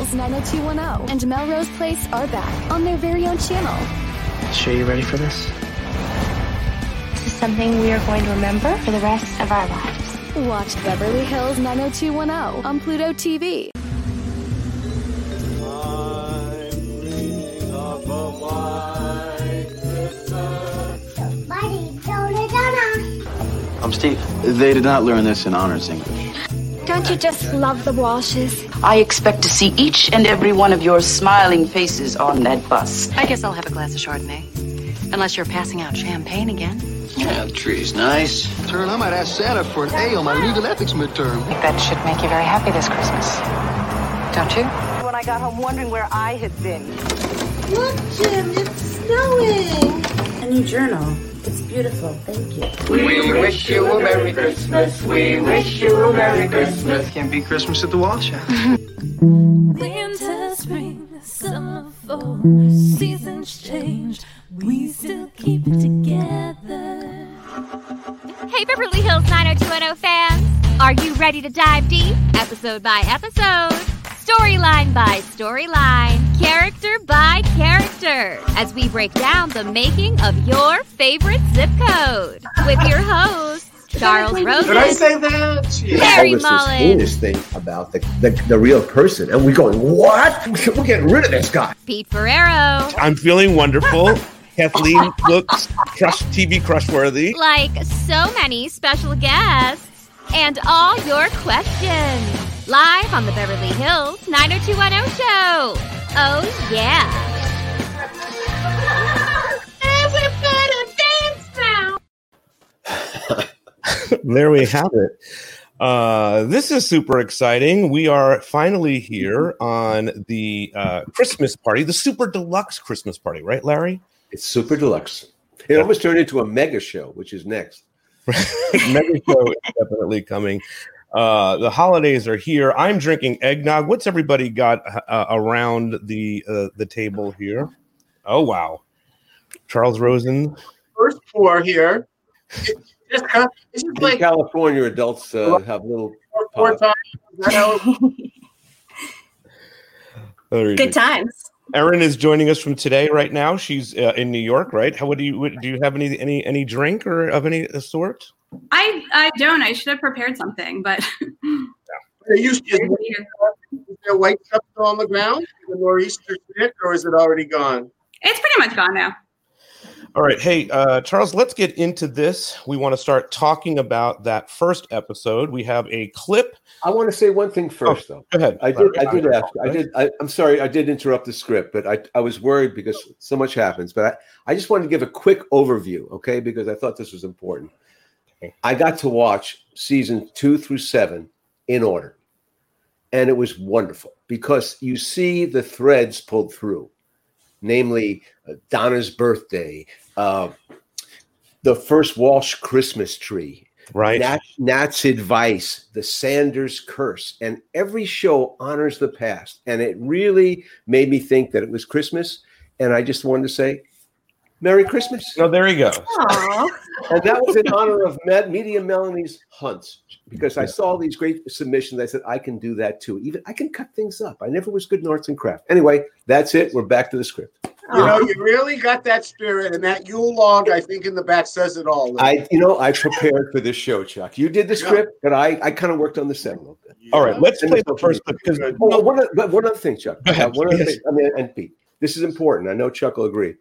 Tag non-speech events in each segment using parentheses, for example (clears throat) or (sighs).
Hills 90210 and Melrose Place are back on their very own channel. Sure you ready for this? This is something we are going to remember for the rest of our lives. Watch Beverly Hills 90210 on Pluto TV. I'm Steve. They did not learn this in honors English. Don't you just love the Walshes? I expect to see each and every one of your smiling faces on that bus. I guess I'll have a glass of Chardonnay. Unless you're passing out champagne again. Yeah, the tree's nice. Turn, I might ask Santa for an A on my legal ethics midterm. That should make you very happy this Christmas. Don't you? When I got home wondering where I had been. Look, Jim, it's snowing. A new journal. It's beautiful. Thank you. We wish you a Merry Christmas. We wish you a Merry Christmas. Can't be Christmas at the Walsh Winter, spring, summer, fall, seasons change. We still keep it together. Hey, Beverly Hills 90210 fans! Are you ready to dive deep, episode by episode, storyline by storyline, character by character, as we break down the making of your favorite zip code with your host. Charles Rosen. Did I say that? Harry All this Mollin. heinous thing about the, the, the real person, and we going, what? We're getting rid of this guy. Pete Ferrero. I'm feeling wonderful. Kathleen (laughs) looks crush TV crushworthy. like so many special guests and all your questions live on the Beverly Hills 90210 show. Oh, yeah. Everybody dance now. there we have it. Uh, this is super exciting. We are finally here on the uh, Christmas party, the super deluxe Christmas party, right, Larry? It's super deluxe. It almost turned into a mega show, which is next. (laughs) Mega show is definitely coming. Uh, the holidays are here. I'm drinking eggnog. What's everybody got uh, around the uh, the table here? Oh wow, Charles Rosen. First pour here. Jessica, this is In like California, adults uh, have little. four times. Is that how it- (laughs) Very Good times. Erin is joining us from today, right now. She's uh, in New York, right? How what do you what, do? You have any any any drink or of any sort? I I don't. I should have prepared something, but (laughs) Are you is there white stuff still on the ground? The nor'easter stick, or is it already gone? it's pretty much gone now. All right, hey uh, Charles, let's get into this. We want to start talking about that first episode. We have a clip. I want to say one thing first, though. Go ahead. I did. I did ask. I did. I, I'm sorry. I did interrupt the script, but I, I was worried because so much happens. But I, I just wanted to give a quick overview, okay? Because I thought this was important. I got to watch season two through seven in order, and it was wonderful because you see the threads pulled through, namely uh, Donna's birthday, uh, the first Walsh Christmas tree, right? Nat, Nat's advice, the Sanders curse, and every show honors the past, and it really made me think that it was Christmas, and I just wanted to say, Merry Christmas. Oh, there you go. And that was in honor of Med- Media Melanie's hunts because I saw these great submissions. I said, I can do that too. Even I can cut things up. I never was good in arts and craft. Anyway, that's it. We're back to the script. You know, you really got that spirit, and that Yule log, I think, in the back says it all. I, you know, I prepared for this show, Chuck. You did the script, but I, I kind of worked on the set a little bit. All right, let's And play the first clip because Oh, one, oth- but one other thing, Chuck. Uh, one other Yes. thing. I mean, and Pete, this is important. I know Chuck will agree.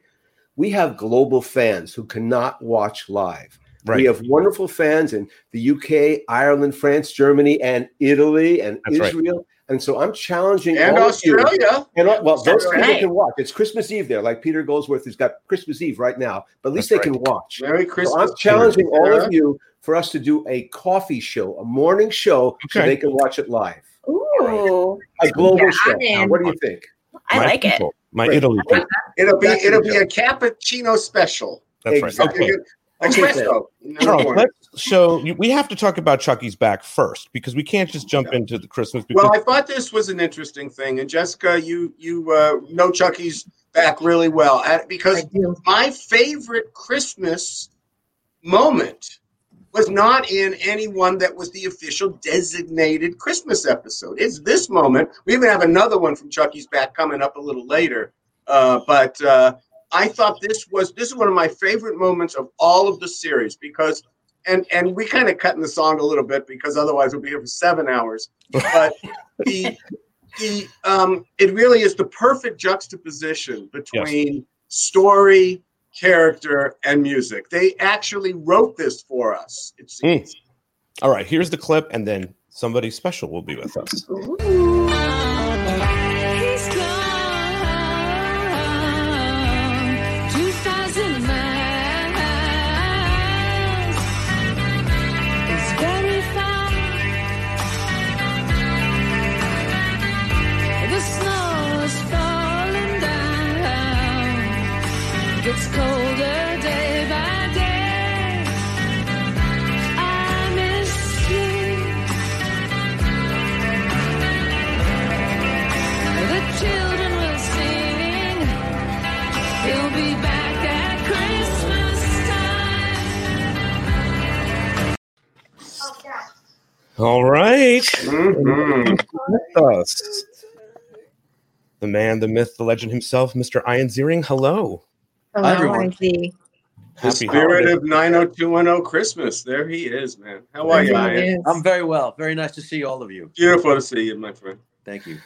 We have global fans who cannot watch live. Right. We have wonderful fans in the UK, Ireland, France, Germany, and Italy, and That's right. Israel. And so I'm challenging And all of you- Australia. And well, those That's people right. can watch. It's Christmas Eve there, like Peter Goldsworth has got Christmas Eve right now. But at least That's they right. can watch. Merry So Christmas. I'm challenging all of you for us to do a coffee show, a morning show, so they can watch it live. Ooh. A global Yeah, show. Now, what do you think? I My like it. People, My Great. Italy. people. It'll be Back to it'll the be a cappuccino special. That's right. Exactly. Okay. Espresso. in the Charles, let's show. We have to talk about Chucky's back first because we can't just jump into the Christmas. Because Well, I thought this was an interesting thing, and Jessica, you you uh, know Chucky's back really well at, because my favorite Christmas moment was not in any one that was the official designated Christmas episode. It's this moment. We even have another one from Chucky's Back coming up a little later. Uh, but uh, I thought this was this is one of my favorite moments of all of the series because and and we kind of cut in the song a little bit because otherwise we'll be here for seven hours. But (laughs) the the um, it really is the perfect juxtaposition between story, character, and music. They actually wrote this for us. It seems. Mm. All right, here's the clip, and then somebody special will be with us. It's All right. Mm-hmm. The man, the myth, the legend himself, Mr. Ian Ziering. Hello. Hello, everyone. Izzy. The Happy spirit holidays. of 90210 Christmas. There he is, man. How are you, There he Ian? is. I'm very well. Very nice to see all of you. Beautiful to see you, my friend. Thank you.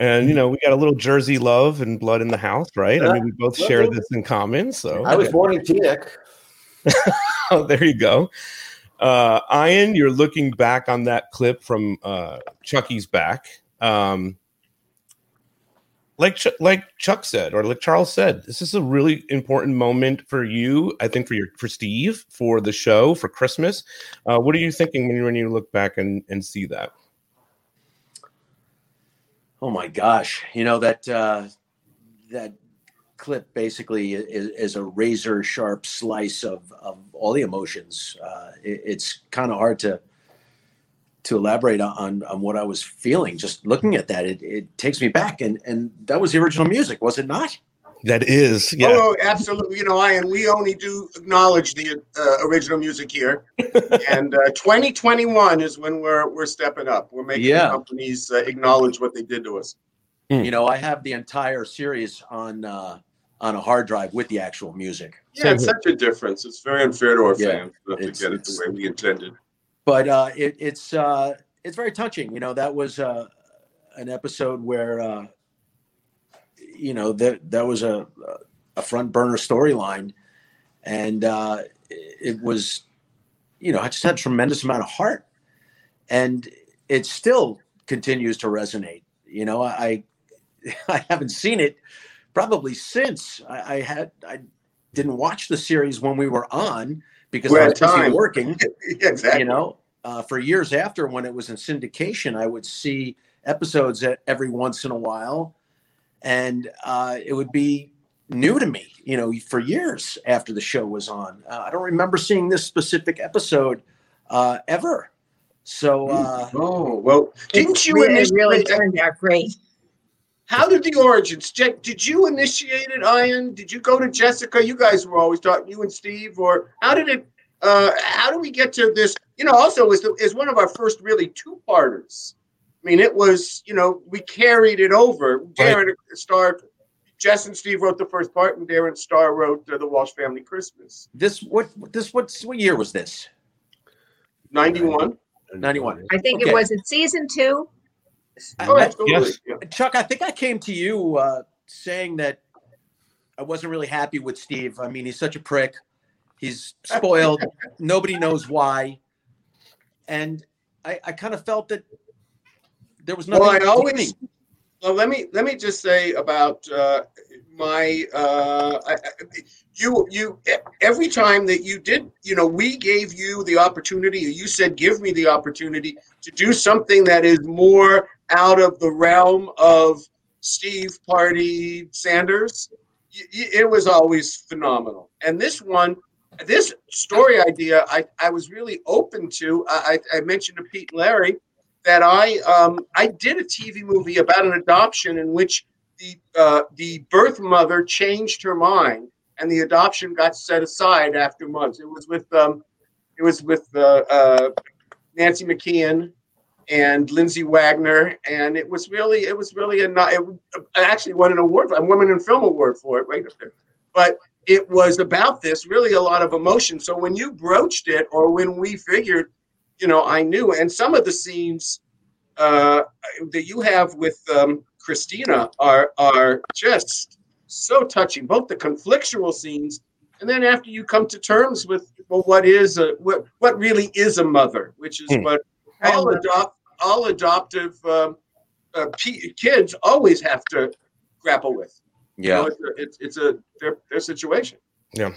And you know, we got a little Jersey love and blood in the house, right? I mean, we both share this in common. So I was born in Teaneck. (laughs) oh, there you go. Uh, Ian, you're looking back on that clip from uh, Chucky's back. Um, like Ch- like Chuck said, or like Charles said, this is a really important moment for you. I think for your for Steve, for the show, for Christmas. Uh, what are you thinking when you when you look back and, and see that? Oh my gosh! You know that uh, that clip basically is, is a razor sharp slice of, of all the emotions. Uh, it, it's kind of hard to to elaborate on on what I was feeling just looking at that. It, it takes me back, and and that was the original music, was it not? That is, yeah. Oh, absolutely. You know, I and we only do acknowledge the uh, original music here. (laughs) and uh, 2021 is when we're we're stepping up. We're making Yeah. companies uh, acknowledge what they did to us. You know, I have the entire series on uh, on a hard drive with the actual music. Yeah, it's such a difference. It's very unfair to our Yeah, fans not to get it the way we intended. but uh, it, it's uh, it's very touching. You know, that was uh, an episode where uh, you know that that was a a front burner storyline, and uh, it was you know I just had a tremendous amount of heart, and it still continues to resonate. You know, I I (laughs) haven't seen it probably since I, I had I didn't watch the series when we were on because We're I at was busy working (laughs) exactly. you know uh, for years after when it was in syndication i would see episodes every once in a while and uh, it would be new to me you know for years after the show was on uh, i don't remember seeing this specific episode uh, ever so uh, Oh well, didn't you really, initiate? really turned out great. How did the origins? Je- Did you initiate it, Ian? Did you go to Jessica? You guys were always talking, you and Steve, or how did it? Uh, how do we get to this? You know, also is is one of our first really two parters. I mean, it was you know we carried it over. Darren Star, Jess and Steve wrote the first part, and Darren Star wrote uh, the Walsh Family Christmas. this what this what's what year was this Ninety one. 91 I think Okay. it was in season two. Oh, I- absolutely. Yes. Chuck, I think I came to you uh, saying that I wasn't really happy with Steve. I mean, he's such a prick. He's spoiled. (laughs) Nobody knows why. And I, I kind of felt that there was nothing. Well, I always. Well, let me let me just say about uh, my uh, you you every time that you did you know we gave you the opportunity you said give me the opportunity to do something that is more out of the realm of Steve Party Sanders. It was always phenomenal, and this one. This story idea, I, I was really open to. I, I I mentioned to Pete and Larry that I um, I did a TV movie about an adoption in which the uh, the birth mother changed her mind and the adoption got set aside after months. It was with um, it was with uh, uh, Nancy McKeon and Lindsay Wagner, and it was really it was really a not. It, actually won an award, a Women in Film Award for it, right up there. But it was about this really a lot of emotion. So when you broached it, or when we figured, you know, I knew, and some of the scenes uh, that you have with um, Christina are are just so touching. Both the conflictual scenes, and then after you come to terms with well, what is a what what really is a mother, which is Hmm. what all adopt all adoptive um, uh, p- kids always have to grapple with. You know, Yeah. it's a, it's, it's a their, their situation. Yeah.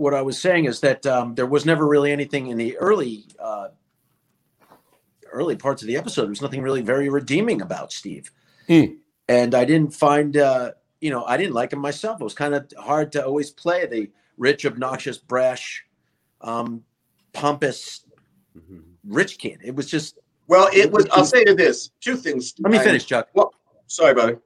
What I was saying is that um, there was never really anything in the early uh, early parts of the episode. There was nothing really very redeeming about Steve, Hmm. and I didn't find uh, you know I didn't like him myself. It was kind of hard to always play the rich, obnoxious, brash, um, pompous rich kid. It was just Well, it was. I'll (laughs) say to this two things. Let me I- finish, Chuck. Well, sorry, buddy.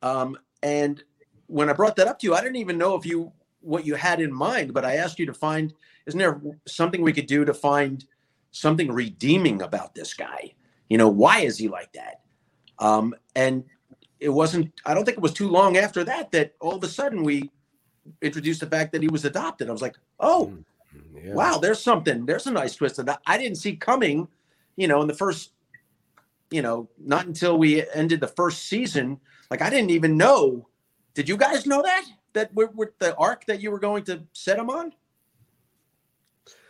Um, and when I brought that up to you, I didn't even know if you what you had in mind, but I asked you to find isn't there something we could do to find something redeeming about this guy? You know, why is he like that? Um, and it wasn't I don't think it was too long after that that all of a sudden we introduced the fact that he was adopted. I was like, oh, wow, there's something, there's a nice twist of that I didn't see coming, you know, in the first, you know, not until we ended the first season. Like I didn't even know. Did you guys know that? That with with the arc that you were going to set him on?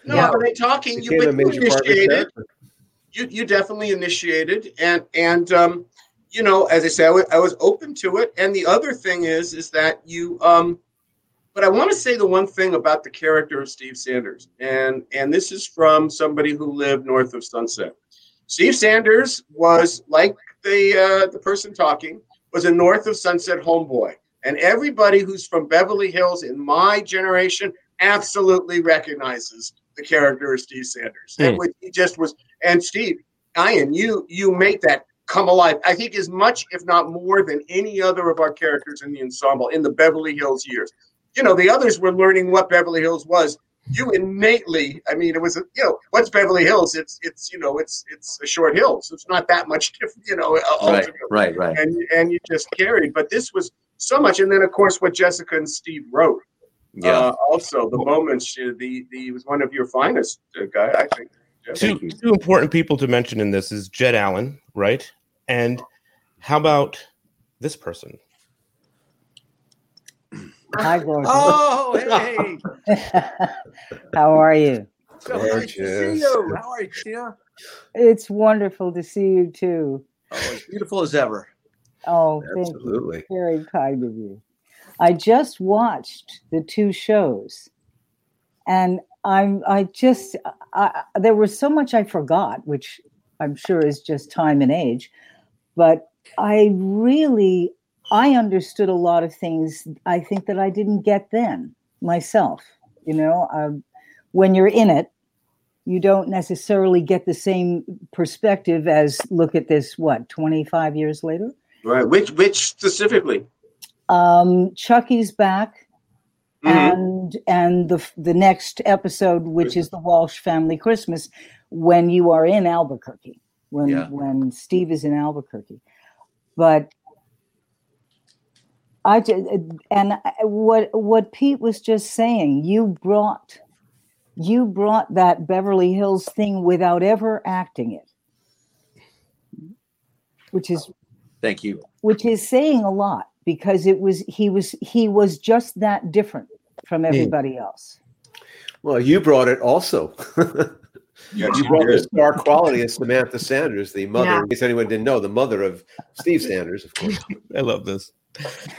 No, Yeah. are they talking? You, Became a but you major part of his initiated. You you definitely initiated, and and um, you know, as I say, I wa- I was open to it. And the other thing is, is that you um, but I want to say the one thing about the character of Steve Sanders, and and this is from somebody who lived north of Sunset. Steve Sanders was like the uh, the person talking was a north of Sunset homeboy, and everybody who's from Beverly Hills in my generation absolutely recognizes the character of Steve Sanders. Hmm. And he just was. And Steve, Ian, you you make that come alive. I think as much, if not more, than any other of our characters in the ensemble in the Beverly Hills years. You know, the others were learning what Beverly Hills was. You innately, I mean, it was, you know, what's Beverly Hills? It's, it's, you know, it's, it's a short hill, so it's not that much (laughs) different, you know. Right, ultimately. right, right. And and you just carried, but this was so much. And then, of course, what Jessica and Steve wrote. Yeah. Uh, also, the moments, the the was one of your finest uh, guy, I think. Yeah. Two, two important people to mention in this is Jed Allen, right? And how about this person? Hi, gorgeous. Oh, hey. (laughs) How are you? So nice to see you. How are you, Tina? It's wonderful to see you too. Oh, as beautiful as ever. Oh, thank Absolutely. you. Very kind of you. I just watched the two shows, and I'm I just I, there was so much I forgot, which I'm sure is just time and age, but I really I understood a lot of things I think that I didn't get then myself. You know, um, when you're in it, you don't necessarily get the same perspective as look at this what 25 years later. Right. Which which specifically? Um, Chucky's back, Mhm. and and the the next episode, which is the Walsh Family Christmas, when you are in Albuquerque, when Yeah. when Steve is in Albuquerque, but. I just, and what what Pete was just saying, you brought you brought that Beverly Hills thing without ever acting it, which is Thank you. which is saying a lot because it was he was he was just that different from everybody else. Well, you brought it also. (laughs) Yes, you you brought the star quality of Samantha Sanders, the mother, Yeah. in case anyone didn't know, the mother of Steve Sanders, of course. (laughs) I love this.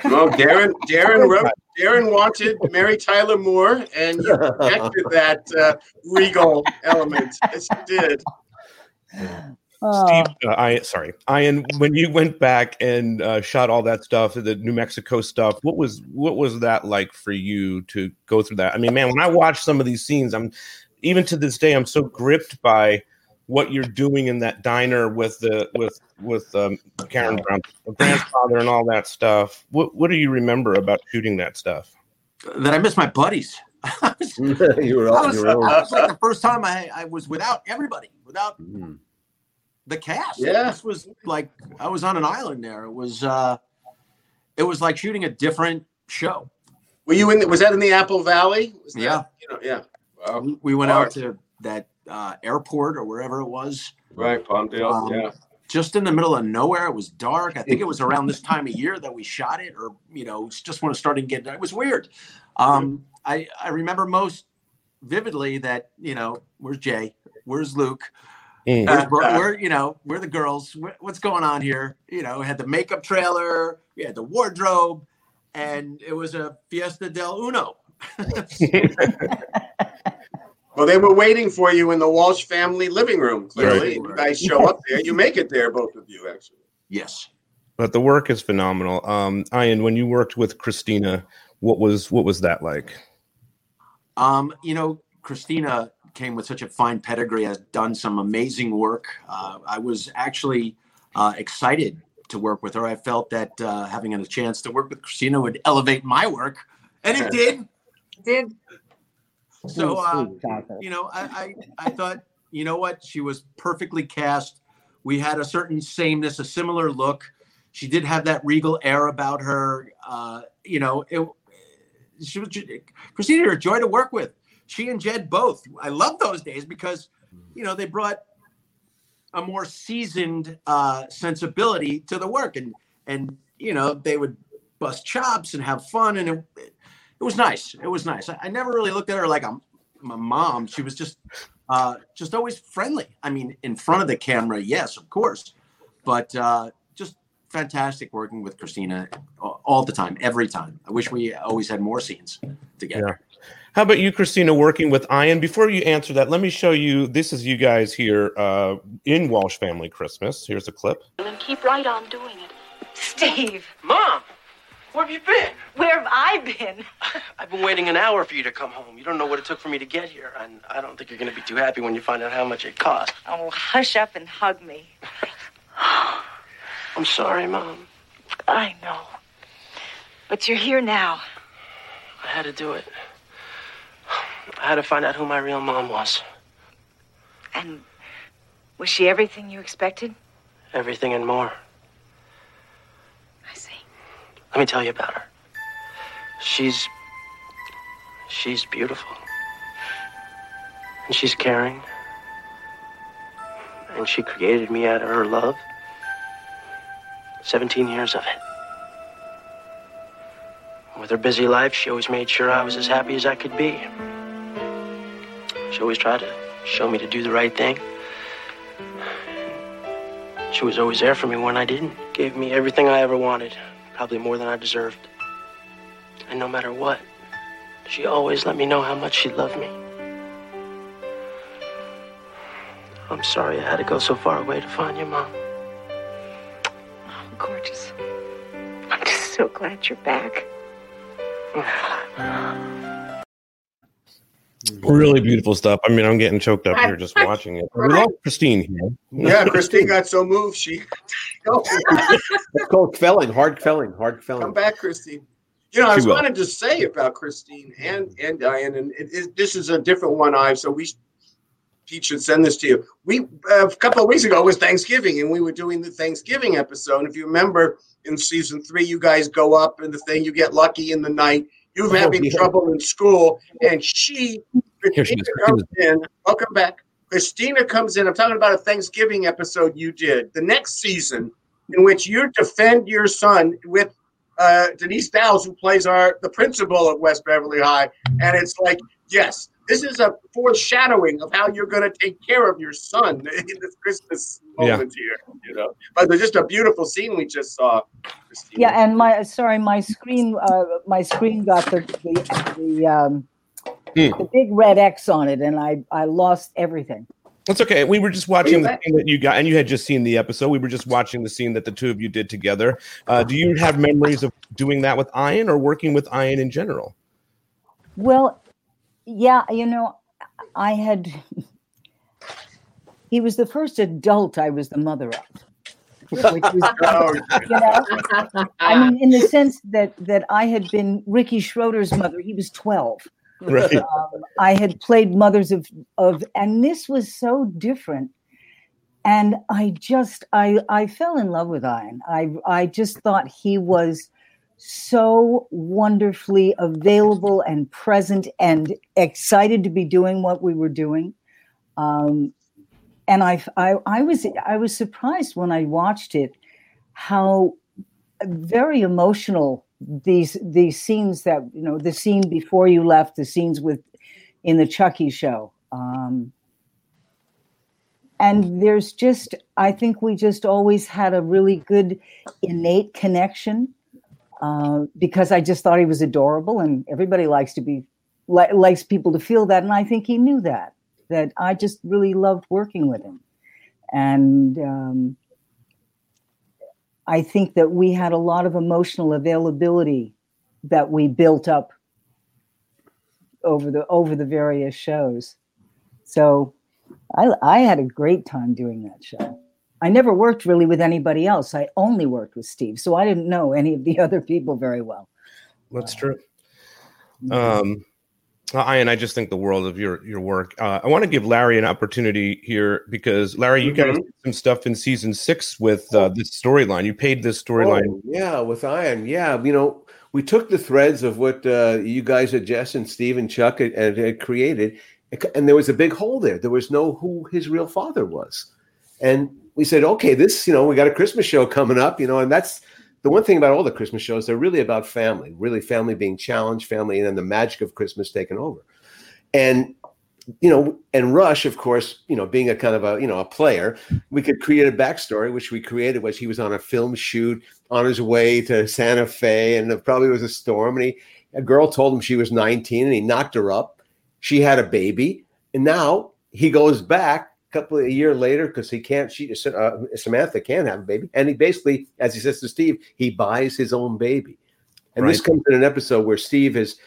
Well, Darren Darren wrote (laughs) Darren wanted Mary Tyler Moore, and you protected that uh, regal element. Yes, you did. Oh, Steve, uh, I sorry, Ian. When you went back and uh, shot all that stuff, the New Mexico stuff, what was what was that like for you to go through that? I mean, man, when I watch some of these scenes, I'm even to this day, I'm so gripped by what you're doing in that diner with the with with um, Karen Brown's grandfather and all that stuff. What what do you remember about shooting that stuff? That I miss my buddies. (laughs) (laughs) you were I on was, your own. that was like the first time I, I was without everybody, without Mm. The cast. Yeah. This was like I was on an island there. It was uh it was like shooting a different show. Were you in? The, was that in the Apple Valley? Was that, Yeah. You know, yeah. Wow. We, we went Wow. out to that uh, airport or wherever it was. Right, Palmdale. Um, yeah. Just in the middle of nowhere. It was dark. I think it was (laughs) around this time of year that we shot it, or you know, just when it started getting. It was weird. Um, I I remember most vividly that you know, where's Jay? Where's Luke? Mm. We're, we're, you know we're the girls. Wh- What's going on here? You know, we had the makeup trailer, we had the wardrobe, and it was a Fiesta del Uno. (laughs) Well, they were waiting for you in the Walsh family living room. Clearly, Right. you guys show up there. You make it there, both of you, actually. Yes. But the work is phenomenal. Um, Ian, when you worked with Christina, what was what was that like? Um, you know, Christina came with such a fine pedigree, has done some amazing work. Uh, I was actually uh, excited to work with her. I felt that uh, having a chance to work with Christina would elevate my work, and it did. Did So, uh, you know, I, I, I thought, you know what? She was perfectly cast. We had a certain sameness, a similar look. She did have that regal air about her. Uh, you know, it, she was Christina, a joy to work with. She and Jed both. I love those days because, you know, they brought a more seasoned uh, sensibility to the work, and and you know they would bust chops and have fun, and it, it was nice. It was nice. I, I never really looked at her like a, my mom. She was just uh, just always friendly. I mean, in front of the camera, yes, of course, but uh, just fantastic working with Christina all, all the time, every time. I wish we always had more scenes together. How about you, Christina, working with Ian? Before you answer that, let me show you. This is you guys here uh, in Walsh Family Christmas. Here's a clip. And keep right on doing it. Steve, Mom, where have you been? where have I been? (laughs) I've been waiting an hour for you to come home. You don't know what it took for me to get here, and I don't think you're going to be too happy when you find out how much it cost. Oh, hush up and hug me. (sighs) I'm sorry, Mom. I know. But you're here now. I had to do it. I had to find out who my real mom was. And was she everything you expected? Everything and more. I see. Let me tell you about her. She's. She's beautiful. And she's caring. And she created me out of her love. 17 years of it. With her busy life, she always made sure I was as happy as I could be. She always tried to show me to do the right thing. She was always there for me when I didn't. Gave me everything I ever wanted, probably more than I deserved. And no matter what, she always let me know how much she loved me. I'm sorry I had to go so far away to find you, Mom. Oh, gorgeous. I'm just so glad you're back. (sighs) (sighs) Really beautiful stuff. I mean, I'm getting choked up here just (laughs) watching it. We love Christine here. Yeah, Christine got so moved she. (laughs) It's called felling, hard felling, hard felling. Come back, Christine. You know, I was will. wanted to say about Christine and and Diane, and it, it, this is a different one. I so we Pete should send this to you. We uh, a couple of weeks ago was Thanksgiving, and we were doing the Thanksgiving episode. And if you remember, in season three, you guys go up and the thing you get lucky in the night. You're Oh, having yeah. trouble in school, and she Here she Christina comes in. Welcome back. Christina comes in. I'm talking about a Thanksgiving episode you did the next season, in which you defend your son with uh, Denise Dowse, who plays our the principal at West Beverly High, and it's like, yes, this is a foreshadowing of how you're going to take care of your son (laughs) in this Christmas Yeah. moment here. You know, but there's just a beautiful scene we just saw. Christina. Yeah, and my sorry, my screen, uh, my screen got the the, the, um, the big red X on it, and I I lost everything. That's okay. We were just watching the back? scene that you got, and you had just seen the episode. We were just watching the scene that the two of you did together. Uh, do you have memories of doing that with Ian or working with Ian in general? Well, yeah, you know, I had. He was the first adult I was the mother of. Which was, (laughs) Oh, you know, I mean, in the sense that that I had been Ricky Schroder's mother. He was twelve. Right. Um, I had played mothers of of, and this was so different. And I just I I fell in love with Ian. I I just thought he was so wonderfully available and present and excited to be doing what we were doing. Um, and I, I I was I was surprised when I watched it how very emotional these these scenes that you know the scene before you left the scenes with in the chucky show um and there's just i think we just always had a really good innate connection uh, because i just thought he was adorable and everybody likes to be li- likes people to feel that and i think he knew that that i just really loved working with him and um, I think that we had a lot of emotional availability that we built up over the over the various shows. So I I had a great time doing that show. I never worked really with anybody else. I only worked with Steve, so I didn't know any of the (laughs) other people very well. That's true. Um, uh, Ian, I just think the world of your your work. Uh, I want to give Larry an opportunity here because Larry, you guys Mhm. did some stuff in season six with uh, this storyline. You paid this storyline. Oh, yeah, with Iron. Yeah, you know, we took the threads of what uh, you guys at Jess and Steve and Chuck had, had, had created, and there was a big hole there. There was no who his real father was, and we said, okay, this, you know, we got a Christmas show coming up, you know, and that's the one thing about all the Christmas shows. They're really about family, really family being challenged, family, and then the magic of Christmas taking over, and you know, and Rush, of course, you know, being a kind of a you know a player, we could create a backstory, which we created was he was on a film shoot on his way to Santa Fe, and it probably was a storm, and he a girl told him she was 19, and he knocked her up. She had a baby, and now he goes back couple of a year later because he can't. She uh, Samantha can't have a baby, and he basically, as he says to Steve, he buys his own baby, and this comes in an episode where Steve has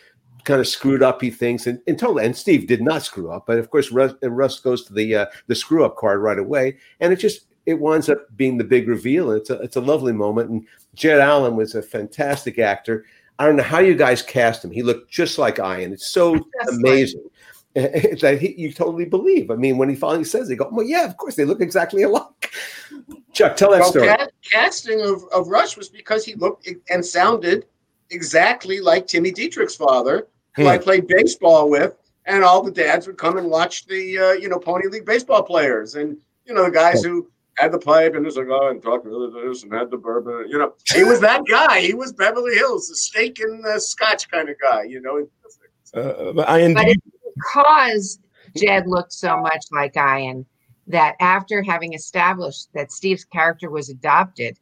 kind of screwed up. He thinks, and, and totally, and Steve did not screw up, but of course, Russ, and Russ goes to the uh, the screw up card right away, and it just it winds up being the big reveal. It's a it's a lovely moment, and Jed Allen was a fantastic actor. I don't know how you guys cast him. He looked just like Ian. It's so amazing. (laughs) that he, you totally believe. I mean, when he finally says, it, "They go, well, yeah, of course, they look exactly alike." (laughs) Chuck, tell that Well, story. ca- casting of, of Rush was because he looked and sounded exactly like Timmy Dietrich's father, who I Hmm. played baseball with, and all the dads would come and watch the uh, you know Pony League baseball players, and you know the guys who had the pipe and was like, oh, and talked to this and had the bourbon, you know, he was that guy. He was Beverly Hills, the steak and the scotch kind of guy, you know. Uh, but Ian, But do you, it's because Jed looked so much like Ian that after having established that Steve's character was adopted,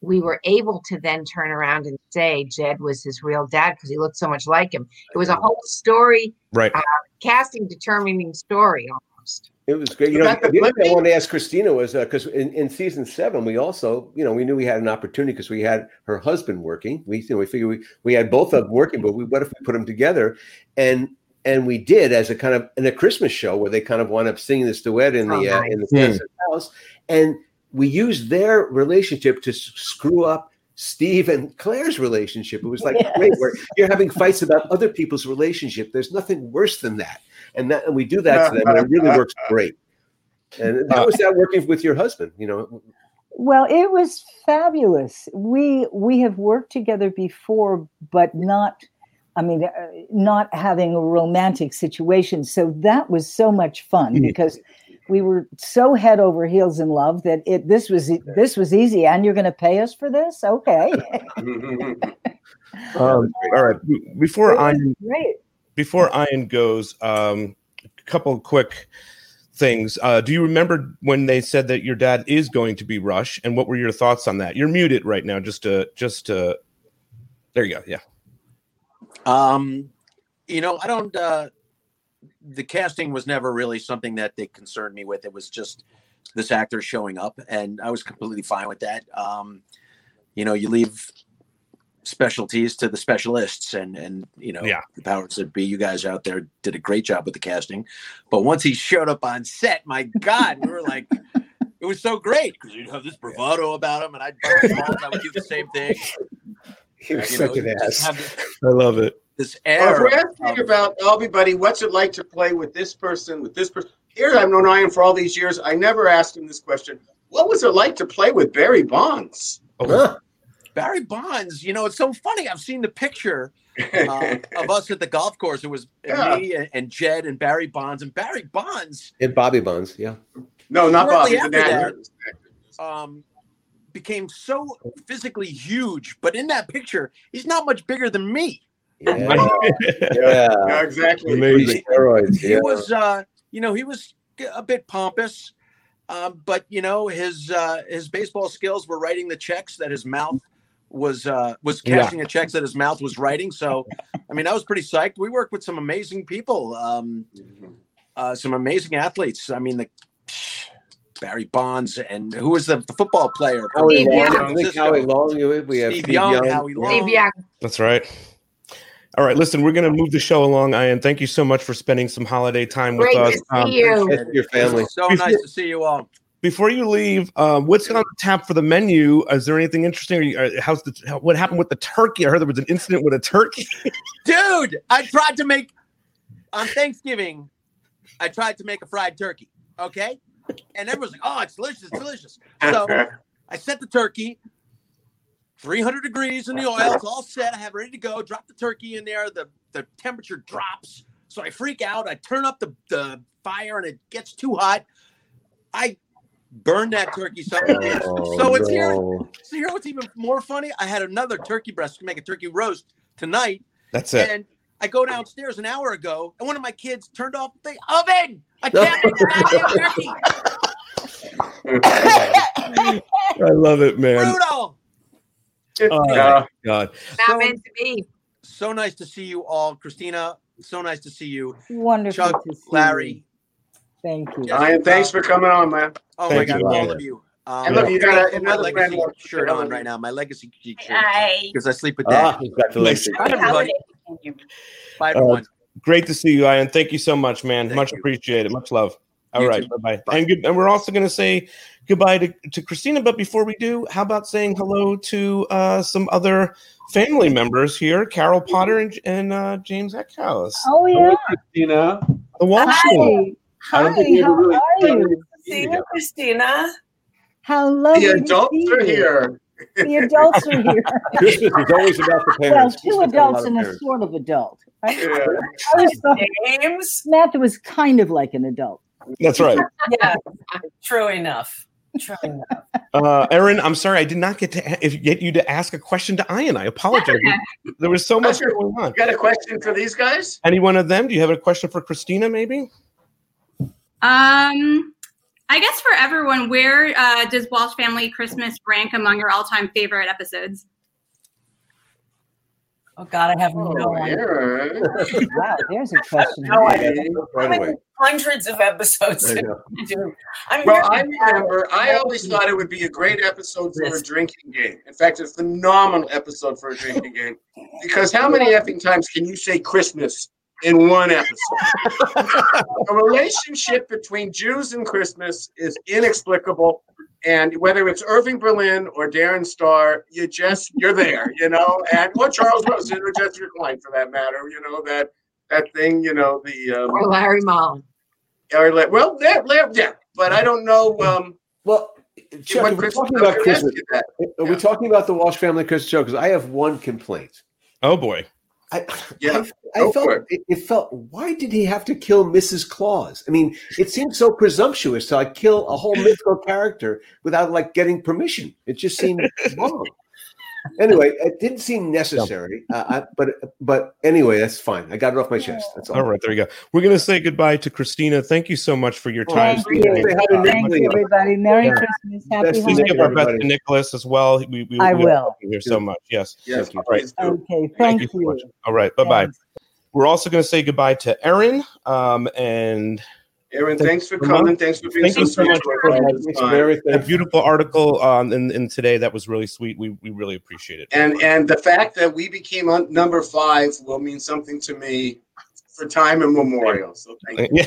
we were able to then turn around and say Jed was his real dad because he looked so much like him. It was a whole story, right? uh, casting determining story almost. It was great. You know, the other thing I wanted to ask Christina was because in, in season seven, we also, you know, we knew we had an opportunity because we had her husband working. We, you know, we figured we, we had both of them working, but we, what if we put them together? And and we did as a kind of in a Christmas show where they kind of wound up singing this duet in Oh, the uh, in the Hmm. House, and we used their relationship to s- screw up Steve and Claire's relationship. It was like great, where you're having fights about other people's relationship. There's nothing worse than that, and that and we do that to them, and it really works (laughs) great. And how was that working with your husband? You know, Well, it was fabulous. We we have worked together before, but not. I mean, uh, not having a romantic situation. So that was so much fun because we were so head over heels in love that it this was this was easy. And you're going to pay us for this, okay? (laughs) (laughs) um, all right. Before Ian, Great. before Ian goes, um, a couple quick things. Uh, do you remember when they said that your dad is going to be Rush, and what were your thoughts on that? You're muted right now. Just to just to. There you go. Yeah. Um, you know, I don't. Uh, the casting was never really something that they concerned me with. It was just this actor showing up, and I was completely fine with that. Um, you know, you leave specialties to the specialists, and and you know, Yeah. the powers that be. You guys out there did a great job with the casting, but once he showed up on set, my God, we were like. It was so great (laughs) because you'd have this bravado about him, and I'd balls. I would do the same thing. He was You such know, an ass. this- (laughs) I love it. this Well, if we're asking about everybody, what's it like to play with this person, with this person? Here, I've known Ian for all these years. I never asked him this question. What was it like to play with Barry Bonds? Barry Bonds, you know, it's so funny. I've seen the picture uh, of us at the golf course. It was (laughs) Yeah. me and, and Jed and Barry Bonds. And Barry Bonds, And Bobby Bonds, yeah. No, not Bobby. the after um, became so physically huge. But in that picture, he's not much bigger than me. Yeah. (laughs) Yeah, exactly. Amazing. Steroids, he yeah. was uh you know he was a bit pompous um but you know his uh his baseball skills were writing the checks that his mouth was uh was Yeah. cashing the checks that his mouth was writing so i mean i was pretty psyched we worked with some amazing people um uh some amazing athletes i mean the barry bonds and who was the, the football player from Howie Steve Long, Young. I think Howie Long. We have Steve Steve, Young, Young. Howie Long. Steve Young. That's right. All right, listen, we're going to move the show along, Ian. Thank you so much for spending some holiday time with Great us. to see Um, you. Your family. so Before- nice to see you all Before you leave, uh, what's on the tap for the menu? Is there anything interesting? Are you, uh, how's the how, what happened with the turkey? I heard there was an incident with a turkey. (laughs) dude i tried to make on thanksgiving i tried to make a fried turkey okay and everyone's like oh it's delicious it's delicious. (laughs) So i set the turkey 300 degrees in the oil it's all set i have it ready to go drop the turkey in there the the temperature drops. So i freak out i turn up the, the fire and it gets too hot. I burn that turkey so, oh, so it's here. so here what's even more funny? I had another turkey breast to make a turkey roast tonight. That's it. and I go downstairs an hour ago, and one of my kids turned off the oven. I can't make the. (laughs) (laughs) I love it, man. Brutal. Oh, Yeah. God. Not So- meant to be. So nice to see you all, Christina. So nice to see you, Wonderful Chuck, to see Larry. you. Thank you. Ian, thanks for coming on, man. Oh Thank my God, you, all of you. Um, And look, you got I a- put my another legacy friend walking shirt on right now. My legacy shirt Hi. because I sleep with Ah, Dad. congratulations. Bye, (laughs) everybody. Bye, Uh, everyone. Great to see you, Ian. Thank you so much, man. Thank much you. appreciated. Much love. All You right, bye-bye. And, good, and we're also going to say goodbye to, to Christina. But before we do, how about saying hello to uh, some other family members here, Carol Potter and, and uh, James Eckhouse. Oh yeah. Christina. The Walsh School. I don't Hi. think we ever How really are you? See you, Christina. How lovely. The adults are here. The adults are here. (laughs) Christmas is always about the parents. well, two Christmas is a lot adults of and a parents. sort of adult. I, Yeah. I always James. Samantha was kind of like an adult. That's right. (laughs) Yeah, true enough. True enough. Uh, Erin, I'm sorry, I did not get to if, get you to ask a question to Ian. I apologize. There was so much Sure. going on. You got a question for these guys? Any one of them? Do you have a question for Christina? Maybe. Um, I guess for everyone, where uh, does Walsh Family Christmas rank among your all-time favorite episodes? Oh God, I have no Oh, idea. Erin. (laughs) Wow, there's a question. No idea. Right I mean, away. hundreds of episodes. I to know. do. I'm Well, I remember, I always thought it would be a great episode for a drinking game. In fact, a phenomenal episode for a drinking game. Because how many effing times can you say Christmas in one episode? (laughs) the relationship between Jews and Christmas is inexplicable. And whether it's Irving Berlin or Darren Star, you just you're there, you know, and or Charles Rosen or Jessica Klein for that matter, you know, that that thing, you know, the um, Or Larry Mollin. or like, well, yeah, yeah, yeah, but I don't know. Um, Well, Chuck, what we're Chris- talking about gonna Christmas, ask you that. are we talking about the Walsh family Christmas show? Because I have one complaint. Oh boy. I, Yeah, I, I felt it. it. It felt. Why did he have to kill Mrs. Claus? I mean, it seemed so presumptuous to like kill a whole (laughs) mythical character without like getting permission. It just seemed wrong. Anyway, it didn't seem necessary. Uh, I, but but anyway, that's fine. I got it off my chest. That's all. All right, there you go. We're going to say goodbye to Christina. Thank you so much for your time. Thank you. Say hi to Thank you, everybody. Merry Yeah. Christmas. Happy Best Please Thank give our best to. Nicholas as well. We, we, I we will. love you here so much. Yes. Yes, Thank you. please do. Okay, thank, so you. much. All right. Bye bye. We're also going to say goodbye to Erin. Um, and Erin, Thank thanks for you so much. coming. Thanks for being Thank so you so sweet. much for- all Thanks the for a beautiful article um, in, in today that was really sweet. We, we really appreciate it. And and the fact that we became on number five will mean something to me for time immemorial. So thank you.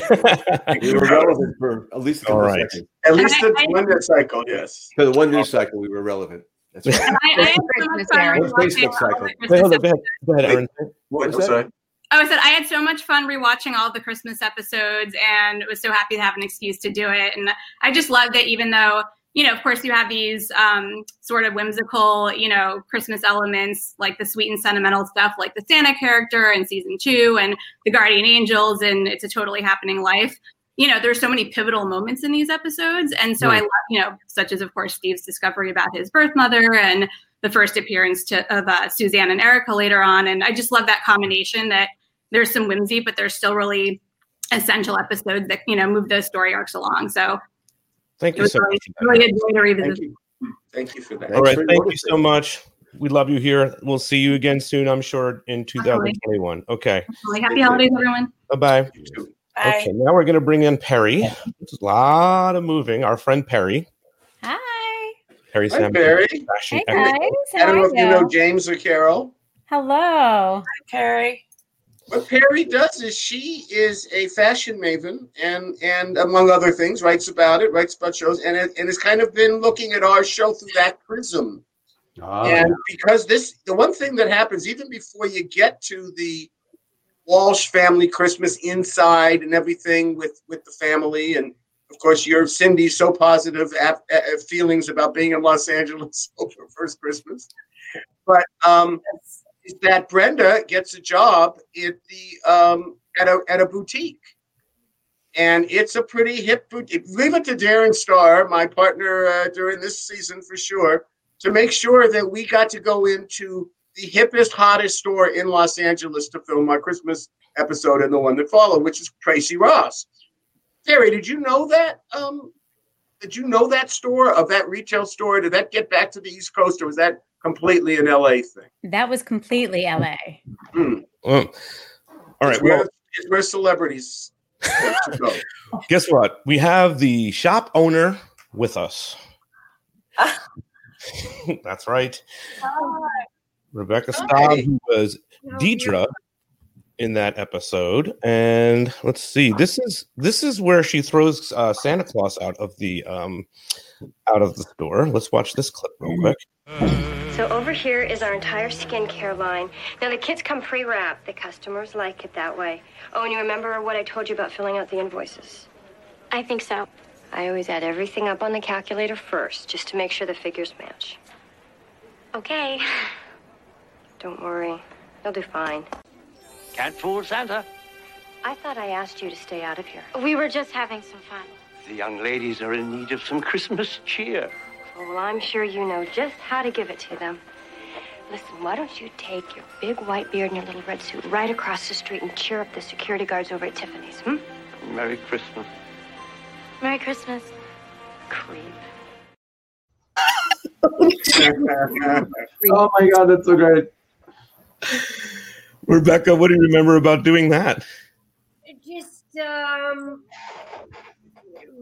We were relevant for at least a couple All of right. seconds. At least the I- I- one that cycle, yes. For the one news cycle, we were relevant. That's right. I, I am so much Christmas, fun Erin. watching Facebook cycle. Wait, hold on. Go ahead. Go ahead, Erin. What was that? Oh, I said I had so much fun rewatching all the Christmas episodes and was so happy to have an excuse to do it. And I just love that even though, you know, of course you have these um, sort of whimsical, you know, Christmas elements like the sweet and sentimental stuff like the Santa character in season two and the Guardian Angels and It's a Totally Happening Life. You know, there's so many pivotal moments in these episodes. And so I love, you know, such as, of course, Steve's discovery about his birth mother and the first appearance to, of uh, Suzanne and Erica later on. And I just love that combination that there's some whimsy, but there's still really essential episodes that, you know, move those story arcs along. So Thank you so really, much. really a joy to revisit. Thank you. Thank you for that. All right, thank you so much. We love you here. We'll see you again soon, I'm sure, in 2021. Okay. Really happy holidays, everyone. Bye bye. Okay, now we're going to bring in Perry. There's a lot of moving. Our friend Perry. Hi. Perry Hi, Sam. Perry. Hey, expert. guys. I don't know if you know? James or Carol. Hello. Hi, Perry. What Perry does is she is a fashion maven, and and among other things, writes about it, writes about shows, and it, and has kind of been looking at our show through that prism. Ah, and because this, the one thing that happens even before you get to the Walsh family Christmas inside and everything with with the family, and of course, your Cindy's so positive ap- uh, feelings about being in Los Angeles (laughs) over first Christmas, but um, is that Brenda gets a job at the um, at a at a boutique, and it's a pretty hip boutique. Leave it to Darren Star, my partner uh, during this season for sure, to make sure that we got to go into the hippest, hottest store in Los Angeles to film our Christmas episode and the one that followed, which is Tracy Ross. Terry, did you know that? Um, did you know that store of that retail store? Did that get back to the East Coast, or was that completely an LA thing? That was completely LA. Hmm. Well, all right. It's where, Well, it's where celebrities to go. (laughs) guess what? We have the shop owner with us. (laughs) (laughs) That's right. Rebecca Staab, who was Deidre in that episode. And let's see. This is this is where she throws uh, Santa Claus out of the um out of the store. Let's watch this clip real quick. So over here is our entire skincare line. Now the kits come pre-wrapped. The customers like it that way. Oh, and you remember what I told you about filling out the invoices? I think so. I always add everything up on the calculator first, just to make sure the figures match. Okay. (sighs) Don't worry, you'll do fine. Can't fool Santa. I thought I asked you to stay out of here. We were just having some fun. The young ladies are in need of some Christmas cheer. Oh, well, I'm sure you know just how to give it to them. Listen, why don't you take your big white beard and your little red suit right across the street and cheer up the security guards over at Tiffany's, hmm? Merry Christmas. Merry Christmas. Creep. oh my god, that's so great. Rebecca, what do you remember about doing that? just um it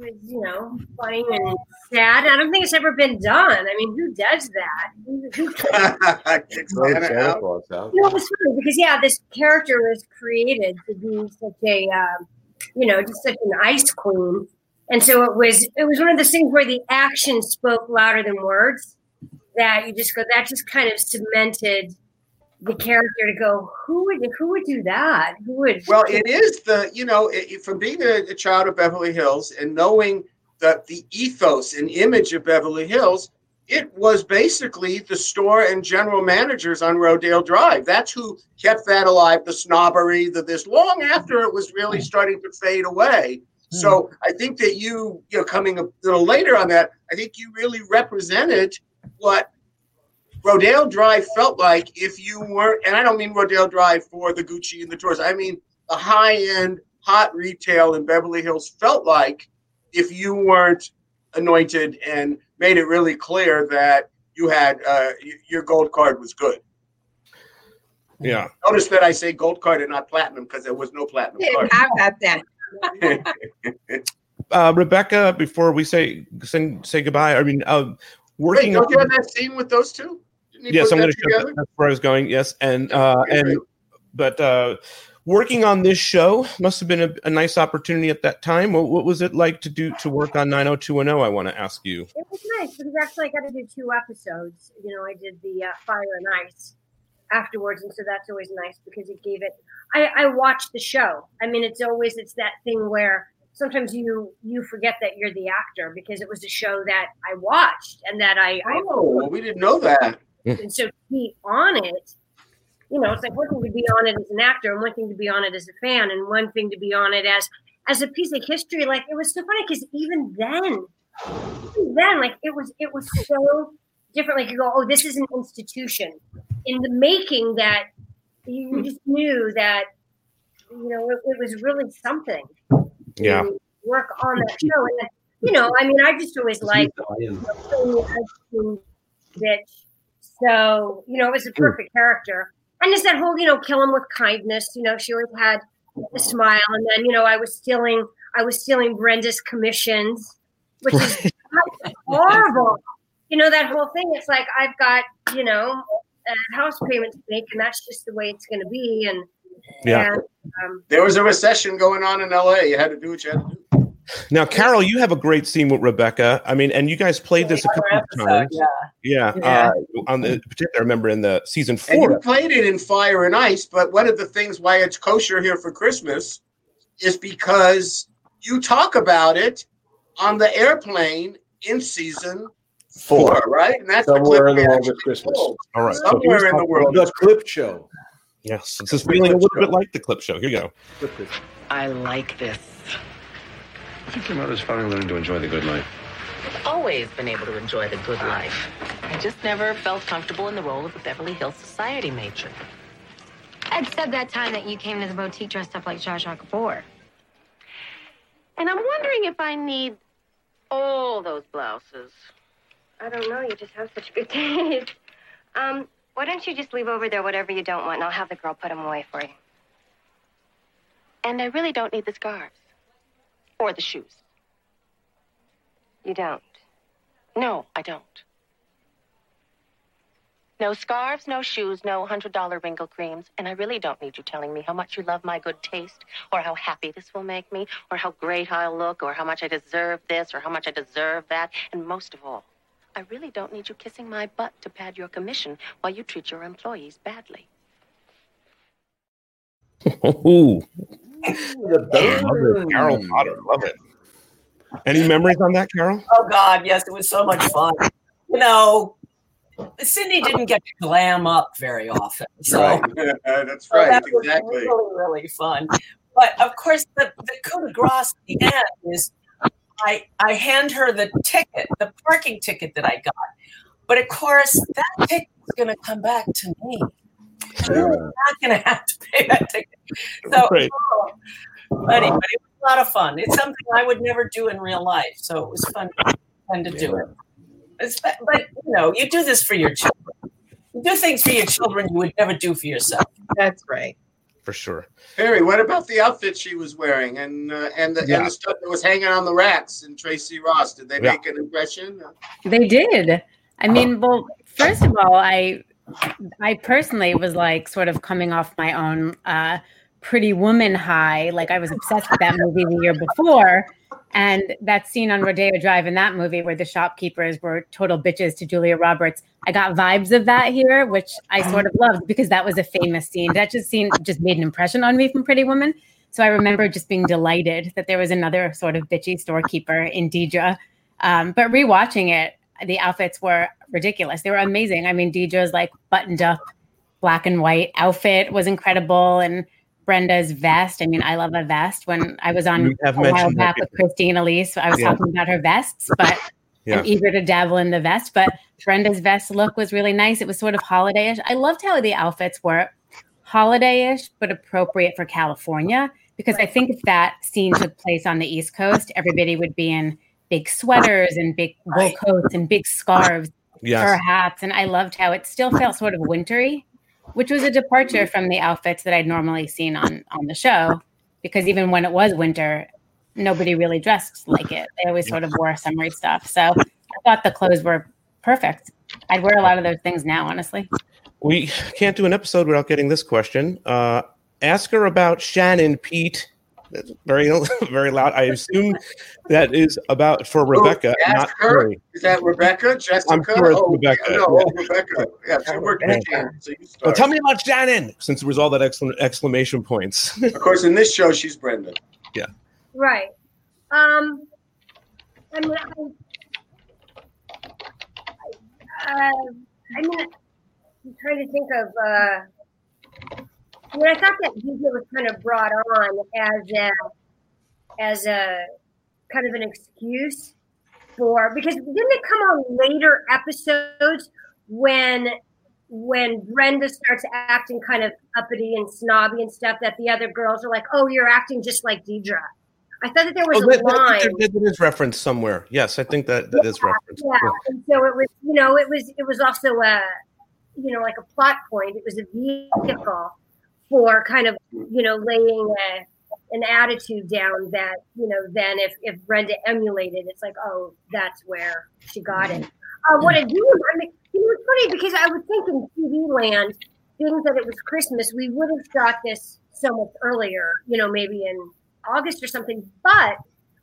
was you know funny and sad. I don't think it's ever been done. I mean who does that? Who- who- (laughs) Throw Santa Claus out. you know it's funny because yeah this character was created to be such a um, you know just such an ice queen. And so it was it was one of those things where the action spoke louder than words that you just go that just kind of cemented the character to go who would who would do that who would Well, it is the you know it, from being a, a child of Beverly Hills and knowing that the ethos and image of Beverly Hills, it was basically the store and general managers on Rodeo Drive. That's who kept that alive. The snobbery, the this long after it was really hmm. starting to fade away. Hmm. So I think that you, you know, coming a little later on that, I think you really represented what Rodeo Drive felt like if you weren't, and I don't mean Rodeo Drive for the Gucci and the tours. I mean the high end, hot retail in Beverly Hills felt like if you weren't anointed and made it really clear that you had uh, your gold card was good. Yeah. Notice that I say gold card and not platinum because there was no platinum card. How about that? (laughs) Uh, Rebecca, before we say say, say goodbye, I mean, uh, Wait, working. don't you on- have that scene with those two? Didn't you yes, I'm going to show that. That's where I was going. Yes, and uh, and but uh, working on this show must have been a, a nice opportunity at that time. What, what was it like to do to work on 90210? I want to ask you. It was nice because actually I got to do two episodes. You know, I did the uh, Fire and Ice, afterwards, and so that's always nice because it gave it. I, I watched the show. I mean, it's always it's that thing where sometimes you you forget that you're the actor because it was a show that I watched and that I. Oh, we didn't know that. And so to be on it, you know, it's like one thing to be on it as an actor, and one thing to be on it as a fan, and one thing to be on it as as a piece of history. Like it was so funny because even then, even then, like it was it was so different. Like you go, oh, this is an institution in the making that you just knew that you know it, it was really something. Yeah. work on that show, and you know, I mean, I just always like bitch. So, you know, it was a perfect character. And it's that whole, you know, kill him with kindness. You know, she always had a smile. And then, you know, I was stealing, I was stealing Brenda's commissions, which is (laughs) horrible. You know, that whole thing. It's like I've got, you know, a house payment to make, and that's just the way it's going to be. And Yeah. and, um, There was a recession going on in LA. You had to do what you had to do. Now, Carol, you have a great scene with Rebecca. I mean, and you guys played this a couple of times. yeah. Yeah. Yeah. Uh, on the particular, I remember in the season And you four. played it in Fire and Ice, but one of the things why it's kosher here for Christmas is because you talk about it on the airplane in season four, right? And that's Somewhere the in the world we of Christmas. told. All right. Somewhere in the world. The clip show. Yes. This is feeling a little bit like the clip show. Here you go. I like this. I think your mother's finally learning to enjoy the good life. I've always been able to enjoy the good life. I just never felt comfortable in the role of a Beverly Hills society matron. Ed said that time that you came to the boutique dressed up like Zsa Zsa Gabor. And I'm wondering if I need all those blouses. I don't know. You just have such good (laughs) taste. Um, why don't you just leave over there whatever you don't want, and I'll have the girl put them away for you. And I really don't need the scarves. Or the shoes. You don't. No, I don't. No scarves, no shoes, no $100 wrinkle creams. And I really don't need you telling me how much you love my good taste, or how happy this will make me, or how great I'll look, or how much I deserve this, or how much I deserve that. And most of all, I really don't need you kissing my butt to pad your commission while you treat your employees badly. (laughs) Ooh. Love it. Carol Potter. Love it. Any memories on that, Carol? Oh God, yes, it was so much fun. You know, Cindy didn't get to glam up very often, so Right. (laughs) That's so right. that was Exactly. really really fun. But of course, the the coup de grace at the end is I I hand her the ticket, the parking ticket that I got. But of course, that ticket is going to come back to me. You're not going to have to pay that ticket. So, Right. oh, but it was a lot of fun. It's something I would never do in real life, so it was fun, fun to do it. It's, but you know, you do this for your children. You do things for your children you would never do for yourself. That's right. For sure. Harry, what about the outfit she was wearing and uh, and the Yeah. and the stuff that was hanging on the racks in Tracy Ross? Did they Yeah. make an impression? They did. I mean, well, first of all, I I personally was like sort of coming off my own uh pretty woman high. Like I was obsessed with that movie the year before. And that scene on Rodeo Drive in that movie where the shopkeepers were total bitches to Julia Roberts. I got vibes of that here, which I sort of loved because that was a famous scene. That just scene just made an impression on me from Pretty Woman. So I remember just being delighted that there was another sort of bitchy storekeeper in Deidre. Um, but rewatching it, the outfits were ridiculous. They were amazing. I mean, Deidre's like buttoned up black and white outfit was incredible. And Brenda's vest. I mean, I love a vest. When I was on You have a while back with Christine Elise, I was Yeah. talking about her vests, but (laughs) Yeah. I'm eager to dabble in the vest. But Brenda's vest look was really nice. It was sort of holidayish. I loved how the outfits were holidayish, but appropriate for California. Because I think if that scene took place on the East Coast, everybody would be in big sweaters and big wool coats and big scarves, Yes. fur hats. And I loved how it still felt sort of wintry, which was a departure from the outfits that I'd normally seen on on the show. Because even when it was winter, nobody really dressed like it. They always sort of wore summery stuff. So I thought the clothes were perfect. I'd wear a lot of those things now, honestly. We can't do an episode without getting this question. Uh, ask her about Shannen Pete That's very (laughs) very loud. I assume that is about for Rebecca, Oh, not her. Mary. Is that Rebecca? Jessica? I'm sure it's oh, Rebecca, No, yeah. oh, Rebecca. Yeah, she worked with Jan, so you Well, tell me about Shannen, since there was all that exclam- exclamation points. (laughs) Of course, in this show, she's Brenda. yeah. Right. Um, I mean, I, uh, I mean, I'm trying to think of. Uh, I mean, I thought that DJ was kind of brought on as a, as a kind of an excuse for because didn't it come on later episodes when when Brenda starts acting kind of uppity and snobby and stuff that the other girls are like, "Oh, you're acting just like Deidre." I thought that there was Oh, a that, line. that- that is referenced somewhere. Yes, I think that that is referenced. Yeah, and so it was, you know, it was it was also a, you know, like a plot point. It was a vehicle for kind of, you know, laying a, an attitude down that, you know, then if if Brenda emulated, it's like, oh, that's where she got it. Uh, what I do, I mean, know, it's funny because I would think in TV land, being that it was Christmas, we would have shot this so much earlier, you know, maybe in August or something. But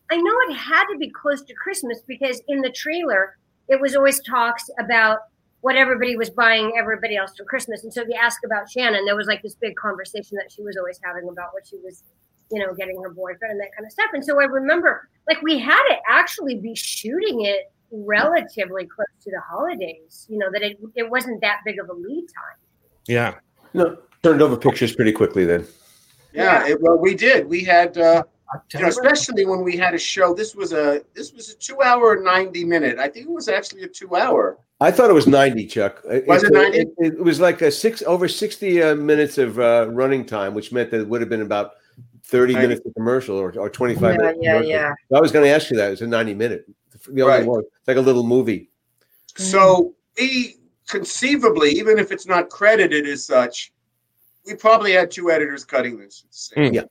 I know it had to be close to Christmas because in the trailer, it was always talks about what everybody was buying everybody else for Christmas. And so if you ask about Shannen, there was like this big conversation that she was always having about what she was, you know, getting her boyfriend and that kind of stuff. And so I remember like we had to actually be shooting it relatively close to the holidays, you know, that it, it wasn't that big of a lead time. Yeah. No, turned over pictures pretty quickly then. Yeah, it, well, we did. We had, uh, you know, especially when we had a show. This was a this was a two hour and ninety minute. I think it was actually a two hour. I thought it was 90, Chuck. Was it 90? It, it was like a six over 60 uh, minutes of uh, running time, which meant that it would have been about 30 Ninety. minutes of commercial or, or 25 Yeah, minutes. yeah, commercial. yeah. I was going to ask you that. It's a 90 minute. The only Right. one. It's like a little movie. So we conceivably, even if it's not credited as such, we probably had two editors cutting this. Mm. Yeah.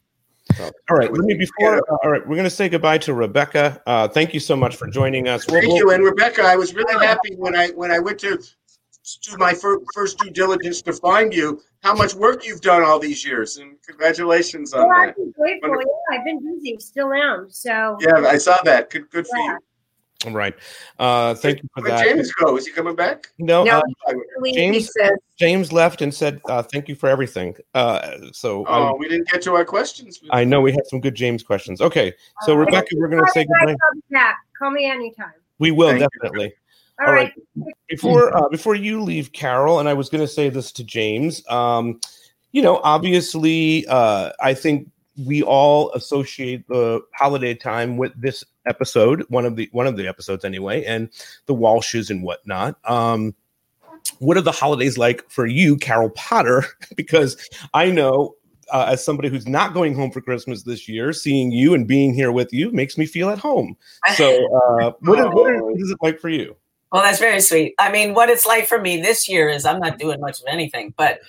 All right. Let me before. uh, all right, we're going to say goodbye to Rebecca. Uh, thank you so much for joining us. We'll- Thank we'll- you, and Rebecca. I was really happy when I when I went to do my fir- first due diligence to find you. How much work you've done all these years, and congratulations on Well, that. I've been grateful. Yeah, I've been busy, still am. So Yeah, I saw that. Good, good for you. All right. Uh, thank you for Where'd that. James go? Is he coming back? No, No, uh, James. said- James left and said, uh, "Thank you for everything." Uh, so Oh, I, we didn't get to our questions. I know we had some good James questions. Okay, so Rebecca, we're going to say Friday goodbye. night, I'll be back. Call me anytime. We will Thank you. definitely. All right. Before uh, before you leave, Carol, and I was going to say this to James. Um, you know, obviously, uh, I think we all associate the holiday time with this episode, one of the one of the episodes anyway, and the Walshes and whatnot. Um, what are the holidays like for you, Carol Potter? (laughs) because I know. Uh, as somebody who's not going home for Christmas this year, seeing you and being here with you makes me feel at home. (laughs) So, uh, what, is, what, is, what is it like for you? Well, that's very sweet. I mean, what it's like for me this year is I'm not doing much of anything, but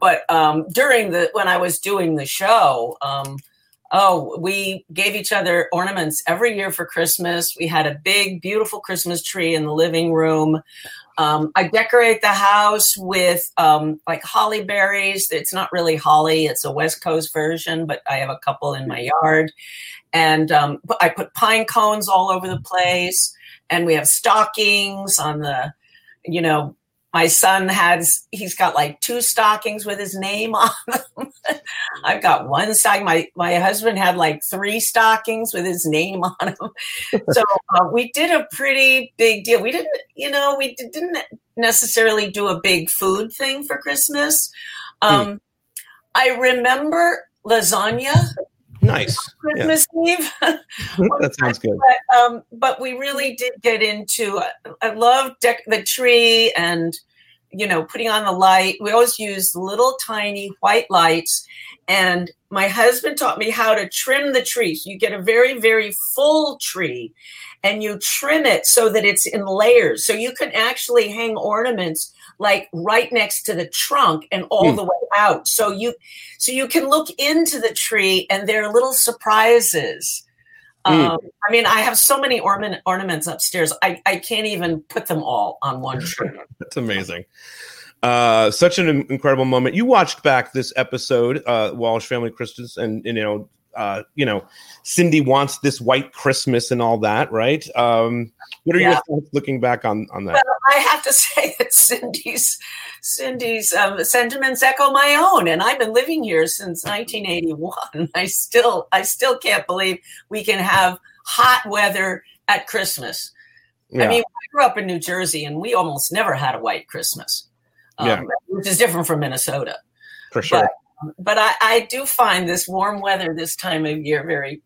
but um, during the when I was doing the show, um, oh, we gave each other ornaments every year for Christmas. We had a big, beautiful Christmas tree in the living room. Um, I decorate the house with um, like holly berries. It's not really holly; it's a West Coast version, but I have a couple in my yard, and um, I put pine cones all over the place and we have stockings on the you know my son has he's got like two stockings with his name (laughs) on them. I've got one stocking my my husband had like three stockings with his name on them. (laughs) So uh, we did a pretty big deal. We didn't you know we didn't necessarily do a big food thing for christmas. Um i remember lasagna Nice. Yeah. (laughs) christmas eve (laughs) (laughs) that sounds good. but um, but we really did get into. I love dec- the tree and you know putting on the light. We always use little tiny white lights, and my husband taught me how to trim the tree. So you get a very very full tree, and you trim it so that it's in layers. So you can actually hang ornaments like right next to the trunk and all Hmm. the way out. So you so you can look into the tree and there are little surprises. Mm. Um, I mean, I have so many ornament, ornaments upstairs. I, I can't even put them all on one (laughs) tree. That's amazing. Uh, such an incredible moment. You watched back this episode, uh, Walsh Family Christmas, and, and, you know, uh, you know, Cindy wants this white Christmas and all that, right? Um, what are your thoughts looking back on on that? Well, I have to (laughs) say that Cindy's Cindy's um, sentiments echo my own, and I've been living here since 1981. (laughs) I still I still can't believe we can have hot weather at Christmas. Yeah. I mean, I grew up in New Jersey, and we almost never had a white Christmas, um, Yeah. which is different from Minnesota. For sure. But, but I, I do find this warm weather this time of year very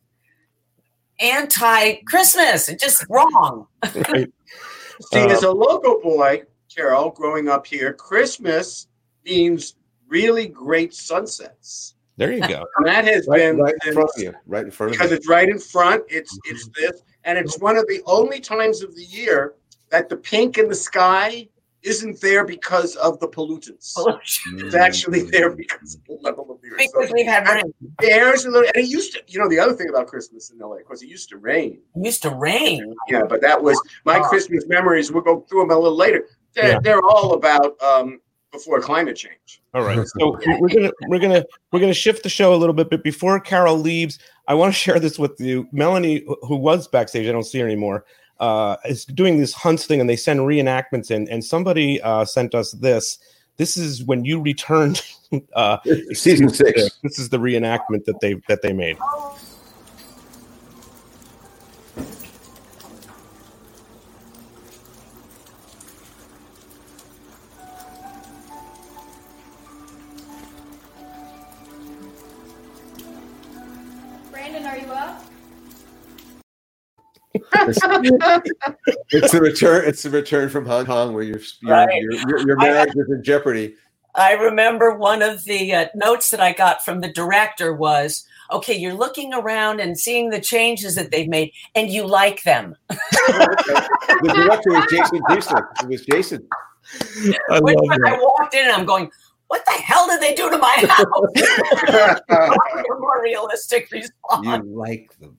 anti-Christmas. It's just wrong. Right. (laughs) See, Uh, as a local boy, Carol, growing up here, Christmas means really great sunsets. There you go. And that has Right, been right in front of you, right in front of because you. it's right in front. It's it's this, and it's one of the only times of the year that the pink in the sky isn't there because of the pollutants. Pollution. It's actually there because of the level of the air. Because we've had rain. The air is a little, and it used to. You know, the other thing about Christmas in LA, of course, it used to rain. It used to rain. Yeah, but that was my Christmas memories. We'll go through them a little later. They're, Yeah. they're all about um, before climate change. All right. So (laughs) we're gonna we're gonna we're gonna shift the show a little bit, but before Carol leaves, I want to share this with you. Melanie, who- who was backstage, I don't see her anymore, uh, is doing this hunts thing, and they send reenactments in. And somebody uh, sent us this. This is when you returned (laughs) uh, Season six. This is the reenactment that they that they made. (laughs) it's the return. It's the return from Hong Kong, where your your, Right. your, your, your I- marriage is in jeopardy. I remember one of the uh, notes that I got from the director was, "Okay, you're looking around and seeing the changes that they've made, and you like them." The director was Jason Duesler. It was Jason. I When love I walked in, and I'm going, "What the hell did they do to my house?" a (laughs) (laughs) more realistic response. You like them.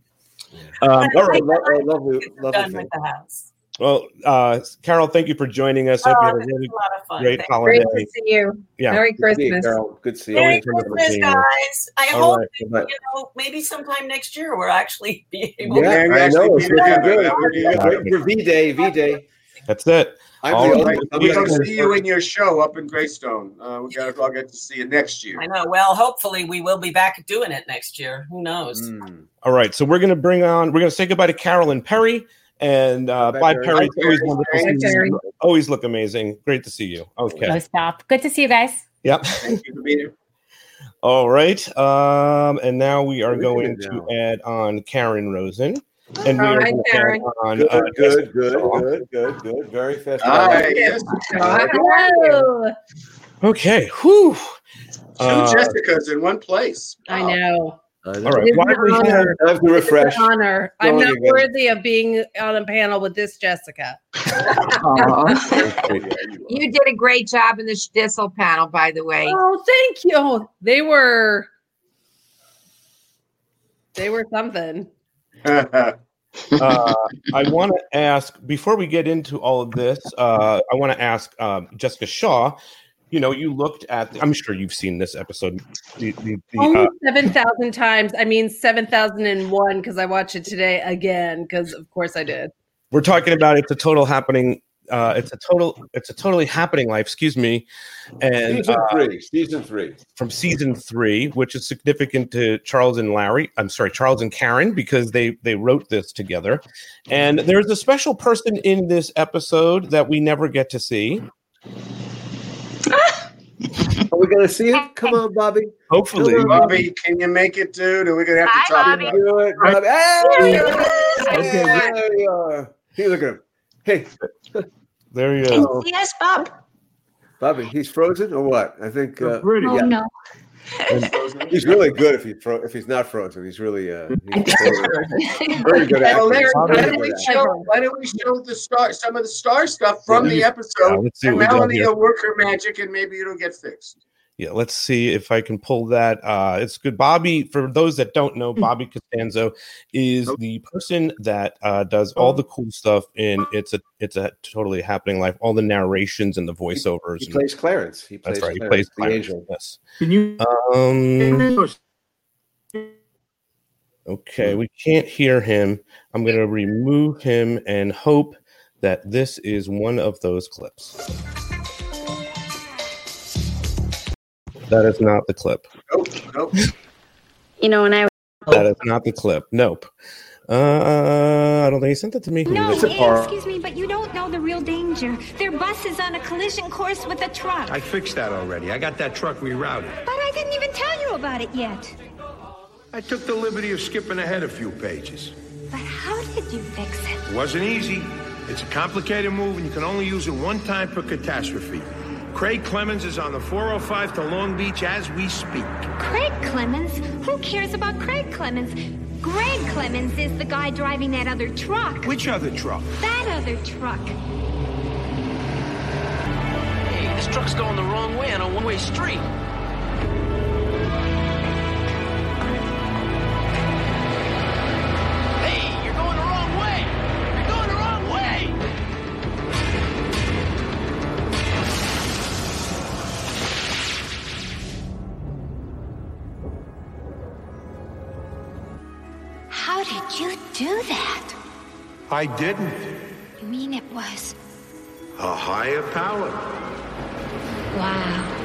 Um, all Oh, lo- oh, lovely, lovely Done with the house. Well, uh, Carol, thank you for joining us. Hope you Oh, have a really a lot of fun. great holiday. Great to see you. Yeah. Merry Good to see you, Christmas. Carol. Good to see you. Merry Christmas, guys! I All hope right. that, you know maybe sometime next year we'll actually be able. Yeah, Maybe I actually know. It's looking together. good. That would be We're waiting for V Day. V Day. That's it. I'm All the right. We the go see you in your show up in Greystone. Uh, we got. I'll get to see you next year. I know. Well, hopefully we will be back doing it next year. Who knows? Mm. All right, so we're going to bring on. We're going to say goodbye to Carolyn Perry, and uh, Bye, bye, Perry. Perry. Always wonderful. Bye, seeing you. Perry. Always look amazing. Great to see you. Okay. No Okay. stop. Good to see you guys. Yep. Thank you for being here. All right. Um, and now we are going to add on Karen Rosin, and we All are right, going to Karen. add on Good, uh, good, Jessica good, good, good, good. Very festive. Hi, yes. Hello. Okay. Whew. Two Uh, Jessicas in one place. I Wow. know. I know. all right. It is Why an we have- honor. I have to refresh. An honor. I'm not again. worthy of being on a panel with this Jessica. (laughs) You did a great job in the Stissel panel, by the way. Oh, thank you. They were they were something. (laughs) uh, I want to ask before we get into all of this. Uh, I want to ask um, Jessica Shaw. You know, you looked at. I'm sure you've seen this episode. The, the, the, Only uh, seven thousand times. I mean seven thousand and one because I watched it today again because of course I did. we're talking about it's a total happening. Uh, it's a total. It's a totally happening life. Excuse me. And Season uh, three. Season three. from season three, which is significant to Charles and Larry. I'm sorry, Charles and Karen, because they they wrote this together. And there's a special person in this episode that we never get to see. Are we gonna see it? Come on, Bobby. Hopefully, Come on, Bobby, can you make it, dude? Are we're gonna have to Hi, talk Bobby. about. Do it, Bobby. Hey, Okay. there you are. Hey, look at him. Hey, there you Can go. Yes, Bob. Bobby. He's frozen or what? I think. Uh, Oh, yeah. no. (laughs) He's really good if he fro- if he's not frozen. He's really uh, he's (laughs) very good Well, actor. Larry, why don't we show, why don't we show the star, some of the star stuff from the Yeah, episode, let's see and what we got Melanie will work her magic, and maybe it'll get fixed. Yeah, let's see if I can pull that. Uh, it's good. Bobby, for those that don't know, Bobby Costanzo is the person that uh, does all the cool stuff in it's a it's a totally happening life. All the narrations and the voiceovers. He and- plays Clarence. He plays that's right. He Clarence, plays the Clarence, angel. Yes. Can you? Um, Okay, we can't hear him. I'm going to remove him and hope that this is one of those clips. That is not the clip. Nope, nope. You know, when I That is not the clip. Nope. Uh, I don't think he sent it to me. No, That's a par- excuse me, but you don't know the real danger. Their bus is on a collision course with a truck. I fixed that already. I got that truck rerouted. But I didn't even tell you about it yet. I took the liberty of skipping ahead a few pages. But how did you fix it? It wasn't easy. It's a complicated move, and you can only use it one time per catastrophe. Craig Clemens is on the 405 to Long Beach as we speak. Craig Clemens? Who cares about Craig Clemens? Greg Clemens is the guy driving that other truck. Which other truck? That other truck. Hey, this truck's going the wrong way on a one-way street. I didn't. You mean it was. A higher power. Wow.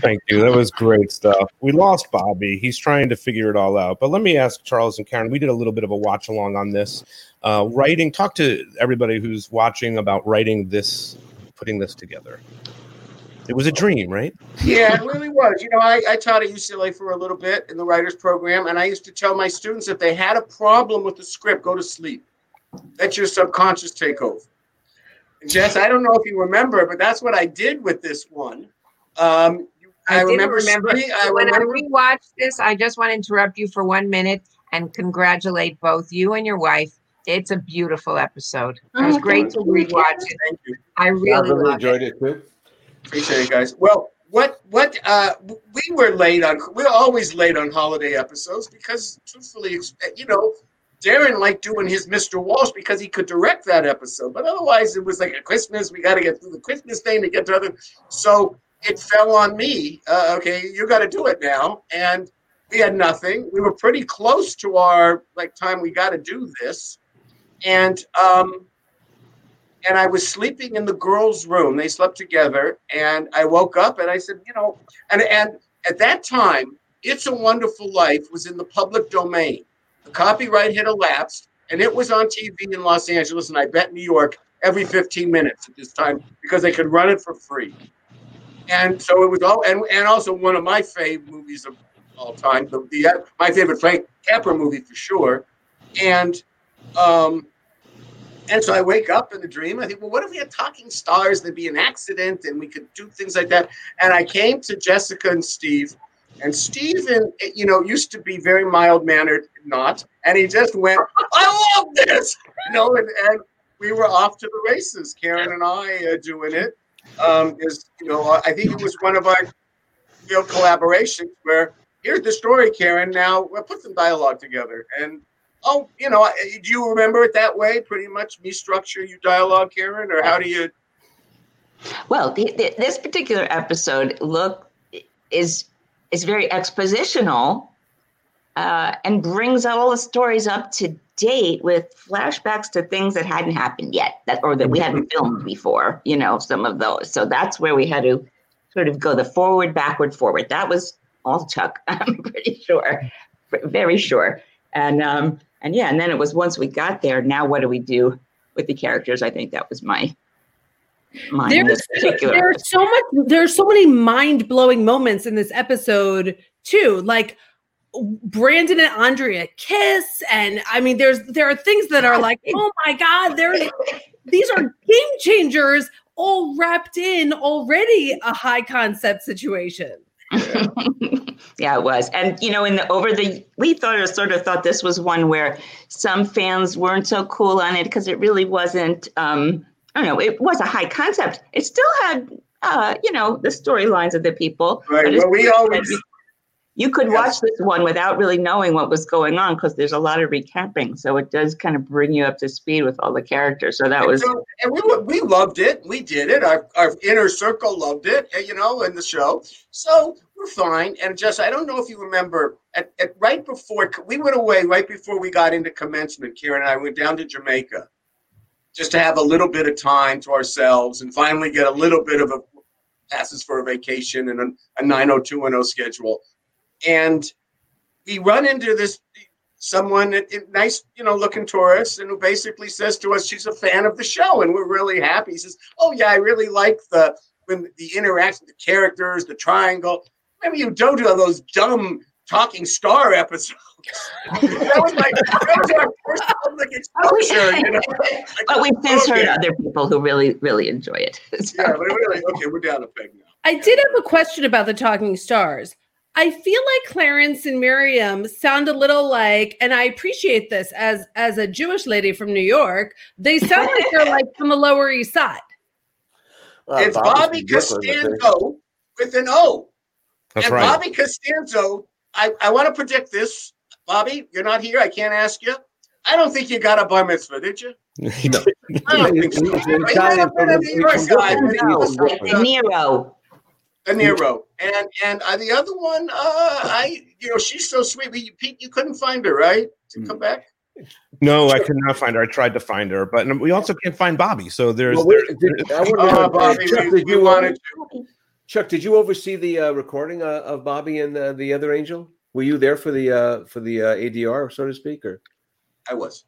Thank you. That was great stuff. We lost Bobby. He's trying to figure it all out. But let me ask Charles and Karen. We did a little bit of a watch along on this. Uh, writing, talk to everybody who's watching about writing this, putting this together. It was a dream, right? Yeah, it really was. You know, I, I taught at UCLA for a little bit in the writers program, and I used to tell my students if they had a problem with the script, go to sleep. Let your subconscious take over. And Jess, I don't know if you remember, but that's what I did with this one. Um, I, didn't remember. remember. Spree- I when remember. I rewatched this, I just want to interrupt you for one minute and congratulate both you and your wife. It's a beautiful episode. It was Oh, great to rewatch it. Thank you. I I really really loved enjoyed it. it too. Appreciate it, guys. Well, what what uh we were late on we're always late on holiday episodes because truthfully you know Darren liked doing his Mr. Walsh because he could direct that episode, but otherwise it was like a Christmas. We got to get through the Christmas thing to get to other. So it fell on me. Uh, okay, you got to do it now, and we had nothing. We were pretty close to our like time. We got to do this, and um, and I was sleeping in the girls' room. They slept together, and I woke up and I said, you know, and and at that time, "It's a Wonderful Life" was in the public domain. The copyright had elapsed, and it was on TV in Los Angeles, and I bet New York every 15 minutes at this time because they could run it for free. And so it was all, and, and also one of my favorite movies of all time, the, the my favorite Frank Capra movie for sure. And um, and so I wake up in the dream. I think, well, what if we had talking stars? There'd be an accident, and we could do things like that. And I came to Jessica and Steve, and Steven, you know, used to be very mild mannered, not, and he just went, "I love this," you know, and, and we were off to the races. Karen and I uh, doing it. Um, is you know, I think it was one of our you know collaborations where here's the story, Karen. Now we'll put some dialogue together, and oh, you know, do you remember it that way? Pretty much, me structure you dialogue, Karen, or how do you? Well, th- th- this particular episode look is is very expositional uh, and brings all the stories up to date with flashbacks to things that hadn't happened yet, that or that we hadn't filmed before. You know, some of those. So that's where we had to sort of go the forward, backward, forward. That was all Chuck. (laughs) I'm pretty sure, very sure. And um, and yeah, and then it was once we got there. Now, what do we do with the characters? I think that was my mine in There's, there's so much there's so many mind-blowing moments in this episode too like brandon and andrea kiss and i mean there's there are things that are like oh my god there's these are game changers all wrapped in already a high concept situation (laughs) yeah, it was. And you know, in the over the we thought or sort of thought this was one where some fans weren't so cool on it because it really wasn't um I don't know, it was a high concept. It still had uh, you know, the storylines of the people. Right. Well, we always you could watch this one without really knowing what was going on because there's a lot of recapping. So it does kind of bring you up to speed with all the characters. So that And was so- and we, we loved it. We did it. Our, our inner circle loved it, eh, you know, in the show. So we're fine. And just, I don't know if you remember, at, at right before we went away, right before we got into commencement, Kieran and I went down to Jamaica just to have a little bit of time to ourselves and finally get a little bit of a passes for a vacation and a, a 90210 schedule. And we run into this someone, a, a nice, you know, looking tourist, and who basically says to us she's a fan of the show, and we're really happy. He says, "Oh yeah, I really like the when the interaction, the characters, the triangle. Maybe you don't do those dumb talking star episodes." that was like that was our first public exposure, you know. (laughs) but we've since heard Okay. other people who really, really enjoy it. (laughs) Yeah, but really, okay, we're down a peg now. I did have a question about the talking stars. I feel like Clarence and Miriam sound a little like, and I appreciate this as as a Jewish lady from New York. They sound like they're like from the Lower East Side. it's Bobby Costanzo with an O. That's and right. Bobby Costanzo, I, I want to predict this. Bobby, you're not here. I can't ask you. I don't think you got a bar mitzvah, did you? (laughs) no. I don't think so. He's De Niro. And and uh, the other one, uh, I you know, she's so sweet. But you, Pete, you couldn't find her, right? To come back. No, I could not find her. I tried to find her, but we also can't find Bobby. So there's. Well, wait, did- I wanna Oh, Bobby, Chuck, did you wanted Chuck, did you oversee the uh, recording uh, of Bobby and uh, the other angel? Were you there for the uh, for the uh, ADR, so to speak? Or I was.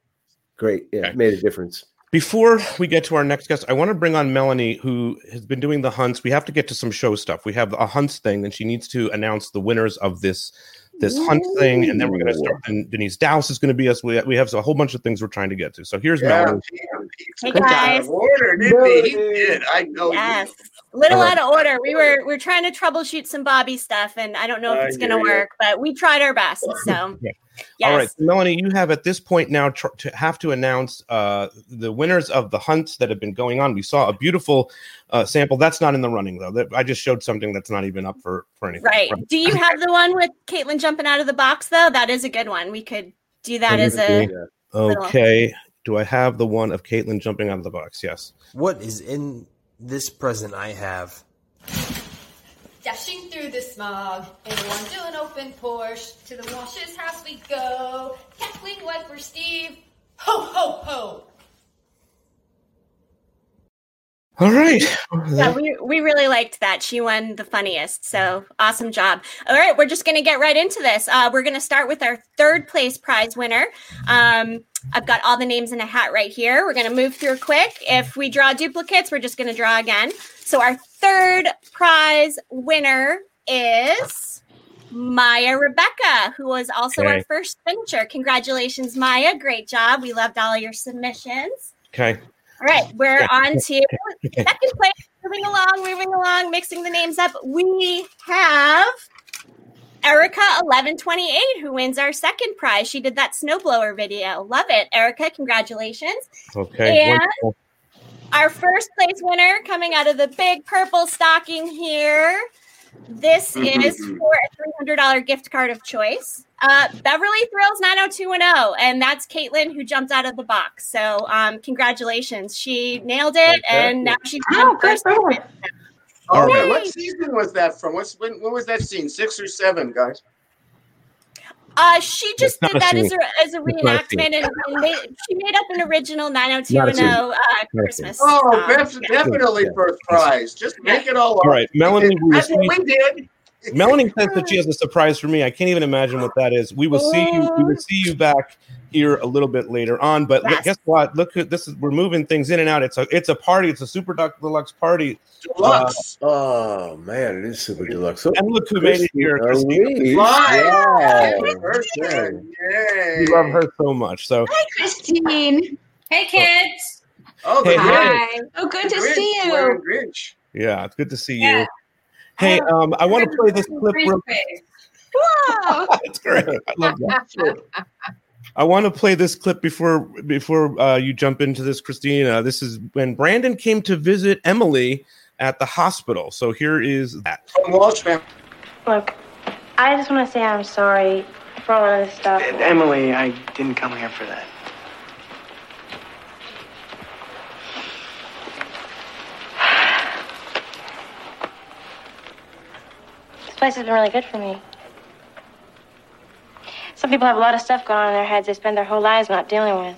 great, yeah, it made a difference. Before we get to our next guest, I want to bring on Melanie, who has been doing the hunts. We have to get to some show stuff. We have a hunts thing, and she needs to announce the winners of this this hunt thing, and then we're going to start. And Denise Dowse is going to be us. We, we have a whole bunch of things we're trying to get to. So here's Yeah, Melanie. Pete, Pete Hey, took it out guys. of Order, didn't he? He did. I know. Yes. did. Little All right. out of order. We were we are trying to troubleshoot some Bobby stuff, and I don't know if it's going to work, but we tried our best. So Yeah. Yes. All right, so Melanie, you have at this point now tr- to have to announce uh, the winners of the hunts that have been going on. We saw a beautiful uh, sample. That's not in the running though. That, I just showed something that's not even up for for anything. Right. Do you have the one with Caitlin jumping out of the box though? That is a good one. We could do that as a little- Okay. Do I have the one of Caitlin jumping out of the box? Yes. What is in this present I have? Dashing through the smog in a one doing open Porsche. To the Walsh's house we go. Cackling white for Steve. Ho, ho, ho. All right. Yeah, we, we really liked that. She won the funniest. So awesome job. All right, we're just going to get right into this. Uh, we're going to start with our third place prize winner. Um, I've got all the names in a hat right here. We're going to move through quick. If we draw duplicates, we're just going to draw again. So our third prize winner is Maya Rebecca, who was also our first finisher. Congratulations, Maya. Great job. We loved all your submissions. Okay. All right, we're Okay. on to (laughs) second place. Moving along, moving along, mixing the names up. We have Erica eleven twenty eight, who wins our second prize. She did that snowblower video. Love it, Erica. Congratulations. Okay. And wonderful. Our first place winner coming out of the big purple stocking here. This is Mhm. for a three hundred dollar gift card of choice. Uh, Beverly Thrills nine hundred two one zero, and that's Caitlin who jumped out of the box. So, um, congratulations, she nailed it, and now she's Oh, on first. place. Oh, Yay. what season was that from? What's when? When was that scene? Six or seven, guys? Uh, she just did that as a, as a It's a reenactment, and, and they, she made up an original nine hundred two Not a one scene. zero uh, Not a scene. Christmas. Oh, song. def- definitely first prize. Just make it all up. All right, Melanie. we That's what we did. Melanie says that she (laughs) has a surprise for me. I can't even imagine what that is. We will see you. We will see you back here a little bit later on. But look- Yes. guess what? Look, at this is we're moving things in and out. It's a it's a party. It's a super duck deluxe party. Deluxe. oh man, it is super deluxe. So, and look who made it here. Christine. Elise. Right. Wow. Happy birthday. Yay. We love her so much. So Hi, Christine. Hey, kids. Oh, Hey, hi. Grinch. Oh, good to Grinch, see you. wearing Grinch. yeah, it's good to see Yeah. you. Hey, um, I want to play this clip. Real- Wow. (laughs) That's great. I love that. (laughs) I want to play this clip before before uh, you jump into this, Christina. This is when Brandon came to visit Emily at the hospital. So here is that. From Walsh family. Look, I just want to say I'm sorry for all of this stuff. Emily, I didn't come here for that. This place has been really good for me. Some people have a lot of stuff going on in their heads they spend their whole lives not dealing with.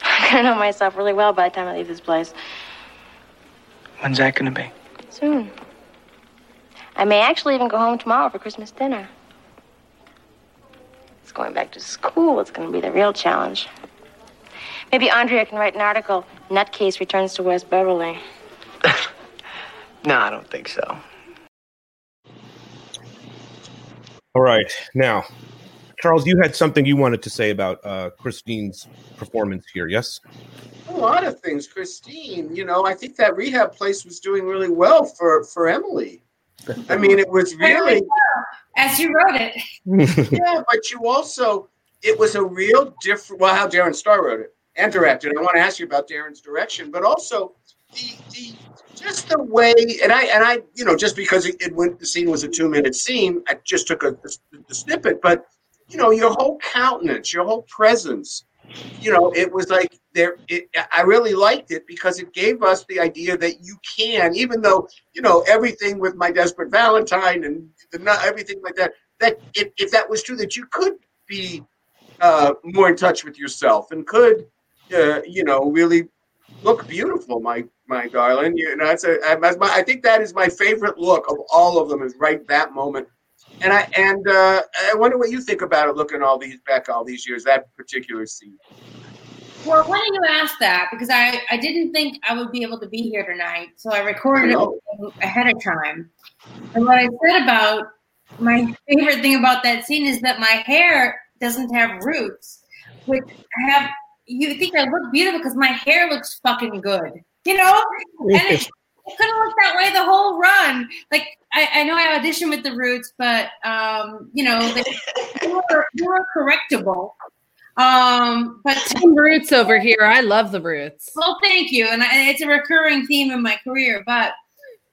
(laughs) I'm gonna know myself really well by the time I leave this place. When's that gonna be? Soon. I may actually even go home tomorrow for Christmas dinner. It's going back to school. It's going to be the real challenge. Maybe Andrea can write an article. Nutcase returns to West Beverly. (laughs) No, I don't think so. All right. Now, Charles, you had something you wanted to say about uh, Christine's performance here, yes? A lot of things, Christine. You know, I think that rehab place was doing really well for for Emily. I mean, it was really As you wrote it. (laughs) yeah, but you also it was a real different. Well, how Darren Star wrote it and directed. I want to ask you about Darren's direction, but also the the just the way and I and I you know just because it, it went the scene was a two minute scene, I just took a, a snippet, but you know your whole countenance, your whole presence. You know, it was like there. It, I really liked it because it gave us the idea that you can, even though you know everything with my desperate Valentine and the, everything like that. That if, if that was true, that you could be uh, more in touch with yourself and could, uh, you know, really look beautiful, my my darling. You know, that's a, I, that's my, I think that is my favorite look of all of them. Is right that moment, and I and uh, I wonder what you think about it. Looking all these back all these years, that particular scene. Well, why did you ask that? Because I, I didn't think I would be able to be here tonight. So I recorded I ahead of time. And what I said about my favorite thing about that scene is that my hair doesn't have roots, which I have. You think I look beautiful because my hair looks fucking good, you know? And it, it couldn't look that way the whole run. Like I, I know I auditioned with the Roots, but um, you know, they, they were, they were correctable. Um, but Team Roots over here. I love the Roots. well, thank you, and I, it's a recurring theme in my career. But,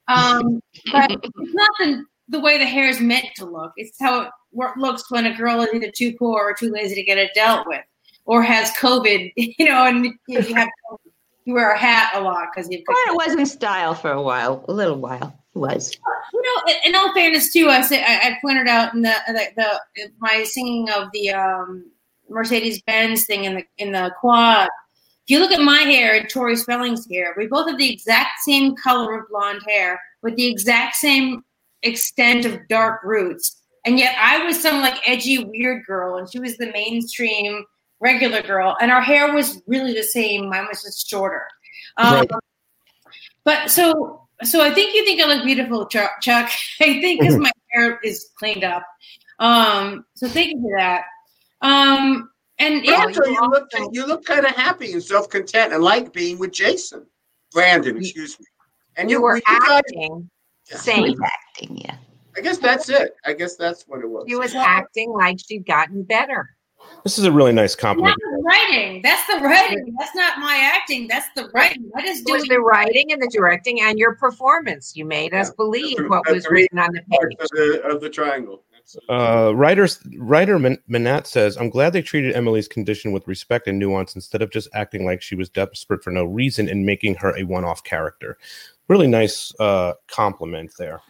um, but it's not the, the way the hair is meant to look. It's how it looks when a girl is either too poor or too lazy to get it dealt with, or has COVID. (laughs) You know, and you have you wear a hat a lot because you've. Well, it was in style for a while, a little while. It was. You know, in- in all fairness, too, I say I, I pointed out in the, the the my singing of the um, Mercedes Benz thing in the in the quad. If you look at my hair and Tori Spelling's hair, we both have the exact same color of blonde hair with the exact same extent of dark roots, and yet I was some like edgy weird girl, and she was the mainstream regular girl, and our hair was really the same. Mine was just shorter. Um, Right. But so, so I think you think I look beautiful, Chuck. Chuck. (laughs) I think because my hair is cleaned up. Um, so thank you for that. Um, and yeah, also, you look you look kind of happy and self content and like being with Jason, Brandon. Excuse me. And You you were you guys- acting Yeah. same. acting, yeah. I guess that's it. I guess that's what it was. She was acting like she'd gotten better. This is a really nice that's compliment. the writing. That's the writing. That's not my acting. That's the writing. I just do the writing and the directing and your performance. You made us believe what was written on the page. of the of the triangle. Uh, writers, writer Min- Manat says, "I'm glad they treated Emily's condition with respect and nuance instead of just acting like she was desperate for no reason and making her a one-off character." Really nice uh, compliment there.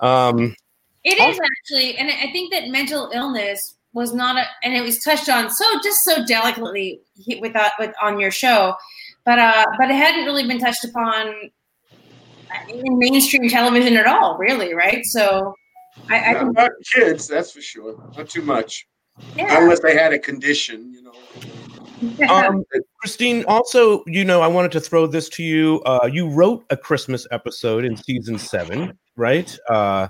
Um, It is actually, and I think that mental illness was not a, and it was touched on so just so delicately he- with uh, with on your show, but uh, but it hadn't really been touched upon in mainstream television at all, really, right? So, I, I Not think about kids, that's for sure. Not too much. Yeah. Unless they had a condition, you know. (laughs) um, Christine, also, you know, I wanted to throw this to you. Uh, you wrote a Christmas episode in season seven, right? Uh,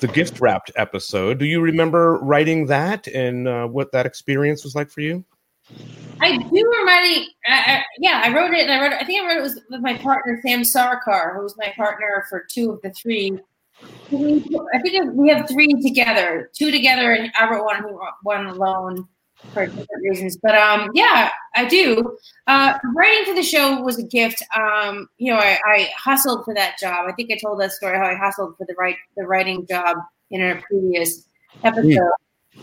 the gift wrapped episode. Do you remember writing that and uh, what that experience was like for you? I do remember. Yeah, I wrote it, and I wrote. It, I think I wrote it was with my partner Sam Sarkar, who was my partner for two of the three. I think we have three together, two together, and I wrote one, one alone. For different reasons. But um, yeah, I do. Uh, writing for the show was a gift. Um, you know, I, I hustled for that job. I think I told that story how I hustled for the right the writing job in a previous episode,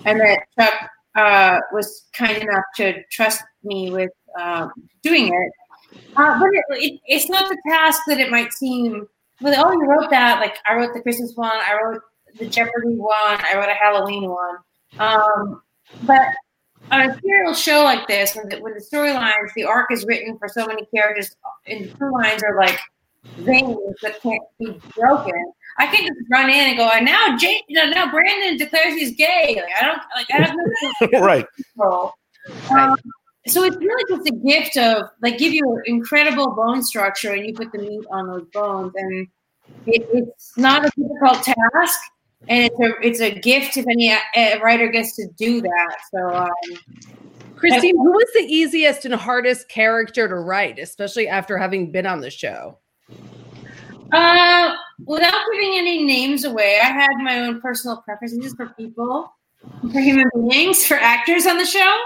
and that Chuck uh, was kind enough to trust me with um, doing it. Uh, but it, it, it's not the task that it might seem. Well, oh, you wrote that. Like I wrote the Christmas one. I wrote the Jeopardy one. I wrote a Halloween one. Um, but on a serial show like this, when the, when the storylines, the arc is written for so many characters, and the lines are like veins that can't be broken. I can just run in and go, and now Jake, you know, now Brandon declares he's gay. Like I don't, like I have no (laughs) right. control. Um, so it's really just a gift of like give you an incredible bone structure, and you put the meat on those bones, and it, it's not a difficult task and it's a it's a gift if any a writer gets to do that. So, um, Christine, who was the easiest and hardest character to write, especially after having been on the show? uh, without giving any names away, I had my own personal preferences for people, for human beings, for actors on the show,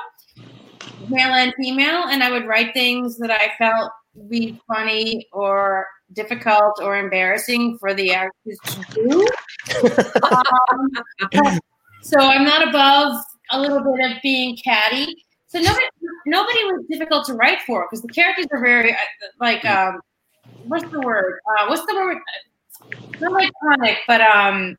male and female, and I would write things that I felt would be funny or difficult or embarrassing for the actors to do. Um, so I'm not above a little bit of being catty. So nobody, nobody was difficult to write for because the characters are very uh, like um, what's the word? Uh, what's the word? Not iconic, but um,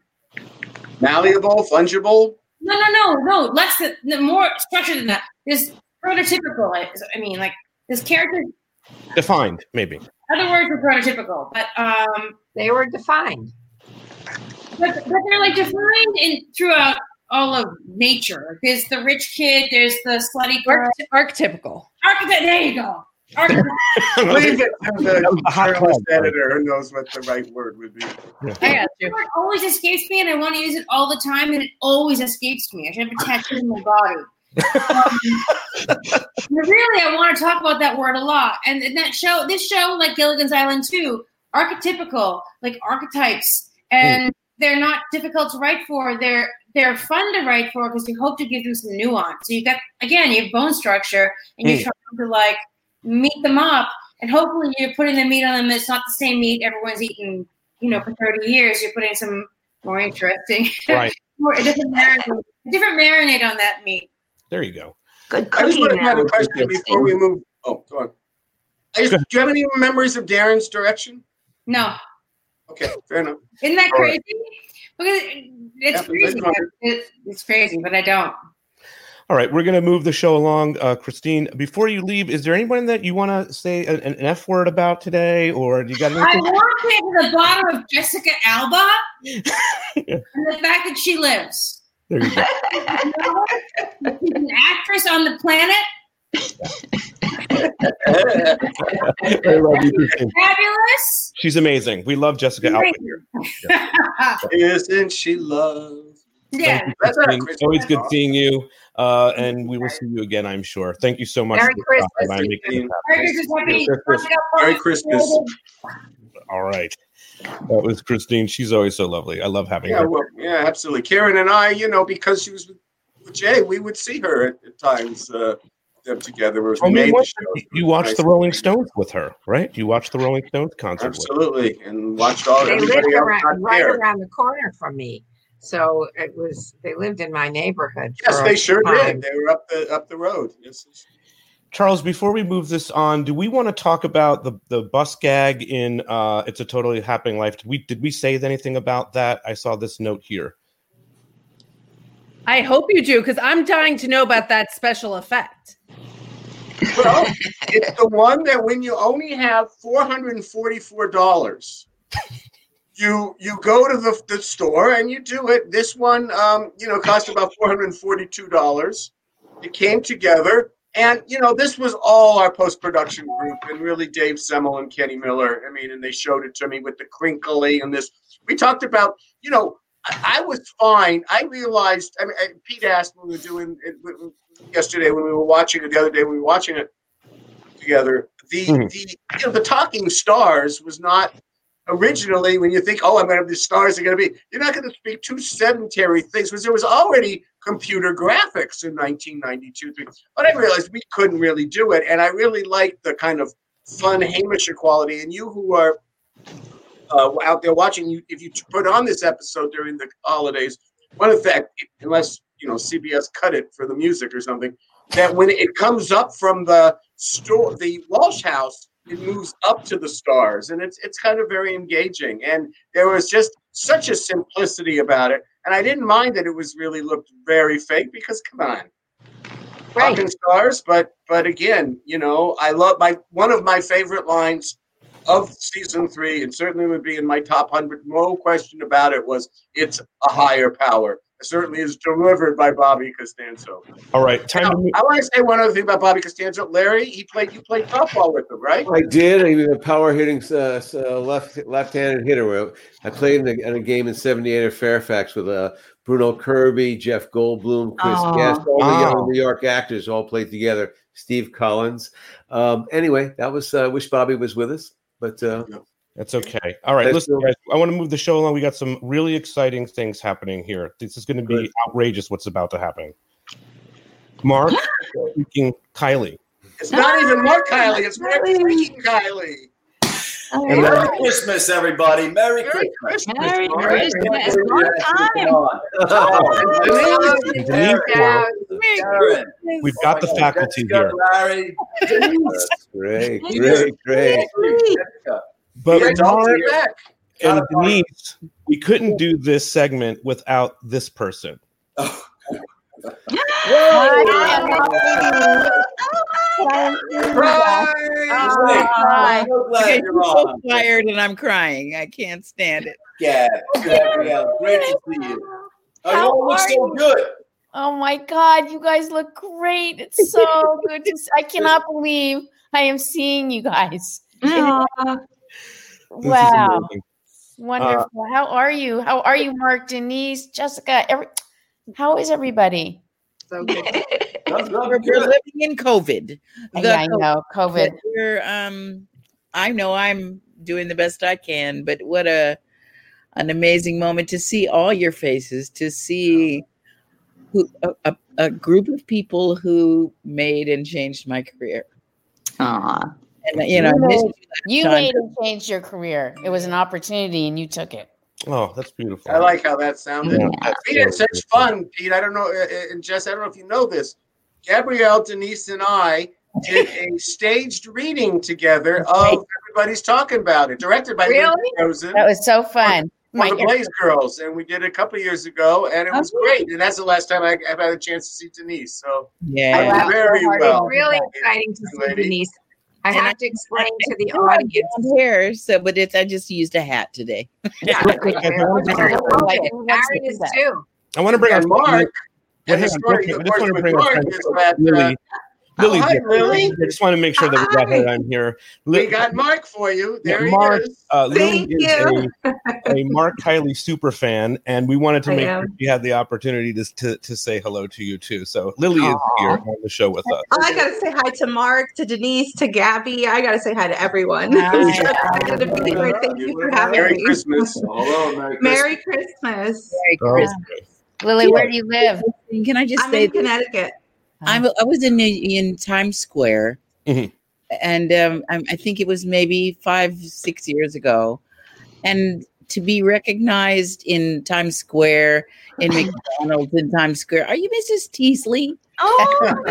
Malleable, fungible. no, no, no, no. Less than more structured than that. This prototypical. I I mean, like this character. Defined, maybe. Other words are prototypical, but um, they were defined. But, but they're like defined in throughout all of nature. There's the rich kid. There's the slutty girl. archetypical. Archetype. There you go. Archetype. (laughs) Leave it to the a hot editor who knows what the right word would be. I It always escapes me, and I want to use it all the time, and it always escapes me. I should have a tattoo in my body. (laughs) Um, really, I want to talk about that word a lot. And in that show, this show, like Gilligan's Island too, archetypical, like archetypes, and they're not difficult to write for. They're they're fun to write for because you hope to give them some nuance. So you got again, you have bone structure, and you're Mm. trying to like meet them up, and hopefully you're putting the meat on them. It's not the same meat everyone's eaten, you know, for thirty years. You're putting some more interesting, (laughs) Right. more a different marinade, a different marinade on that meat. There you go. Good I just want to cooking have a question before we move. Oh, go on. I just, do you have any memories of Darren's direction? No, Okay, fair enough. isn't that All right. crazy? Because it's Yeah, crazy. that's It's, it's crazy, but I don't. All right, we're going to move the show along. Uh, Christine, before you leave, is there anyone that you want to say an, an F word about today, or do you got I anything? want to get to the bottom of Jessica Alba (laughs) and the fact that she lives. There you go. (laughs) She's an actress on the planet. I love you, Fabulous. She's amazing. We love Jessica Alba here. (laughs) Isn't she love? Yeah. You, That's Christine. not Christmas Always good seeing you, uh, and we will see you again. I'm sure. Thank you so much. Merry Christmas, time. I'm making Christine. this happen. Merry Christmas. Merry Christmas. Merry Christmas. All right, that was Christine. She's always so lovely. I love having Yeah, her. well, yeah, absolutely. Karen and I, you know, because she was with, with Jay, we would see her at, at times. Uh, them together as I we made what- the show. you watched Nice. the Rolling Stones with her, right? You watched the Rolling Stones concert. with her. Absolutely, and watched all They lived around, right there. around the corner from me. So it was, they lived in my neighborhood. Yes, they sure time. did. They were up the up the road. Yes. Charles, before we move this on, do we want to talk about the the bus gag in uh, "It's a Totally Happening Life"? Did we did we say anything about that? I saw this note here. I hope you do because I'm dying to know about that special effect. Well, (laughs) it's the one that when you only have four hundred and forty-four dollars, you you go to the, the store and you do it. This one, um, you know, cost about four hundred and forty-two dollars. It came together, and you know, this was all our post-production group, and really Dave Semmel and Kenny Miller. I mean, and they showed it to me with the crinkly and this. We talked about, you know, I, was fine. I realized. I mean, Pete asked when we were doing it yesterday when we were watching it. The other day we were watching it together. The Mhm. the you know the talking stars was not originally, when you think, oh, I'm going to have the stars are going to be, you're not going to speak two sedentary things because there was already computer graphics in 1992. three. But I realized we couldn't really do it. And I really liked the kind of fun Hamisher quality. And you who are uh, out there watching, you if you put on this episode during the holidays, one the unless you know CBS cut it for the music or something, that when it comes up from the store, the Walsh House, it moves up to the stars, and it's it's kind of very engaging. And there was just such a simplicity about it, and I didn't mind that it was really looked very fake because come on. Right. Talking stars, but but again, you know, I love my one of my favorite lines of season three, and certainly would be in my top hundred. No question about it. Was it's a higher power? It certainly is delivered by Bobby Costanzo. All right, time Now, to. I want to say one other thing about Bobby Costanzo. Larry, he played. You played softball with him, right? I did. He was a power hitting uh, uh, left left-handed hitter. I played in a, in a game in '78 at Fairfax with uh, Bruno Kirby, Jeff Goldblum, Chris Aw. Guest, all the Wow. young New York actors all played together. Steve Collins. Um, anyway, that was. Uh, wish Bobby was with us, but uh, That's okay. All right, Let's listen, guys. I want to move the show along. We got some really exciting things happening here. This is going to be outrageous. What's about to happen? Mark, speaking Kiely. It's not even ah, more Kiely. It's more freaking Kiely. Oh, and Merry Christmas, everybody. Merry, Merry Christmas. Christmas. Merry Mark. Oh, Christmas. Long time. and Denise now. Karen. We've got the faculty Jessica, here. Larry. that's great, great, great. Jessica. But You're Mark back. and Denise, we couldn't do this segment without this person. Oh. Right. I'm so glad Okay, you're I'm so tired and I'm crying. I can't stand it. Yeah, Gabrielle, great to see you. Oh, you How all look are so you? good. Oh my God, you guys look great. It's so good to see. I cannot believe I am seeing you guys. Aw. This is Wow. amazing. Wonderful. How are you? How are you, Mark, Denise, Jessica? Every, how is everybody? So good. (laughs) I'm, We're, we're living in COVID. The Yeah, I know. COVID. We're, um, I know I'm doing the best I can, but what a an amazing moment to see all your faces, to see who a, a, a group of people who made and changed my career. Aw. And you know, I missed you You time. made and changed your career. It was an opportunity and you took it. Oh, that's beautiful. I like how that sounded. Yeah, that's Pete, it's really such fun, Pete. I don't know, uh, uh, and Jess, I don't know if you know this. Gabrielle, Denise, and I did a (laughs) staged reading together of Everybody's Talking About It, directed by Linda Really? Rosen. That was so fun. for My- the Blaze Girls, and we did it a couple years ago, and it was great. And that's the last time I, I've had a chance to see Denise. So Yeah. I very well. Really exciting to see Denise. I And have to explain to the audience. blonde hair, so but it's I just used a hat today. (laughs) Yeah, Real quick, guys, I want to bring- Like, Aaron is too. I want to bring And our Mark, Well, and the hang on, story, real of quick, I just want to bring our friend Lily. Uh, Lily, oh, hi. Lily. I just want to make sure that we got her on here. Lily, we got Mark for you. There Yeah, Mark, he is. uh, Lily Thank is you. a, (laughs) a Mark Kiely super fan, and we wanted to I make am. sure she had the opportunity to, to to say hello to you too. So Lily is here on the show with us. Oh, I gotta say hi to Mark, to Denise, to Gabby. I gotta say hi to everyone. Hi. (laughs) I'm so excited to be here. Thank you for having Merry me. Christmas. (laughs) Hello, Merry Christmas. Merry Christmas. Merry Oh, Christmas. Lily, where do you live? Can I just I'm say in Connecticut. I'm, I was in in Times Square, Mhm. and um, I, I think it was maybe five, six years ago, and to be recognized in Times Square, in McDonald's in Times Square, are you Mrs. Teasley? Oh,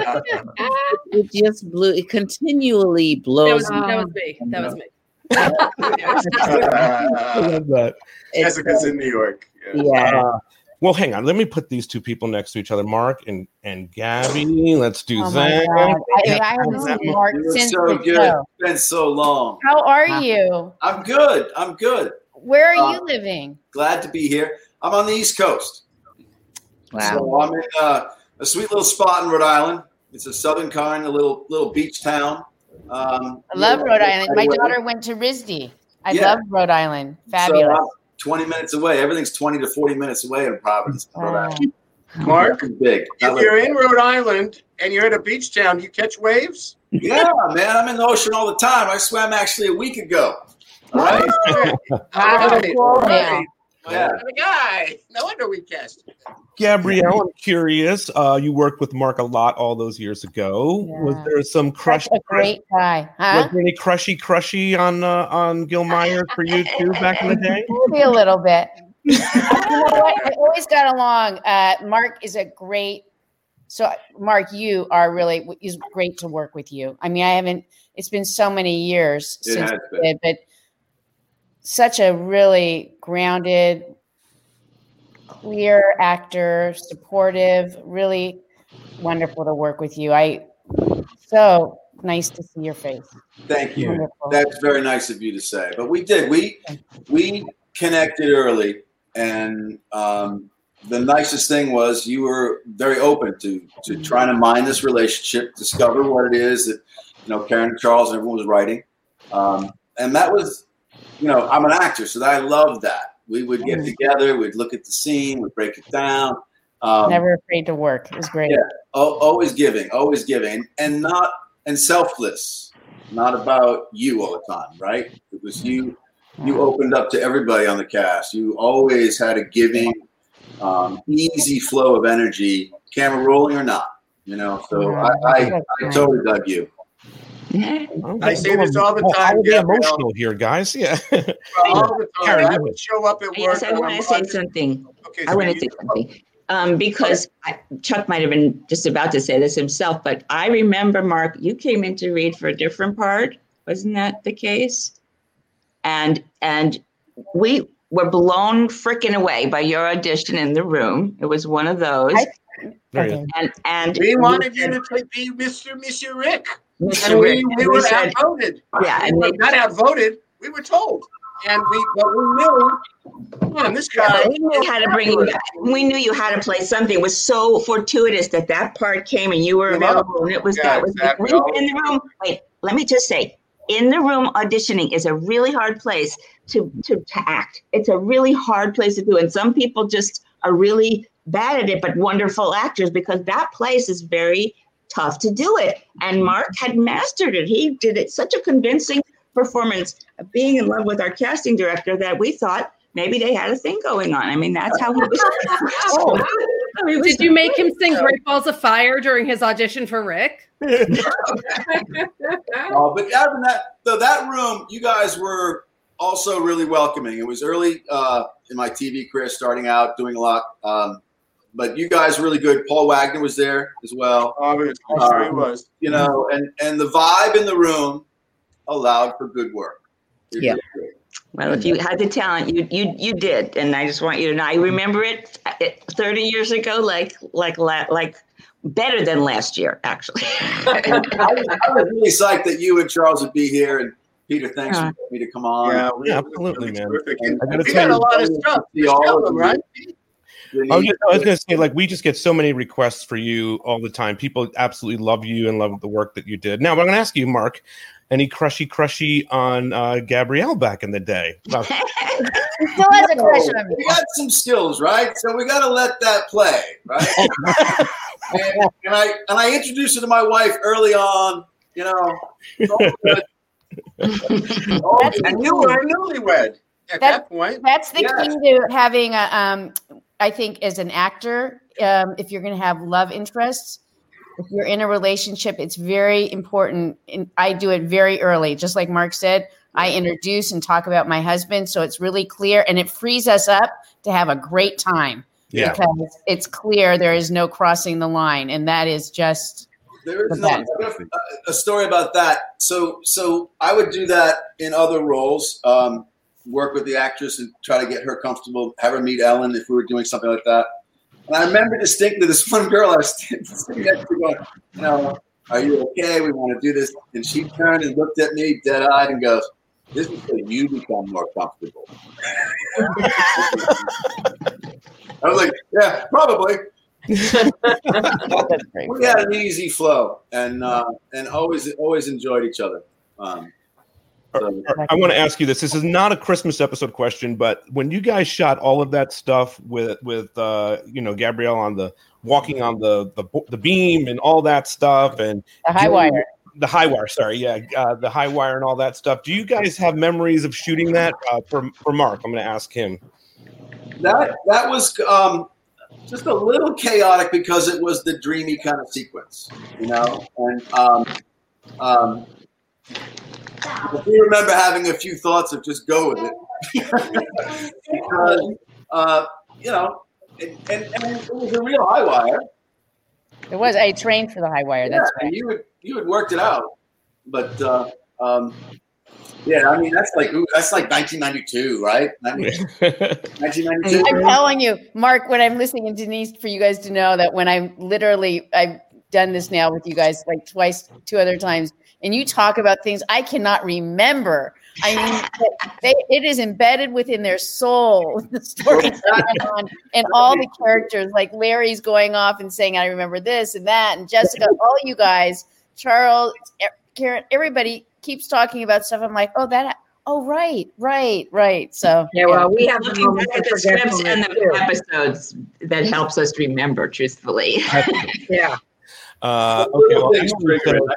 It just blew. It continually That blows. was, that was me. That was me. (laughs) (laughs) I love that. Jessica's in New York. Yeah. Yeah. Uh, well, hang on. Let me put these two people next to each other, Mark and and Gabby. Let's do Oh that. God. I, I haven't seen Mark since so good. show. It's been so long. How are you? I'm good. I'm good. Where are Uh, you living? Glad to be here. I'm on the East Coast. Wow. So I'm in uh, a sweet little spot in Rhode Island. It's a southern kind, a little little beach town. Um, I love Rhode Island. My daughter went to RISD. I Yeah. love Rhode Island. So Fabulous. I'm 20 minutes away. Everything's 20 to 40 minutes away in Providence. Rhode Wow. Mark, big. if you're in Rhode Island and you're at a beach town, you catch waves. Yeah, man, I'm in the ocean all the time. I swam actually a week ago. All right. All right. cool All now. right. Yeah. The guy. No wonder we cast him. Gabrielle, I'm curious. Uh, you worked with Mark a lot all those years ago. Was there some crush? Such a great guy, huh? Was there any crushy crushy on uh, on Gil Meyer for you too back in the (laughs) day? Maybe a little bit. you know what? I always got along. Uh, Mark is a great. So, Mark, you are really is great to work with you. I mean, I haven't. It's been so many years It since has we did, but such a really grounded, clear actor, supportive, really wonderful to work with you. I so nice to see your face. Thank you. Wonderful. That's very nice of you to say. But we did. We we connected early, and um, the nicest thing was you were very open to to trying to mine this relationship, discover what it is that you know Karen Charles and everyone was writing, um, and that was you know I'm an actor, so I love that. We would get together, we'd look at the scene, we'd break it down. Um, Never afraid to work. It was great. yeah, al- always giving, always giving, and not and selfless. Not about you all the time, right? It was you. You opened up to everybody on the cast. You always had a giving, um, easy flow of energy, camera rolling or not. You know, so I, I, I totally dug you. I say this all the I time, will be Gabrielle. emotional here, guys. Yeah. (laughs) (laughs) All the time. Karen, I would show up at work. Yes, I and want I'm to say something. Okay, I want to say something. Um, because I, Chuck might have been just about to say this himself, but I remember, Mark, you came in to read for a different part. Wasn't that the case? And and we were blown freaking away by your audition in the room. It was one of those. Right. And and We wanted you to be Mr. Mr. Rick. And we, we were said- outvoted. Yeah, we and were they- not outvoted. We were told. And we, but we knew, on, this guy. but we knew how to bring you. We knew you had to play something. It was so fortuitous that that part came and you were available, and it was Yeah, that was exactly. when in the room. Wait, let me just say, in the room auditioning is a really hard place to to to act. It's a really hard place to do, and some people just are really bad at it, but wonderful actors because that place is very tough to do it. And Mark had mastered it. He did it such a convincing performance of being in love with our casting director that we thought maybe they had a thing going on. I mean, that's how he was. (laughs) Oh. Did you make him sing Great Balls of Fire during his audition for Rick? (laughs) (laughs) Oh, but other than that, though, that room, you guys were also really welcoming. It was early uh, in my TV career, starting out, doing a lot. Um, but you guys really good. Paul Wagner was there as well. I'm sure he was. You know, and and the vibe in the room allowed for good work. It Yeah. Well, if you had the talent, you you you did, and I just want you to know. I remember it, uh, it 30 years ago, like like la- like better than last year, actually. (laughs) I, was, I was really psyched that you and Charles would be here. And Peter, thanks Yeah. for me to come on. Yeah, we- Yeah, absolutely, man. Terrific. And And gotta we got a lot of stuff. See to all of them, you. right? I was, just, I was going to say, like, we just get so many requests for you all the time. People absolutely love you and love the work that you did. Now, I'm going to ask you, Mark, any crushy crushy on uh, Gabrielle back in the day? (laughs) About- still has a crush on me. We got some skills, right? So we got to let that play, right? (laughs) and, and I and I introduced her to my wife early on. You know, it's all good. All (laughs) That's. And you were newlywed at That- that point. That's the Yes. key to having a. Um, I think as an actor, um, if you're going to have love interests, if you're in a relationship, it's very important. And I do it very early, just like Mark said. I introduce and talk about my husband, so it's really clear, and it frees us up to have a great time Yeah. because it's clear there is no crossing the line, and that is just There is the no, a story about that. So so I would do that in other roles. Um, work with the actress and try to get her comfortable. Have her meet Ellen if we were doing something like that. And I remember distinctly this (laughs) one girl I was sitting next to going, you know, are you okay? We want to do this. And she turned and looked at me dead eyed and goes, this is so you become more comfortable. (laughs) I was like, yeah, probably. (laughs) we had an easy flow and uh, and always always enjoyed each other. Um, so- I want to ask you this. This is not a Christmas episode question, but when you guys shot all of that stuff with with uh, you know Gabrielle on the walking on the the, the beam and all that stuff, and the high wire. the high wire. Sorry, yeah, uh, the high wire and all that stuff. Do you guys have memories of shooting that? Uh, for for Mark, I'm going to ask him. That that was um, just a little chaotic because it was the dreamy kind of sequence, you know. And um, um, if you remember having a few thoughts of just go with it, because (laughs) (laughs) uh, you know, and, and, and it was a real high wire. It was. I trained for the high wire. That's yeah, right. you had you had worked it out, but uh, um, yeah, I mean that's like ooh, that's like 1992, right? (laughs) 1992. I'm telling you, Mark, when I'm listening and Denise, for you guys to know that when I'm literally, I've done this now with you guys like twice, two other times, and you talk about things I cannot remember. I mean, (laughs) they, it is embedded within their soul, (laughs) the story going on, and (laughs) all the characters. Like Larry's going off and saying, "I remember this and that," and Jessica, all you guys, Charles, Karen, everybody keeps talking about stuff. I'm like, "Oh, that." Oh, right, right, right. So Yeah, well, we have the Looking back at the scripts and the too. episodes that helps us remember, truthfully. yeah. Uh, okay, Little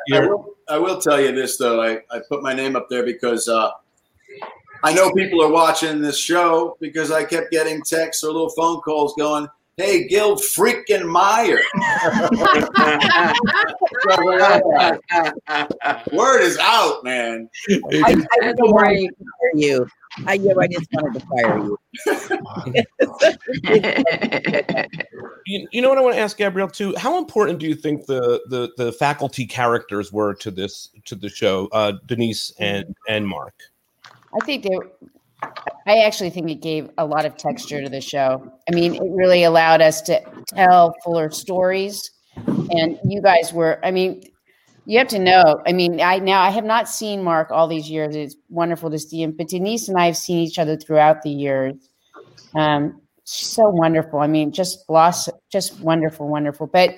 well, I will, tell you this though. I, I put my name up there because uh, I know people are watching this show because I kept getting texts or little phone calls going, "Hey, Gil freaking Meyer." (laughs) Word is out, man. I, I want to fire you. I, yeah, I just wanted to fire you. (laughs) you, you know what I want to ask Gabrielle too? How important do you think the the the faculty characters were to this to the show, uh, Denise and and Mark? I think they. I actually think it gave a lot of texture to the show. I mean, it really allowed us to tell fuller stories, and you guys were. I mean, you have to know. I mean, I now I have not seen Mark all these years. It's wonderful to see him, but Denise and I have seen each other throughout the years. Um, so wonderful. I mean, just lost, just wonderful, wonderful. But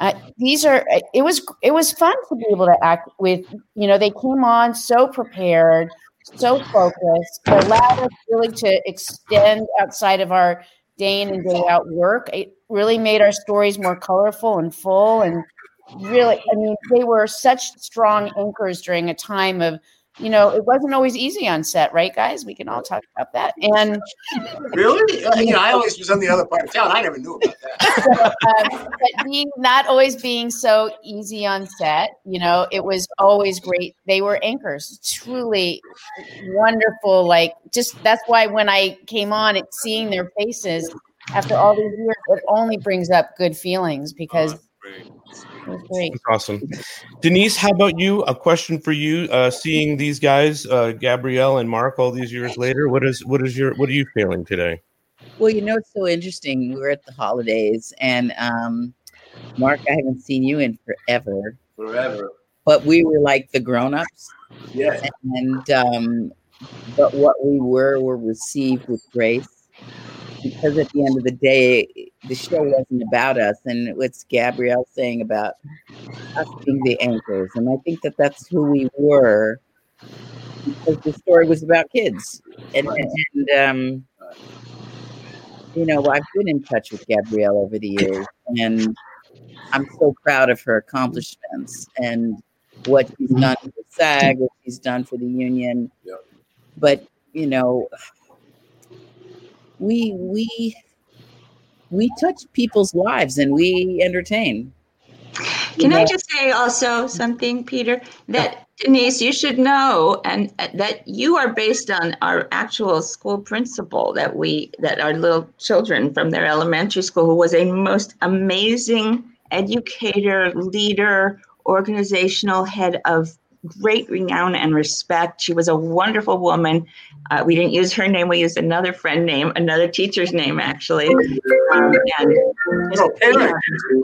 uh, these are. It was it was fun to be able to act with. You know, they came on so prepared so focused. It allowed us really to extend outside of our day in and day out work. It really made our stories more colorful and full. And really, I mean, they were such strong anchors during a time of, you know, it wasn't always easy on set, right, guys? We can all talk about that. And (laughs) Really? Uh, you know, I always was on the other part of town. I never knew about that. (laughs) um, but being not always being so easy on set, you know, it was always great. They were anchors, truly wonderful. Like, just that's why when I came on, it seeing their faces after all these years, it only brings up good feelings because it was great. That's awesome. Denise, how about you? A question for you. Uh, seeing these guys, uh, Gabrielle and Mark, all these years later, what is what is your what are you feeling today? Well, you know, it's so interesting. We're at the holidays, and um, Mark, I haven't seen you in forever, Forever. but we were like the grown-ups. Yeah. And um, but what we were were received with grace because at the end of the day, the show wasn't about us, and what's Gabrielle saying about us being the anchors, and I think that that's who we were because the story was about kids, and and um, you know I've been in touch with Gabrielle over the years, and I'm so proud of her accomplishments and what she's done for SAG, what she's done for the union. But you know, we we we touch people's lives and we entertain. Can I just say also something, Peter? That Denise, you should know, and uh, that you are based on our actual school principal that we that our little children from their elementary school, who was a most amazing educator, leader, organizational head of great renown and respect. She was a wonderful woman. Uh, we didn't use her name; we used another friend name, another teacher's name, actually. Um, and yeah,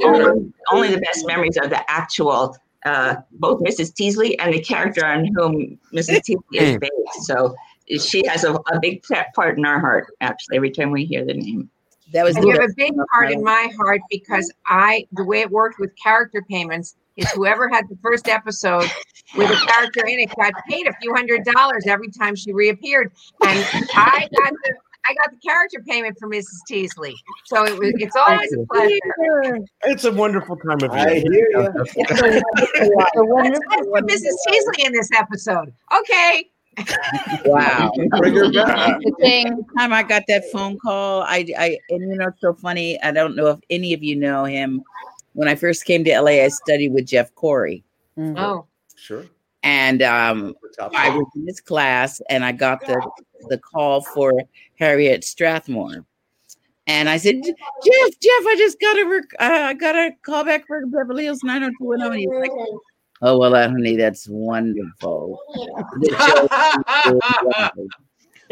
only, only the best memories of the actual, uh, both Mrs. Teasley and the character on whom Mrs. Teasley is based. So she has a, a big part in our heart, actually, every time we hear the name. That was And you have a big part in my heart because I, the way it worked with character payments is whoever had the first episode with a character in it got paid a few hundred dollars every time she reappeared. And I got the, I got the character payment for Mrs. Teasley, so it was. It's always a pleasure. It's a wonderful time of year. I hear you. (laughs) Let's put Mrs. Teasley in this episode. Okay. Wow. Bring her (laughs) back. The time I got that phone call, I, I, and you know, it's so funny. I don't know if any of you know him. When I first came to LA, I studied with Jeff Corey. Oh. Sure. And um, I was in his class, and I got the the call for Harriet Strathmore. And I said, Jeff, Jeff, I just got a rec- uh, I got a call back for Beverly Hills 90210. And he's like, Oh well, honey, that's wonderful. (laughs)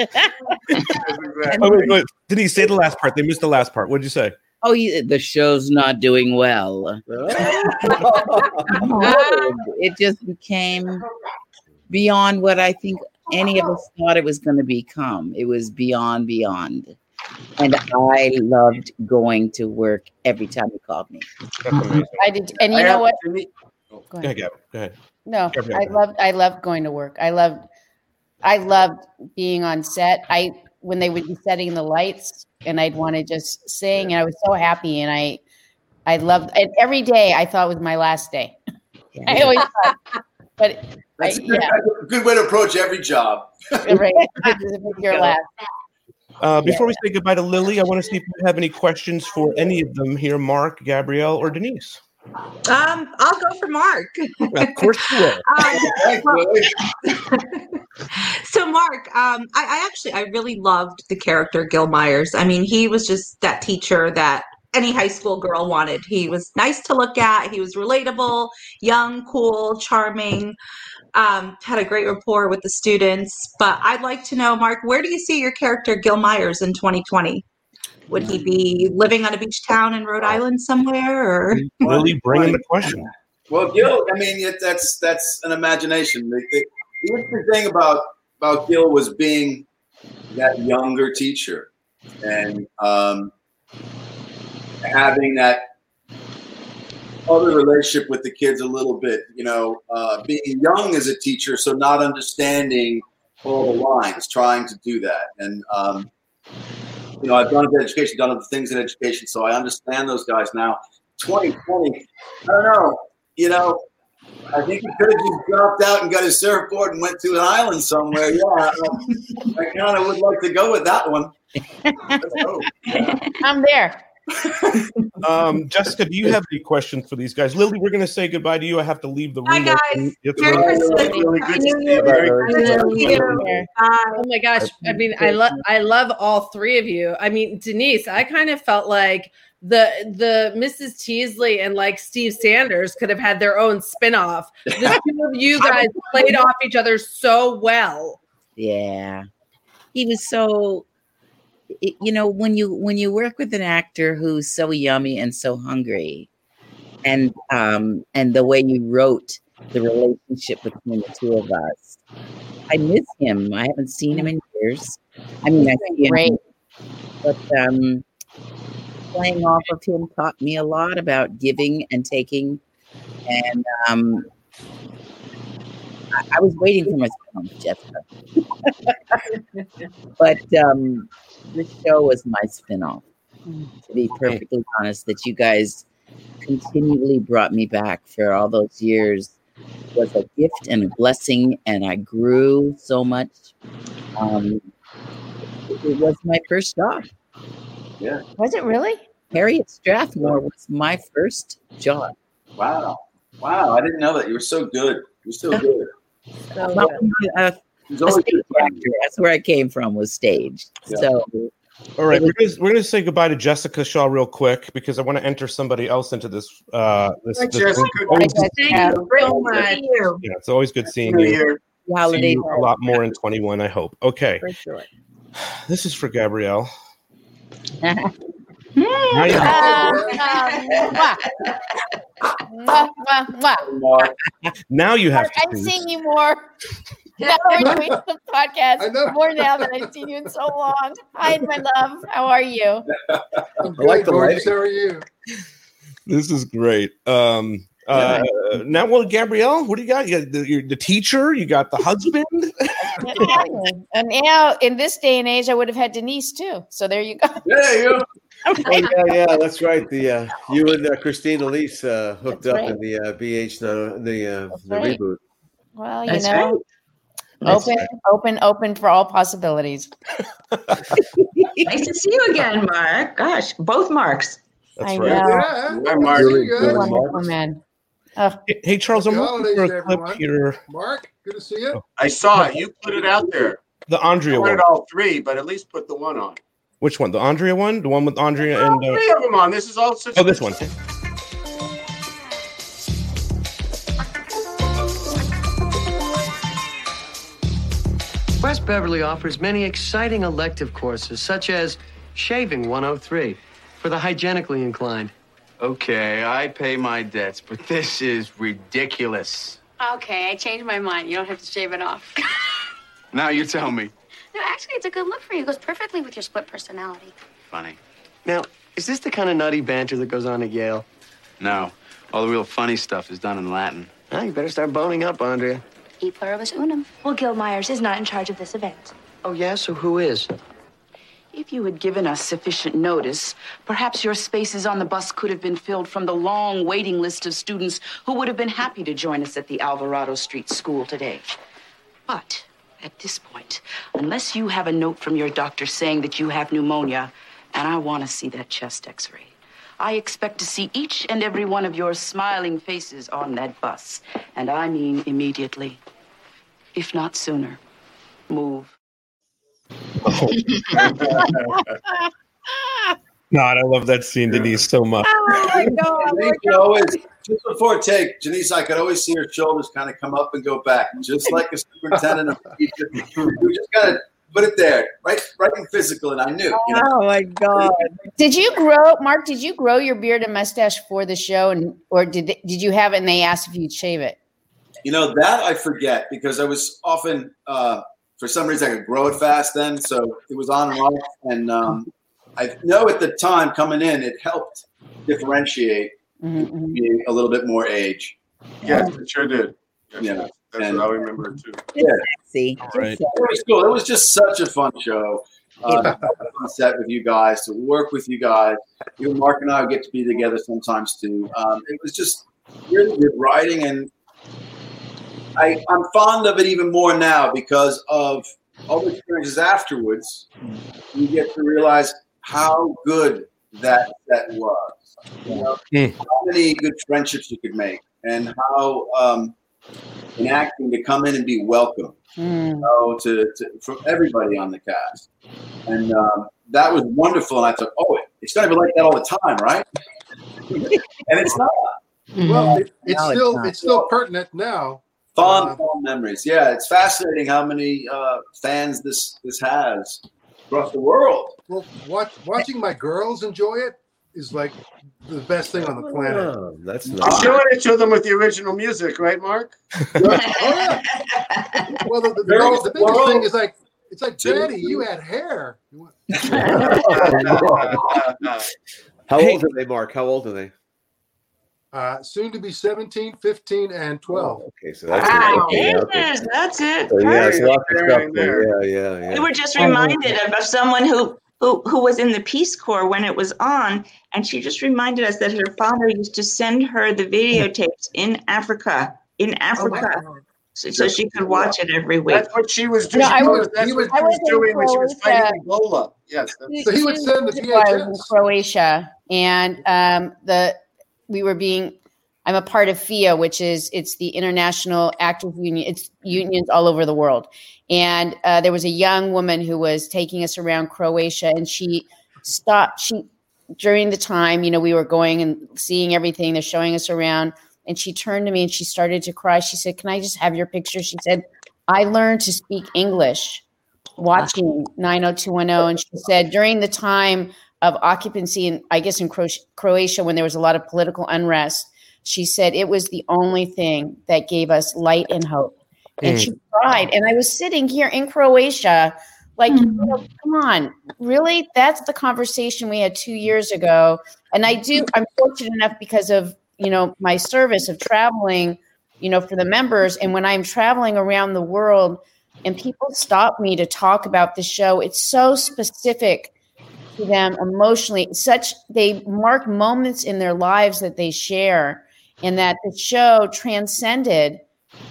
Oh, wait, wait. Did he say the last part? They missed the last part. What did you say? Oh, you, the show's not doing well. (laughs) it just became beyond what I think any of us thought it was going to become. It was beyond, beyond. And I loved going to work every time he called me. I did, and you I know have what? Go ahead, Go ahead. No, I go loved I loved going to work. I loved I loved being on set. I when they would be setting the lights and I'd want to just sing and I was so happy and I I loved and every day I thought was my last day. (laughs) I always thought, but That's a good, yeah, that's a good way to approach every job. right. (laughs) Your last. Uh, before we say goodbye to Lily, I want to see if you have any questions for any of them here, Mark, Gabrielle, or Denise. Um, I'll go for Mark. Of course you will. (laughs) Um, (laughs) so Mark, um, I, I actually I really loved the character Gil Meyers. I mean, he was just that teacher that any high school girl wanted. He was nice to look at. He was relatable, young, cool, charming. Um, had a great rapport with the students. But I'd like to know, Mark, where do you see your character Gil Meyers in 2020? Would he be living on a beach town in Rhode Island somewhere, or Lily, (laughs) bring in the question. Well, Gil, I mean, it, that's that's an imagination. The, the, the interesting thing about about Gil was being that younger teacher and um, having that other relationship with the kids a little bit. You know, uh, being young as a teacher, so not understanding all the lines, trying to do that, and um, you know, I've done education, done other things in education, so I understand those guys now. 2020, I don't know. You know, I think he could have just dropped out and got his surfboard and went to an island somewhere. Yeah, I, I kind of would like to go with that one. (laughs) I'm there. (laughs) Um, Jessica, do you have any questions for these guys? Lily, we're going to say goodbye to you. I have to leave the room. Hi, guys. You Merry. Christmas. Really good to see you. Merry Merry Christmas. Christmas. Oh my gosh! I mean, I love I love all three of you. I mean, Denise, I kind of felt like the the Mrs. Teasley and like Steve Sanders could have had their own spinoff. The (laughs) two of you guys played off each other so well. Yeah. He was so it- you know when you when you work with an actor who's so yummy and so hungry and um and the way you wrote the relationship between the two of us i miss him. I haven't seen him in years. I mean i see him but um playing off of him taught me a lot about giving and taking and um I, I was waiting for my spin Jessica. (laughs) but um, this show was my spin-off. To be perfectly honest, that you guys continually brought me back for all those years was a gift and a blessing, and I grew so much. Um, it, it was my first job. Yeah. Was it really? Harriet Strathmore was my first job. Wow. Wow. I didn't know that. You were so good. You're so (laughs) good. Well, uh, He's a always stage actor. That's where I came from. Was stage. Yeah. So All right, we're gonna, we're gonna say goodbye to Jessica Shaw real quick because I want to enter somebody else into this. Uh, this, this Jessica. always- Thank you so much. yeah, it's always good seeing New you. Year. See holiday you a lot more in 21, I hope. Okay, For sure. this is for Gabrielle. (laughs) Now you- Mwah, (laughs) mwah, mwah. Now you have I'm to. choose. seeing you more. Now we're doing the podcast more now than I've seen you in so long. Hi, my love. How are you? I like the lighting. How are you? This is great. Um, Uh, now, well, Gabrielle, what do you got? You got the, you're the teacher. You got the husband. (laughs) and now, in this day and age, I would have had Denise too. So there you go. Yeah, you go. Oh, yeah, yeah, that's right. The uh, you and uh, Christine Elise uh, hooked That's up right. in the uh, BH no, the uh, the right. reboot. Well, you That's know, That's open, open, open for all possibilities. (laughs) nice to see you again, Mark. Gosh, both Marks. I right. know. Yeah. Hi, Mark. Really You're good, a wonderful man. Oh. Hey, hey, Charles, I'm Happy looking for a holidays, clip everyone. here. Mark, good to see you. I saw it. You put it out there. The I Andrea wanted one. all three, but at least put the one on. Which one? The Andrea one? The one with Andrea All and uh, three of them on. This is all such. oh, this one. West Beverly offers many exciting elective courses, such as Shaving 103 for the hygienically inclined. Okay, I pay my debts, but this is ridiculous. Okay, I changed my mind. You don't have to shave it off. (laughs) Now you tell me. no, actually, it's a good look for you. It goes perfectly with your split personality. Funny. Now, is this the kind of nutty banter that goes on at Yale? No, all the real funny stuff is done in Latin. Ah, you better start boning up, Andrea. E pluribus unum. Well, Gil Meyers is not in charge of this event. Oh, yeah? So who is? If you had given us sufficient notice, perhaps your spaces on the bus could have been filled from the long waiting list of students who would have been happy to join us at the Alvarado Street School today. But at this point, unless you have a note from your doctor saying that you have pneumonia, and I want to see that chest x ray, I expect to see each and every one of your smiling faces on that bus. And I mean immediately. If not sooner. Move. (laughs) God, I love that scene, Denise, so much. Oh my God. Janice could always, oh, just before take, Denise, I could always see her shoulders kind of come up and go back, just like a superintendent of teacher. You just gotta put it there, right, right in physical, and I knew. You know? Oh my God! Did you grow, Mark? Did you grow your beard and mustache for the show, and or did they, did you have it and they asked if you'd shave it? You know that I forget because I was often, uh, for some reason, I could grow it fast then, so it was on and off. And um, I know at the time coming in, it helped differentiate Mm-hmm, being a little bit more age. Yes, it sure did. Yeah, That's and- what I remember it too. Yeah. See, It was cool. It was just such a fun show. Uh, on set with you guys to work with you guys. Even Mark and I get to be together sometimes too. Um, it was just really good writing, and I, I'm fond of it even more now because of all the experiences afterwards. You get to realize how good that that was. You know, how many good friendships you could make, and how um, in acting to come in and be welcome you know, to, to from everybody on the cast, and um, that was wonderful. And I thought, oh, it's going to be like that all the time, right? (laughs) and it's not. Well, it, it's No, it's still not. it's still pertinent now. Fond, fond memories. Yeah, it's fascinating how many uh, fans this this has across the world. Well, watch, watching my girls enjoy it is like the best thing on the planet. Oh, that's You're showing it to them with the original music, right, Mark? (laughs) Well, the, the, the Girls, biggest, the biggest world. thing is like it's like Two. Daddy, you had hair. (laughs) (laughs) How old are they, Mark? How old are they? Uh, soon to be 17, 15, and 12. okay, so that's Wow, okay, okay. yes, that's it. So, yeah, it's Perfect. lots of there. Yeah, yeah, yeah. We were just reminded of, of someone who, who who was in the Peace Corps when it was on, and she just reminded us that her father used to send her the videotapes in Africa, in Africa, so, so she could watch it every week. That's what she was doing. No, I was- that's he what was- she was was doing when she was fighting Ebola. Yes. that's- So he would send the Two years ago, I was in Croatia, and um, the we were being. I'm a part of FIA, which is it's the International Actors Union. It's unions all over the world, and uh, there was a young woman who was taking us around Croatia, and she stopped. She during the time, you know, we were going and seeing everything. They're showing us around, and she turned to me and she started to cry. She said, "Can I just have your picture?" She said, "I learned to speak English." watching 90210 and she said during the time of occupancy in i guess in Cro- croatia when there was a lot of political unrest she said it was the only thing that gave us light and hope and Mm. she cried and i was sitting here in croatia like you know, come on really that's the conversation we had two years ago and i do i'm fortunate enough because of you know, my service of traveling, you know, for the members. And when I'm traveling around the world and people stop me to talk about the show, it's so specific to them emotionally. Such they mark moments in their lives that they share, and that the show transcended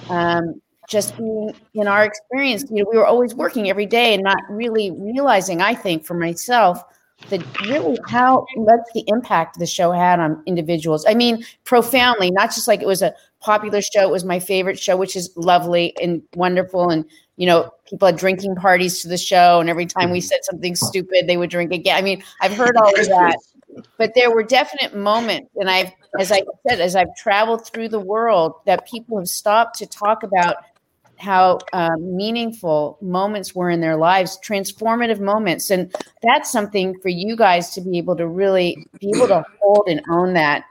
um, just in our experience. You know, we were always working every day and not really realizing. I think for myself that really how much the impact the show had on individuals. I mean, profoundly, not just like it was a popular show, it was my favorite show, which is lovely and wonderful. And, you know, people had drinking parties to the show, and every time we said something stupid, they would drink again. I mean, I've heard all of that. But there were definite moments, and I've, as I said, as I've traveled through the world, that people have stopped to talk about how um, meaningful moments were in their lives, transformative moments. And that's something for you guys to be able to really be able to hold and own that.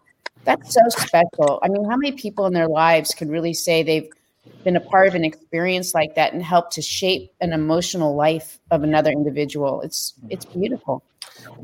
That's so special. I mean, how many people in their lives could really say they've been a part of an experience like that and help to shape an emotional life of another individual? It's it's beautiful.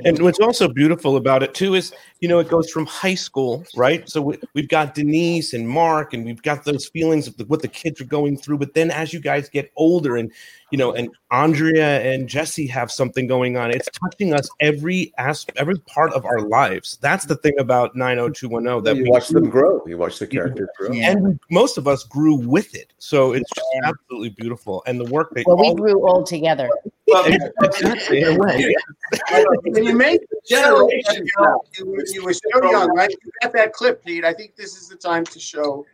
And what's also beautiful about it too is, you know, it goes from high school, right? So we, we've got Denise and Mark, and we've got those feelings of the, what the kids are going through. But then as you guys get older, and you know, and Andrea and Jesse have something going on, it's touching us every aspect, every part of our lives. That's the thing about 90210 that you we watch them grow. You watch the characters grow. and most of us grew with it. So it's just absolutely beautiful. And the work they Well, we grew all together. (laughs) exactly in a way. When you made the generation, you, were- you were so young, right? You got that clip, Pete. I think this is the time to show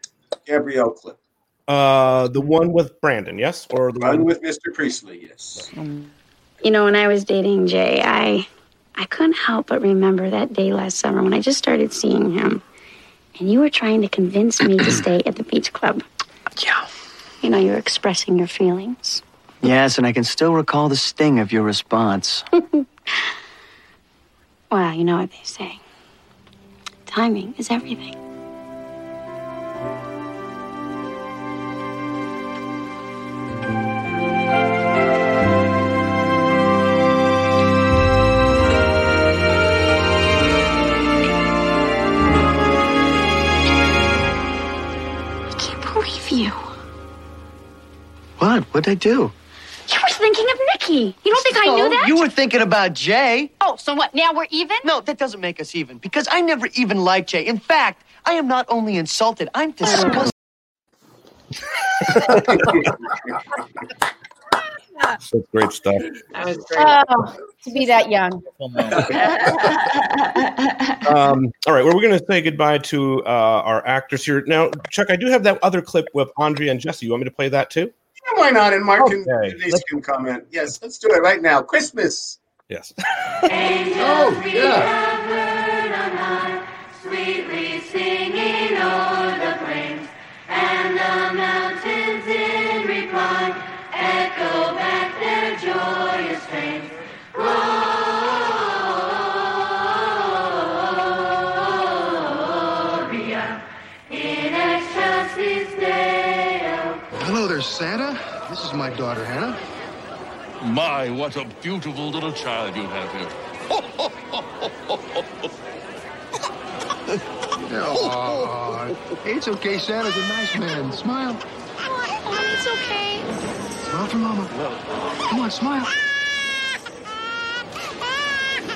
Gabrielle clip. Uh, the one with Brandon, yes, or the One one with Mr. Priestley, yes. You know, when I was dating Jay, I I couldn't help but remember that day last summer when I just started seeing him. And you were trying to convince me to stay at the beach club. Yeah. You know, you're expressing your feelings. Yes, and I can still recall the sting of your response. (laughs) Well, you know what they say. Timing is everything. I can't believe you. What? What'd I do? You were thinking of Nikki. You don't think I knew that? You were thinking about Jay. Oh, so what? Now we're even? No, that doesn't make us even because I never even liked Jay. In fact, I am not only insulted, I'm disgusted. That's great stuff. That was great. Oh, to be that young. (laughs) Um, all right, well, we're going to say goodbye to uh, our actors here now. Chuck, I do have that other clip with Andrea and Jesse. You want me to play that too? Yeah, why not? And Mark can, Okay. Denise can comment. Yes, let's do it right now. Christmas. Yes. (laughs) oh, yeah. Hello Santa. This is my daughter, Hannah. My, what a beautiful little child you have here. Aw, it's okay. Santa's a nice man. Smile. Honey, it's okay. Smile for Mama. Come on, smile.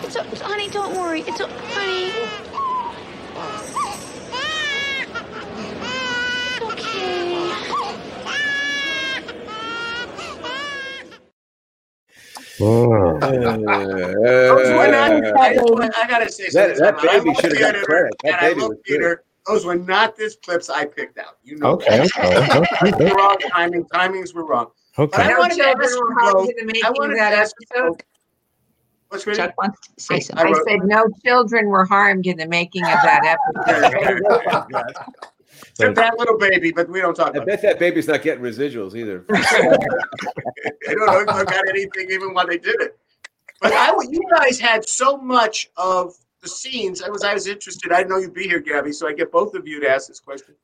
It's o- honey, don't worry. It's o- honey. It's okay. Oh. Those were not, I, just wanna- I gotta say That- that baby should have got Peter, credit. That baby was good. Peter. Those were not the clips I picked out. You know. Okay, that. okay, okay. (laughs) wrong timing. Timings were wrong. Okay. But I No wanted to children ask were you harmed both. in the making of that to episode? What's really? Chuck wants to say I, something. I wrote- said no children were harmed in the making of that (laughs) episode. Oh Except that little baby, but we don't talk I about bet that baby's not getting residuals either. (laughs) (laughs) it. I don't know if I got anything even while they did it. But I, you guys had so much of the scenes. I was, I was interested. I didn't know you'd be here, Gabby, so I get both of you to ask this question.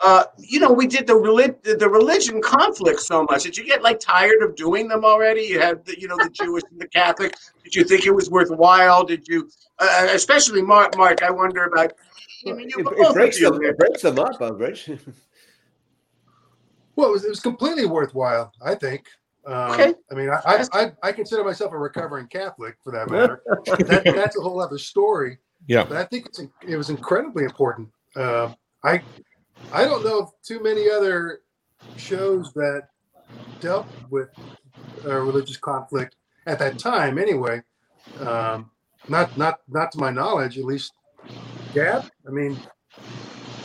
Uh, you know, we did the relig- the religion conflict so much. Did you get like tired of doing them already? You had the, you know, the Jewish and the Catholic. Did you think it was worthwhile? Did you, uh, especially Mark? Mark, I wonder about. I It, mean, it both breaks them. It breaks them up, Umbridge. Well, it was, it was completely worthwhile, I think. Um, Okay. I mean, I, I, I, I consider myself a recovering Catholic for that (laughs) matter. that, that's a whole other story. Yeah. But I think it's, it was incredibly important. Uh, I, I don't know of too many other shows that dealt with uh, religious conflict at that time, anyway. Um, not, not, not to my knowledge, at least. Gab, I mean,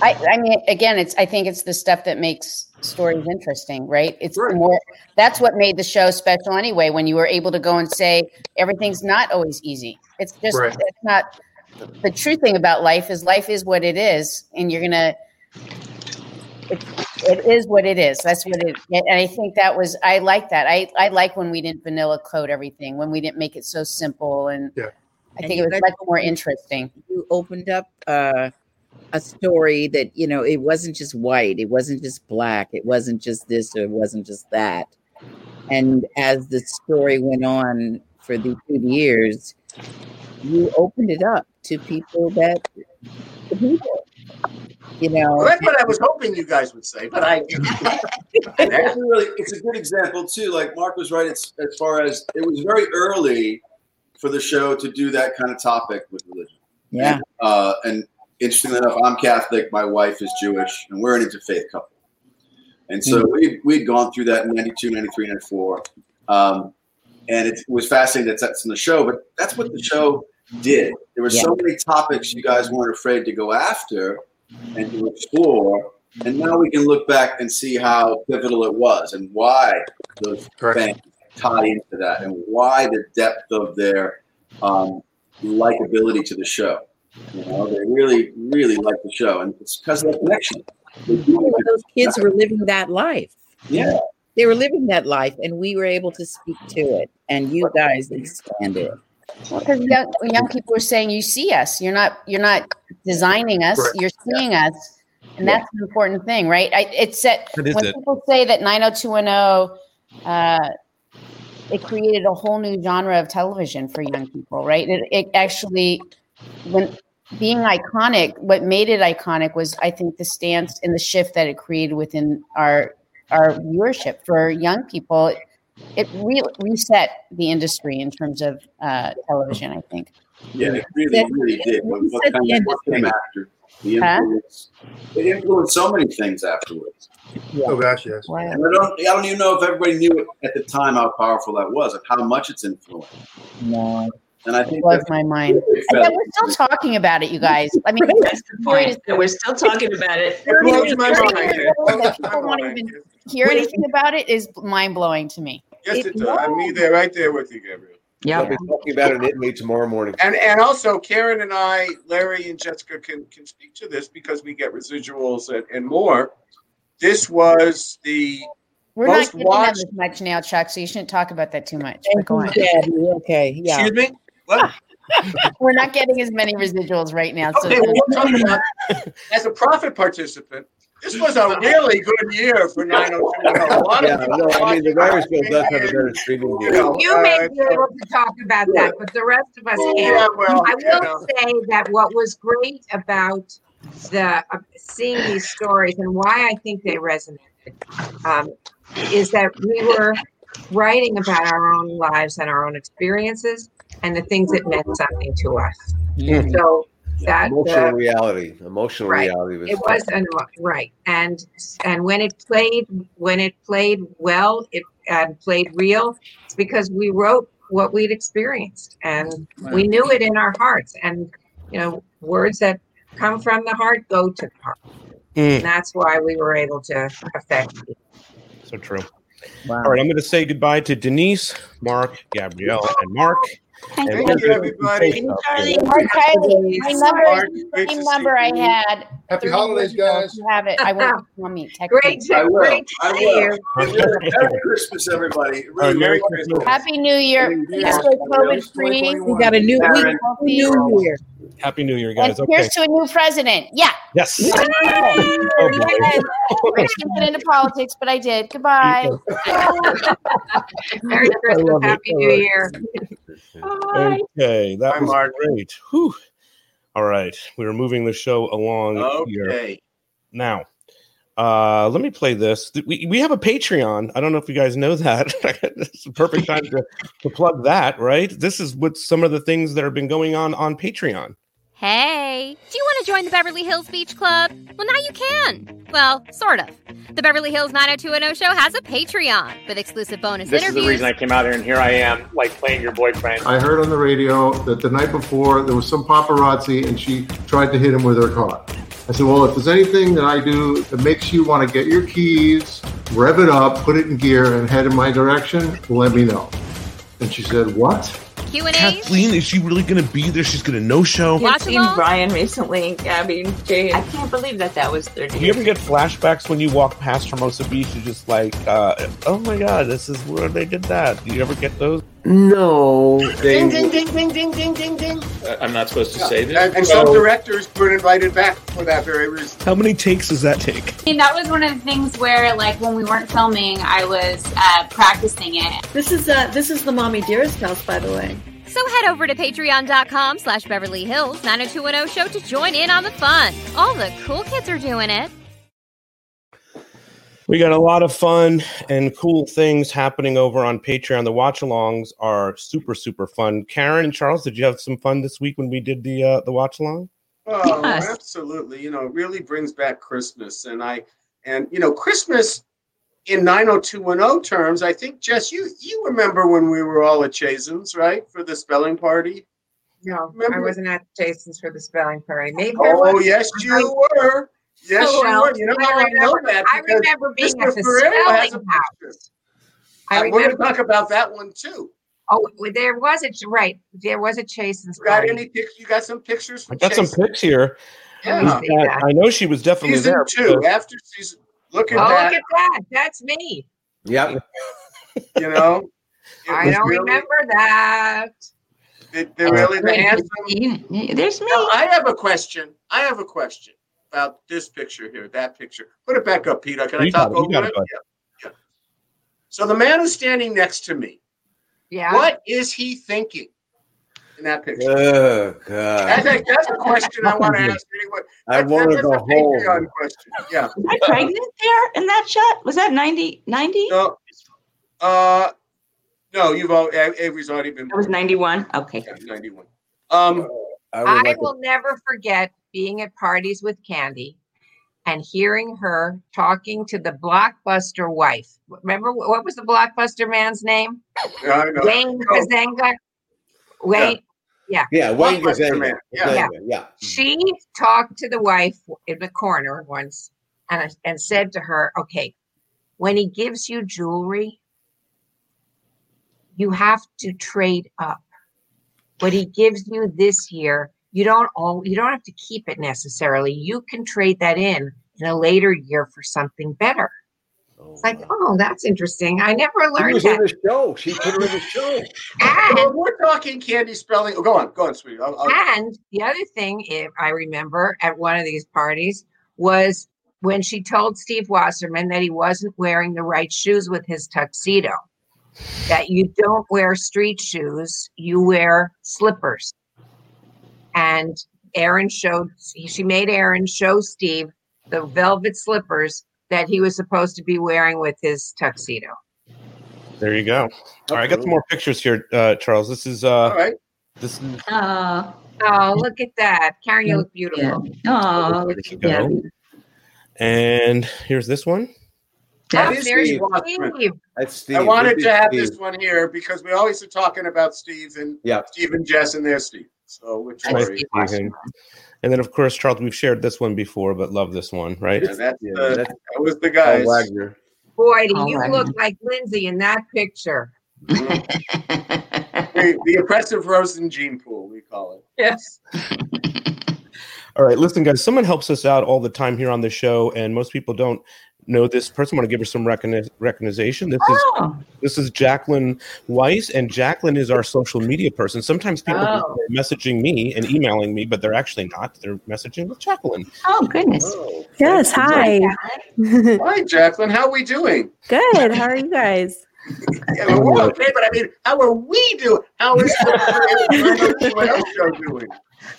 I, I mean, again, it's. I think it's the stuff that makes stories interesting, right? It's more. That's what made the show special, anyway. When you were able to go and say everything's not always easy. It's just. Right. It's not. The true thing about life is life is what it is, and you're gonna. It, it is what it is. That's what it. And I think that was. I like that. I I like when we didn't vanilla code everything. When we didn't make it so simple, and yeah. I think it was guys- much more interesting. You opened up uh, a story that you know it wasn't just white, it wasn't just black, it wasn't just this or it wasn't just that. And as the story went on for the two years, you opened it up to people that the people, you know. Well, that's what I was hoping you guys would say, but I. (laughs) it's a really it's a good example too. Like Mark was right as, as far as it was very early for the show to do that kind of topic with religion. Yeah. And, uh, and interestingly enough, I'm Catholic. My wife is Jewish, and we're an interfaith couple. And so Mhm. we we'd gone through that in 92, 93, 94. Um, and it was fascinating that that's in the show, but that's what the show did. There were so many topics you guys weren't afraid to go after and to explore. And now we can look back and see how pivotal it was and why those fans tie into that and why the depth of their um, likability to the show. You know, they really, really like the show, and it's because of that connection. They those kids were living that life. Yeah. They were living that life, and we were able to speak to it. And you guys expanded it. Well, because young, young people are saying, "You see us. You're not. You're not designing us. Right. You're seeing us." And that's an important thing, right? I, it's that That is when it. people say that 90210, uh, it created a whole new genre of television for young people, right? It, it actually, when being iconic, what made it iconic was, I think, the stance and the shift that it created within our our viewership for young people. It re- reset the industry in terms of uh, television. I think. Yeah, it really, really did. What, what kind of what came after the Huh? It influenced so many things afterwards. Oh gosh, yes. And I don't, I don't even know if everybody knew it at the time how powerful that was and how much it's influenced. No. And I think blows my mind. really And yet we're still talking about it, you guys. I mean, That's the point. that We're still talking about it. It blows my Thirty mind. years old It that blows people my won't even hear anything about it is mind blowing to me. Yes, it does. I'm there, right there with you, Gabriel. I'll be talking about it in Italy tomorrow morning. And and also Karen and I, Larry and Jessica can can speak to this because we get residuals and, and more. This was the We're most not getting them watched. as much now, Chuck. So you shouldn't talk about that too much. Go on. Okay. Yeah. Excuse me. What? (laughs) We're not getting as many residuals right now. So Okay, well, we're talking about as a profit participant. This was a really good year for 90210. A lot Yeah, of people no, I mean the watched Writers it. Guild does have a better streaming You know, You may uh, be able to talk about that, but the rest of us can't. Yeah, well, I you will know. say that what was great about the uh, seeing these stories and why I think they resonated um, is that we were writing about our own lives and our own experiences and the things that meant something to us. Mhm. So that Emotional uh, reality. Emotional right. reality was. It was an, right, and and when it played when it played well, it and played real. It's because we wrote what we'd experienced, and we knew it in our hearts. And you know, words that come from the heart go to the heart, Mm. and that's why we were able to affect. people. So true. All right, I'm going to say goodbye to Denise, Mark, Gabrielle, and Mark. And Thank we'll you, do everybody. some stuff Charlie, here. Mark Kiely, my number Mark, is the great same number I had. Happy holidays, guys. You have it, I want to call me. Text Great, me. to, I will. great to I see will. you. Merry Christmas, everybody. Oh, All right, Merry Christmas. Happy New Year. Please stay COVID free. We got a new week, Karen. new year. Happy New Year, And guys. Okay. here's to a new president. Yeah. Yes. Okay. (laughs) Oh. I didn't get into politics, but I did. Goodbye. (laughs) Merry Christmas, love it. Happy New love (laughs) it. Year. Okay, that Bye, was Mark. great. Whew. All right, we are moving the show along here. Now, uh, let me play this. We, we have a Patreon. I don't know if you guys know that. (laughs) it's the perfect time to, to plug that, right? This is what some of the things that have been going on on Patreon. Hey, do you want to join the Beverly Hills Beach Club? Well, now you can. Well, sort of. The Beverly Hills 90210 show has a Patreon with exclusive bonus This is the reason I came out here, and here I am, like playing your boyfriend. I heard on the radio that the night before there was some paparazzi and she tried to hit him with her car. I said, Well, if there's anything that I do that makes you want to get your keys, rev it up, put it in gear, and head in my direction, let me know. And she said, What? Q and Kathleen, is she really going to be there? She's going to no show. I've seen Brian recently, Gabby, Jay. I can't believe that that was 30 Do you ever get flashbacks when you walk past Hermosa Beach? You're just like, uh, oh my god, this is where they did that. Do you ever get those? No, Ding, ding, ding, ding, ding, ding, ding, ding. Uh, I'm not supposed to Yeah. say this. And, and some directors were invited back for that very reason. How many takes does that take? I mean, that was one of the things where, like, when we weren't filming, I was uh, practicing it. This is uh, this is the mommy dearest house, by the way. So head over to patreon.com slash Beverly Hills 90210 show to join in on the fun. All the cool kids are doing it. We got a lot of fun and cool things happening over on Patreon. The watch alongs are super, super fun. Karen and Charles, did you have some fun this week when we did the uh, the watch along? Oh, Yes. absolutely. You know, it really brings back Christmas. And I, and, you know, Christmas in 90210 terms, I think, Jess, you, you remember when we were all at Chasen's, right? For the spelling party? No, Remember- I wasn't at Chasen's for the spelling party. Maybe Oh, was. yes, you were. Yes, Oh, you well, were. You know I how I know remember- that? I remember being Mr. at the Ferrero spelling a house. I Uh, We're going to talk about that one too. Oh, there was a right. There was a Chasen's Got party. any pics? You got some pictures? I From got some pics here. Yeah. Is I know she was definitely Season there. two, after season. Look at oh, that. look at that. That's me. Yep. You know, (laughs) I don't really- remember that. They- They're really the Wait, handsome. There's me. Now, I have a question. I have a question about this picture here, that picture. Put it back up, Peter. Can I You talk it, over it? it. Yeah. yeah. So the man who's standing next to me, Yeah. what is he thinking in that picture? Oh That's god. a, that's a question I want to ask anyway. I That's- want to go a Patreon home. question. Yeah. Was I pregnant there in that shot? Was that 90? 90? No. Uh, no, you've all Avery's already been. That was 91. Okay. Yeah, 91. Um, I will never forget being at parties with Candy and hearing her talking to the blockbuster wife. Remember what was the blockbuster man's name? Yeah, I know. Wayne Oh. Wayne. Yeah. Yeah, Wayne. Man. Yeah. Huizenga, yeah. She talked to the wife in the corner once and, and said to her, okay, when he gives you jewelry, you have to trade up. What he gives you this year, you don't all you don't have to keep it necessarily. You can trade that in in a later year for something better. It's like, oh, that's interesting. I never learned She learned was in the show. She put her in the show. (laughs) well, we're talking candy spelling. Oh, go on, go on, sweetie. I'll, I'll, And the other thing if I remember at one of these parties was when she told Steve Wasserman that he wasn't wearing the right shoes with his tuxedo. That you don't wear street shoes, you wear slippers. And Aaron showed, she made Aaron show Steve the velvet slippers that he was supposed to be wearing with his tuxedo. There you go. All right, I got some more pictures here, uh, Charles. This is uh, All right. this is Oh, oh, look at that. Karen, you look beautiful. Oh, there you go. And here's this one. That Oh, there's Steve Steve. That's Steve. I wanted to have Steve. this one here because we always are talking about Steve and Yeah. Steve and Jess and their Steve. So which Nice story? to see him. And then, of course, Charles, we've shared this one before, but love this one, right? Yeah, that's Yeah, the, that's- that was the guy. Boy, do you right. look like Lindsay in that picture. the, the oppressive Rosin gene pool, we call it. Yes. All right, listen, guys. Someone helps us out all the time here on the show, and most people don't know this person. I want to give her some recogni- recognition. This is Oh. this is Jacqueline Weiss, and Jacqueline is our social media person. Sometimes people Oh. are messaging me and emailing me, but they're actually not. They're messaging with Jacqueline. Oh, goodness. Oh, yes, hi. (laughs) Hi, Jacqueline. How are we doing? Good. How are you guys? Yeah, well, we're okay, but I mean, how are we doing? How is the (laughs) what else show doing?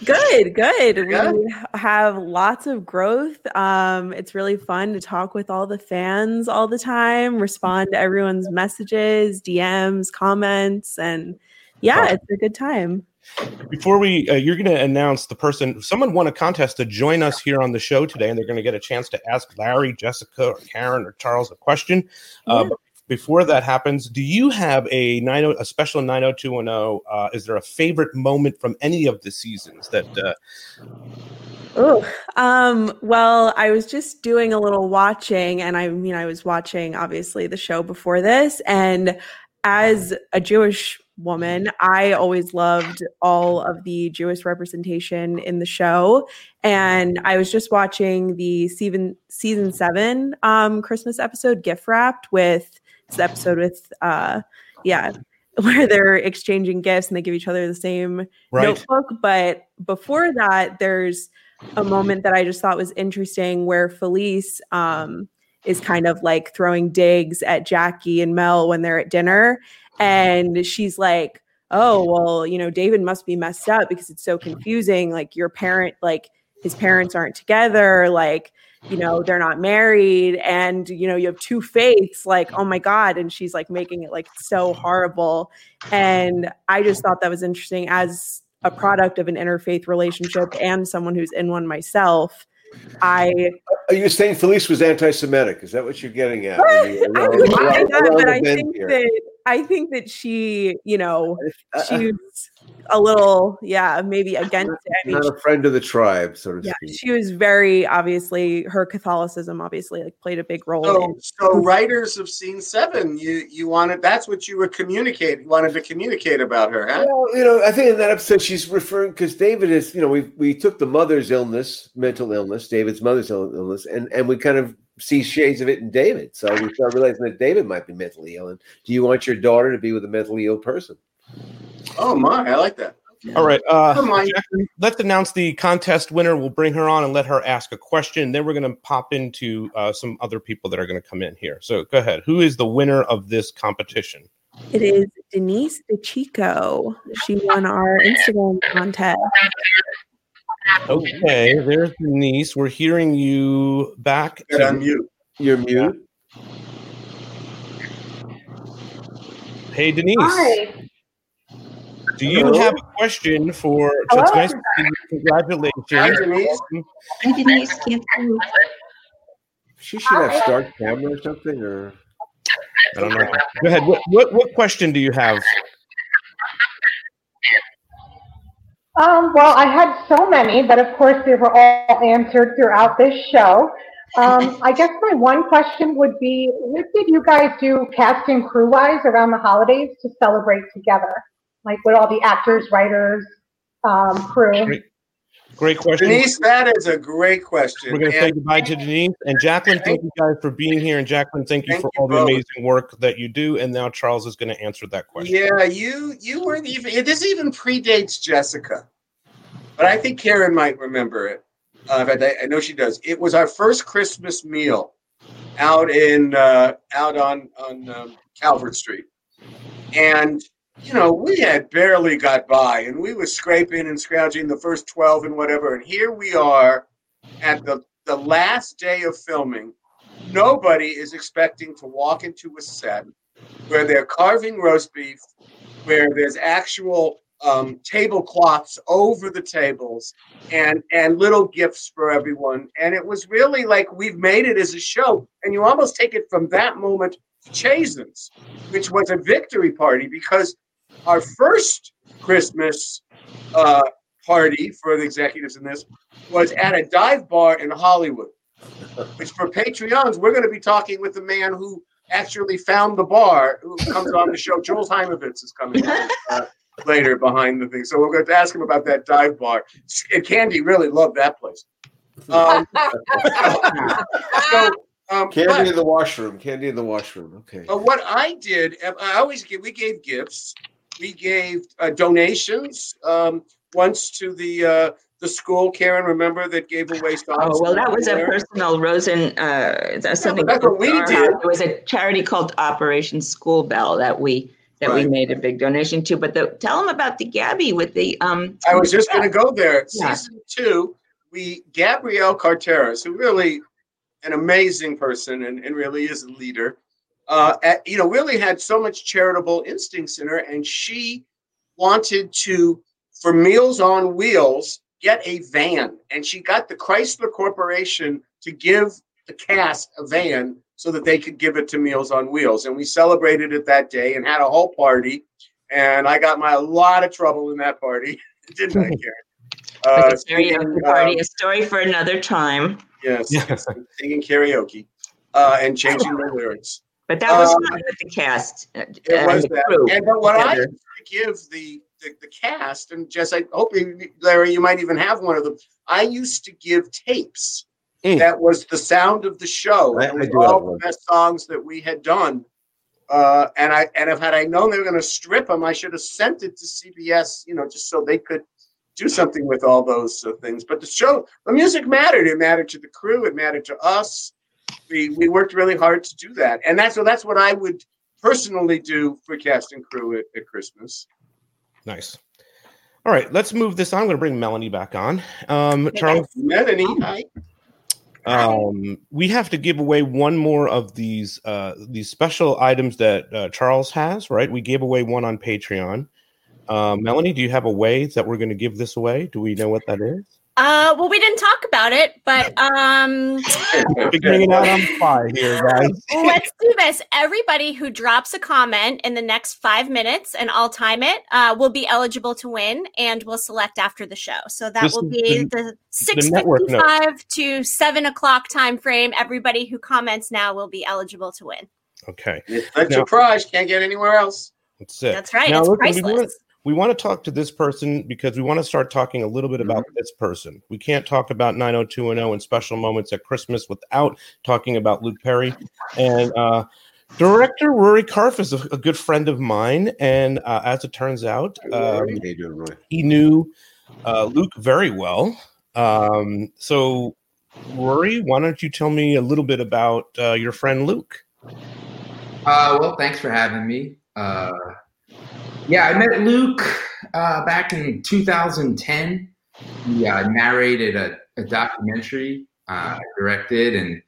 Good, good. Yeah? We have lots of growth. Um, it's really fun to talk with all the fans all the time, respond to everyone's messages, DMs, comments, and yeah, it's a good time. Before we, uh, you're going to announce the person. Someone won a contest to join us here on the show today, and they're going to get a chance to ask Larry, Jessica, or Karen, or Charles a question. Uh, but before that happens, do you have a 90, a special 90210? Uh, is there a favorite moment from any of the seasons that? Uh, Oh, um, well, I was just doing a little watching, and I mean, I was watching obviously the show before this, and as a Jewish woman, I always loved all of the Jewish representation in the show. And I was just watching the season season seven um, Christmas episode, Gift Wrapped, with episode with uh, yeah, where they're exchanging gifts and they give each other the same Right. notebook. But before that, there's a moment that I just thought was interesting where Felice um, is kind of like throwing digs at Jackie and Mel when they're at dinner. And she's like, oh, well, you know, David must be messed up because it's so confusing. Like, your parent, like, his parents aren't together. Like, you know, they're not married. And, you know, you have two faiths. Like, oh my God. And she's like making it like so horrible. And I just thought that was interesting as a product of an interfaith relationship and someone who's in one myself. I Are you saying Felice was anti-Semitic? Is that what you're getting at? (laughs) I When you- would around- say that, but I think here? that I think that she, you know, uh, she's uh a little, yeah, maybe against it. I mean, Not a friend of the tribe, sort of. yeah, speak. she was very obviously her Catholicism obviously like played a big role. So, in so writers of scene seven, you you wanted that's what you were communicating, wanted to communicate about her, huh? Well, you know, I think in that episode she's referring because David is, you know, we we took the mother's illness, mental illness, David's mother's illness, and and we kind of see shades of it in David. So we start realizing that David might be mentally ill. And do you want your daughter to be with a mentally ill person? Oh my, I like that. All right. Uh, Never mind. Jacqueline, let's announce the contest winner. We'll bring her on and let her ask a question. Then we're going to pop into uh, some other people that are going to come in here. So go ahead. Who is the winner of this competition? It is Denise DeChico. She won our Instagram contest. Okay, there's Denise. We're hearing you back. Get on mute. You're mute. Hey, Denise. Hi. Do you Hello? have a question for? So it's nice to see you. Congratulations. Hi, Denise. Hi, Denise. Can't see. She should have start camera or something, or I don't know. Go ahead. What, what what question do you have? Um, well, I had so many, but of course they were all answered throughout this show. Um, (laughs) I guess my one question would be, what did you guys do cast and crew-wise around the holidays to celebrate together? Like with all the actors, writers, um, crew? Great, question. Denise, that is a great question. We're going to say goodbye to Denise and Jacqueline. Thank you guys for being here, and Jacqueline, thank you Thank for you all the amazing work that you do. And now Charles is going to answer that question. Yeah, you you weren't even. This even predates Jessica, but I think Karen might remember it. Uh, but I, I know she does. It was our first Christmas meal out in uh, out on on um, Calvert Street, and you know we had barely got by, and we were scraping and scrounging the first twelve and whatever, and here we are at the the last day of filming. Nobody is expecting to walk into a set where they're carving roast beef, where there's actual um, tablecloths over the tables and and little gifts for everyone. And it was really like we've made it as a show. And you almost take it from that moment to Chasen's, which was a victory party because our first Christmas uh, party for the executives in this was at a dive bar in Hollywood. Which for Patreons, we're going to be talking with the man who actually found the bar, who comes on the show. (laughs) Jules Haimovitz is coming on, uh, later behind the thing, so we're going to ask him about that dive bar. And Candy really loved that place. Um, (laughs) so, um, candy but- in the washroom. Candy in the washroom. Okay. but what I did, I always give, we gave gifts. We gave uh, donations um, once to the uh, the school, Karen, remember that gave away? Oh well, that was a personal Rosin. Uh, that's something. that's what we did. It was a charity called Operation School Bell that we that we made a big donation to. But the, tell them about the Gabby with the um. I was just going to go there. Yeah. Season two, we Gabrielle Carteris, who really an amazing person and, and really is a leader. Uh, at- you know, really had so much charitable instincts in her, and she wanted to, for Meals on Wheels, get a van, and she got the Chrysler Corporation to give the cast a van so that they could give it to Meals on Wheels, and we celebrated it that day and had a whole party. And I got my a lot of trouble in that party, (laughs) didn't I, Karen? (laughs) Uh, with the karaoke singing, party, um, a story for another time. Yes, (laughs) yes. singing karaoke uh, and changing the lyrics. But that was Um, fun with the cast. uh, It and was the that. And but what I together. used to give the, the the cast and Jess, I hope you, Larry, you might even have one of them. I used to give tapes. That was the sound of the show. I- and I with all the best songs that we had done. Uh, and I and if had I known they were going to strip them, I should have sent it to CBS. You know, just so they could do something with all those uh, things. But the show, the music mattered. It mattered to the crew. It mattered to us. We we worked really hard to do that, and that's so that's what I would personally do for cast and crew at, at Christmas. Nice. All right, let's move this on. I'm going to bring Melanie back on. Um, Charles, Melanie, hi. um, we have to give away one more of these uh, these special items that uh, Charles has. Right, we gave away one on Patreon. Uh, Melanie, do you have a way that we're going to give this away? Do we know what that is? Uh, well, we didn't talk about it, but (laughs) um, Figuring it out on the fly here, guys. (laughs) let's do this. Everybody who drops a comment in the next five minutes, and I'll time it, uh, will be eligible to win, and we'll select after the show. So that This will be the- the six network to seven o'clock time frame. Everybody who comments now will be eligible to win. Okay, That's Now- your prize. Can't get anywhere else. That's it. That's right, Now, it's listen, we priceless. Want, we want to talk to this person because we want to start talking a little bit about Mm-hmm. this person. We can't talk about 90210 and special moments at Christmas without talking about Luke Perry. And uh, director Rory Karpf is a, a good friend of mine. And uh, as it turns out, um, he knew uh, Luke very well. Um, so, Rory, why don't you tell me a little bit about uh, your friend Luke? Uh, well, thanks for having me. Yeah, I met Luke uh, back in 2010. He uh, narrated a, a documentary uh, directed, and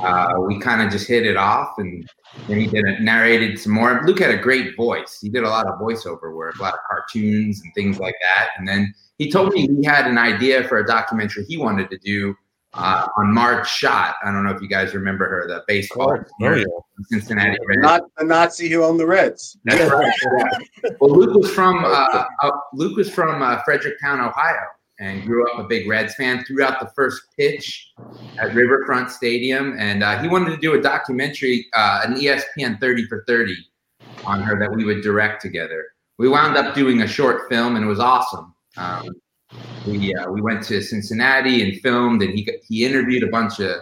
uh, we kind of just hit it off. And then he did it, narrated some more. Luke had a great voice. He did a lot of voiceover work, a lot of cartoons and things like that. And then he told me he had an idea for a documentary he wanted to do uh, on Marge Schott. I don't know if you guys remember her, the baseball Oh, player yeah. Cincinnati Reds. Not the Nazi who owned the Reds. That's (laughs) right. yeah. Well, Luke was from uh, uh, Luke was from uh, Fredericktown, Ohio, and grew up a big Reds fan. Threw out the first pitch at Riverfront Stadium, and uh, he wanted to do a documentary, uh, an ESPN 30 for 30, on her that we would direct together. We wound up doing a short film, and it was awesome. Um, we uh, we went to Cincinnati and filmed, and he he interviewed a bunch of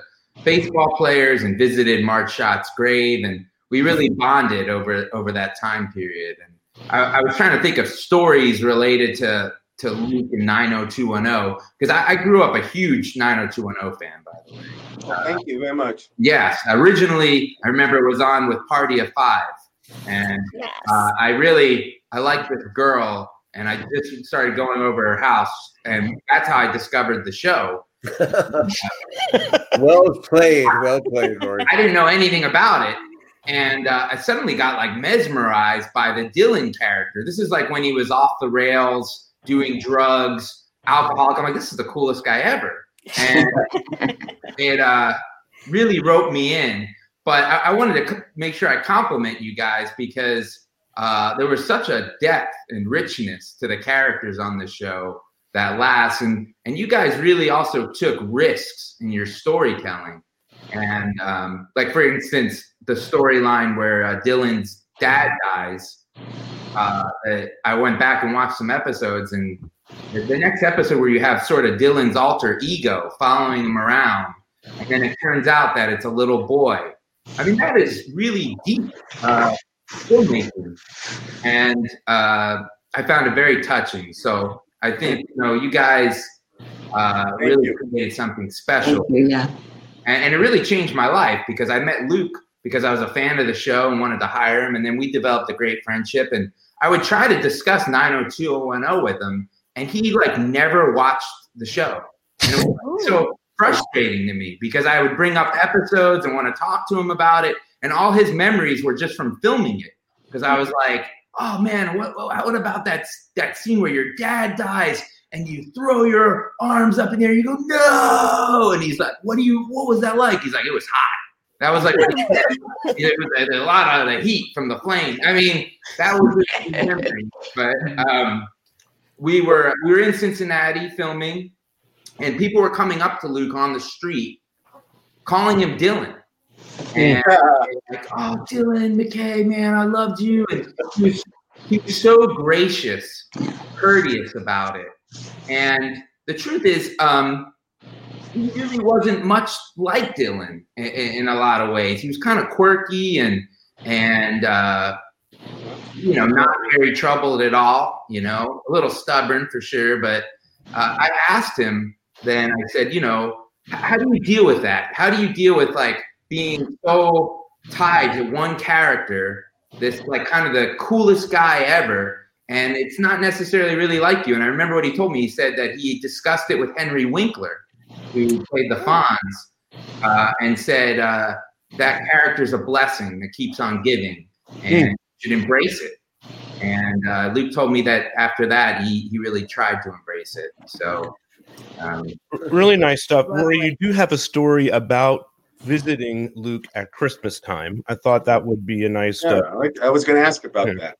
baseball players and visited Marge Schott's grave, and we really bonded over over that time period. And I, I was trying to think of stories related to to Luke and 90210 because I, I grew up a huge 90210 fan, by the way. Thank you very much. Yes, originally I remember it was on with Party of Five, and uh, I really I liked this girl, and I just started going over her house, and that's how I discovered the show. (laughs) well played, well played, Rory. I didn't know anything about it, and uh, I suddenly got like mesmerized by the Dylan character. This is like when he was off the rails, doing drugs, alcoholic. I'm like, this is the coolest guy ever, and (laughs) it uh, really wrote me in. But I, I wanted to c- make sure I compliment you guys because uh, there was such a depth and richness to the characters on the show that lasts, and and you guys really also took risks in your storytelling. And um, like for instance, the storyline where uh, Dylan's dad dies. Uh, I went back and watched some episodes, and the, the next episode where you have sort of Dylan's alter ego following him around, and then it turns out that it's a little boy. I mean, that is really deep uh, filmmaking, and uh, I found it very touching. So I think you know you guys uh, really created something special. Yeah. And, and it really changed my life because I met Luke because I was a fan of the show and wanted to hire him. And then we developed a great friendship. And I would try to discuss 90210 with him, and he like never watched the show. And it was so frustrating to me because I would bring up episodes and want to talk to him about it. And all his memories were just from filming it because I was like, oh man, what, what, about that, that scene where your dad dies? and you throw your arms up in the air. You go no, and he's like, "What do you? What was that like?" He's like, "It was hot." That was like (laughs) it was a lot of the heat from the flame. I mean, that was memory. But um, we were we were in Cincinnati filming, and people were coming up to Luke on the street, calling him Dylan. And like, oh, Dylan McKay, man, I loved you. And he was, he was so gracious, courteous about it. And the truth is, um, he really wasn't much like Dylan in, in, a lot of ways. He was kind of quirky and and uh, you know not very troubled at all. You know, a little stubborn for sure. But uh, I asked him then. I said, you know, how do you deal with that? How do you deal with like being so tied to one character? This like kind of the coolest guy ever and it's not necessarily really like you. And I remember what he told me. He said that he discussed it with Henry Winkler, who played the Fonz, uh, and said uh, that character is a blessing that keeps on giving, and you should embrace it. And uh, Luke told me that after that, he he really tried to embrace it. So. Um, really nice stuff. Rory, you do have a story about visiting Luke at Christmas time. I thought that would be a nice. Yeah, uh, I, I was going to ask about that.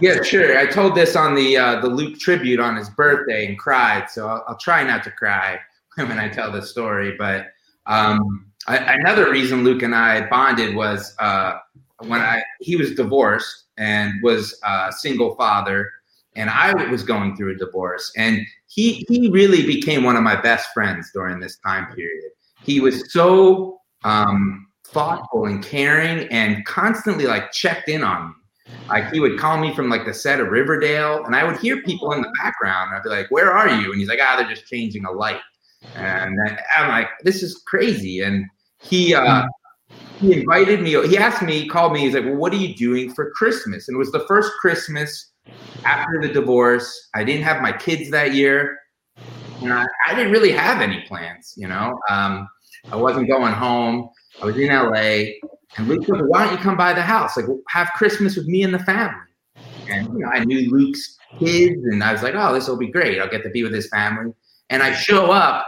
Yeah, sure. I told this on the uh, the Luke tribute on his birthday and cried. So I'll, I'll try not to cry (laughs) when I tell this story. But um, I, another reason Luke and I bonded was uh, when I he was divorced and was a single father, and I was going through a divorce, and he he really became one of my best friends during this time period. He was so um, thoughtful and caring, and constantly like checked in on me like he would call me from like the set of Riverdale, and I would hear people in the background. I'd be like, "Where are you?" And he's like, "Ah, they're just changing a light." And I'm like, "This is crazy." And he uh, he invited me. He asked me, he called me. He's like, "Well, what are you doing for Christmas?" And it was the first Christmas after the divorce. I didn't have my kids that year, and I, I didn't really have any plans. You know, um, I wasn't going home. I was in LA. And Luke said, why don't you come by the house? Like, have Christmas with me and the family. And, you know, I knew Luke's kids, and I was like, oh, this will be great. I'll get to be with his family. And I show up,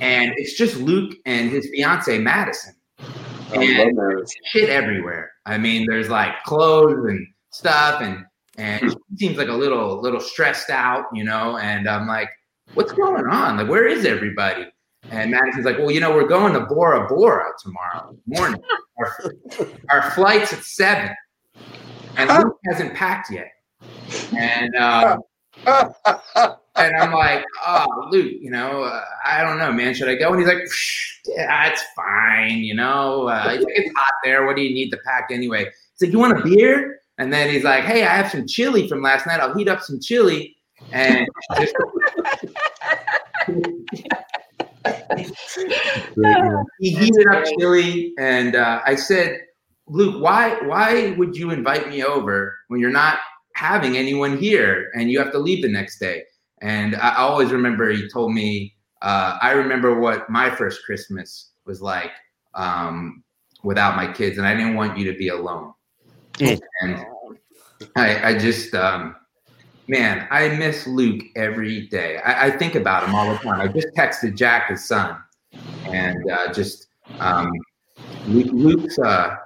and it's just Luke and his fiance, Madison. And shit everywhere. I mean, there's like clothes and stuff, and and she seems like a little little stressed out, you know. And I'm like, what's going on? Like, where is everybody? And Madison's like, well, you know, we're going to Bora Bora tomorrow morning. our, (laughs) our flight's at seven, and Luke hasn't packed yet. And um, (laughs) and I'm like, oh, Luke, you know, uh, I don't know, man. Should I go? And he's like, yeah, it's fine, you know. Uh, it's hot there. What do you need to pack anyway? He's like, you want a beer? And then he's like, hey, I have some chili from last night. I'll heat up some chili. And (laughs) (laughs) he heated up chili, and uh, I said, "Luke, why why would you invite me over when you're not having anyone here and you have to leave the next day?" And I always remember he told me, uh, "I remember what my first Christmas was like um, without my kids, and I didn't want you to be alone." And I, I just um, man, I miss Luke every day. I, I, think about him all the time. I just texted Jack, his son, and uh, just um, Luke, Luke's uh,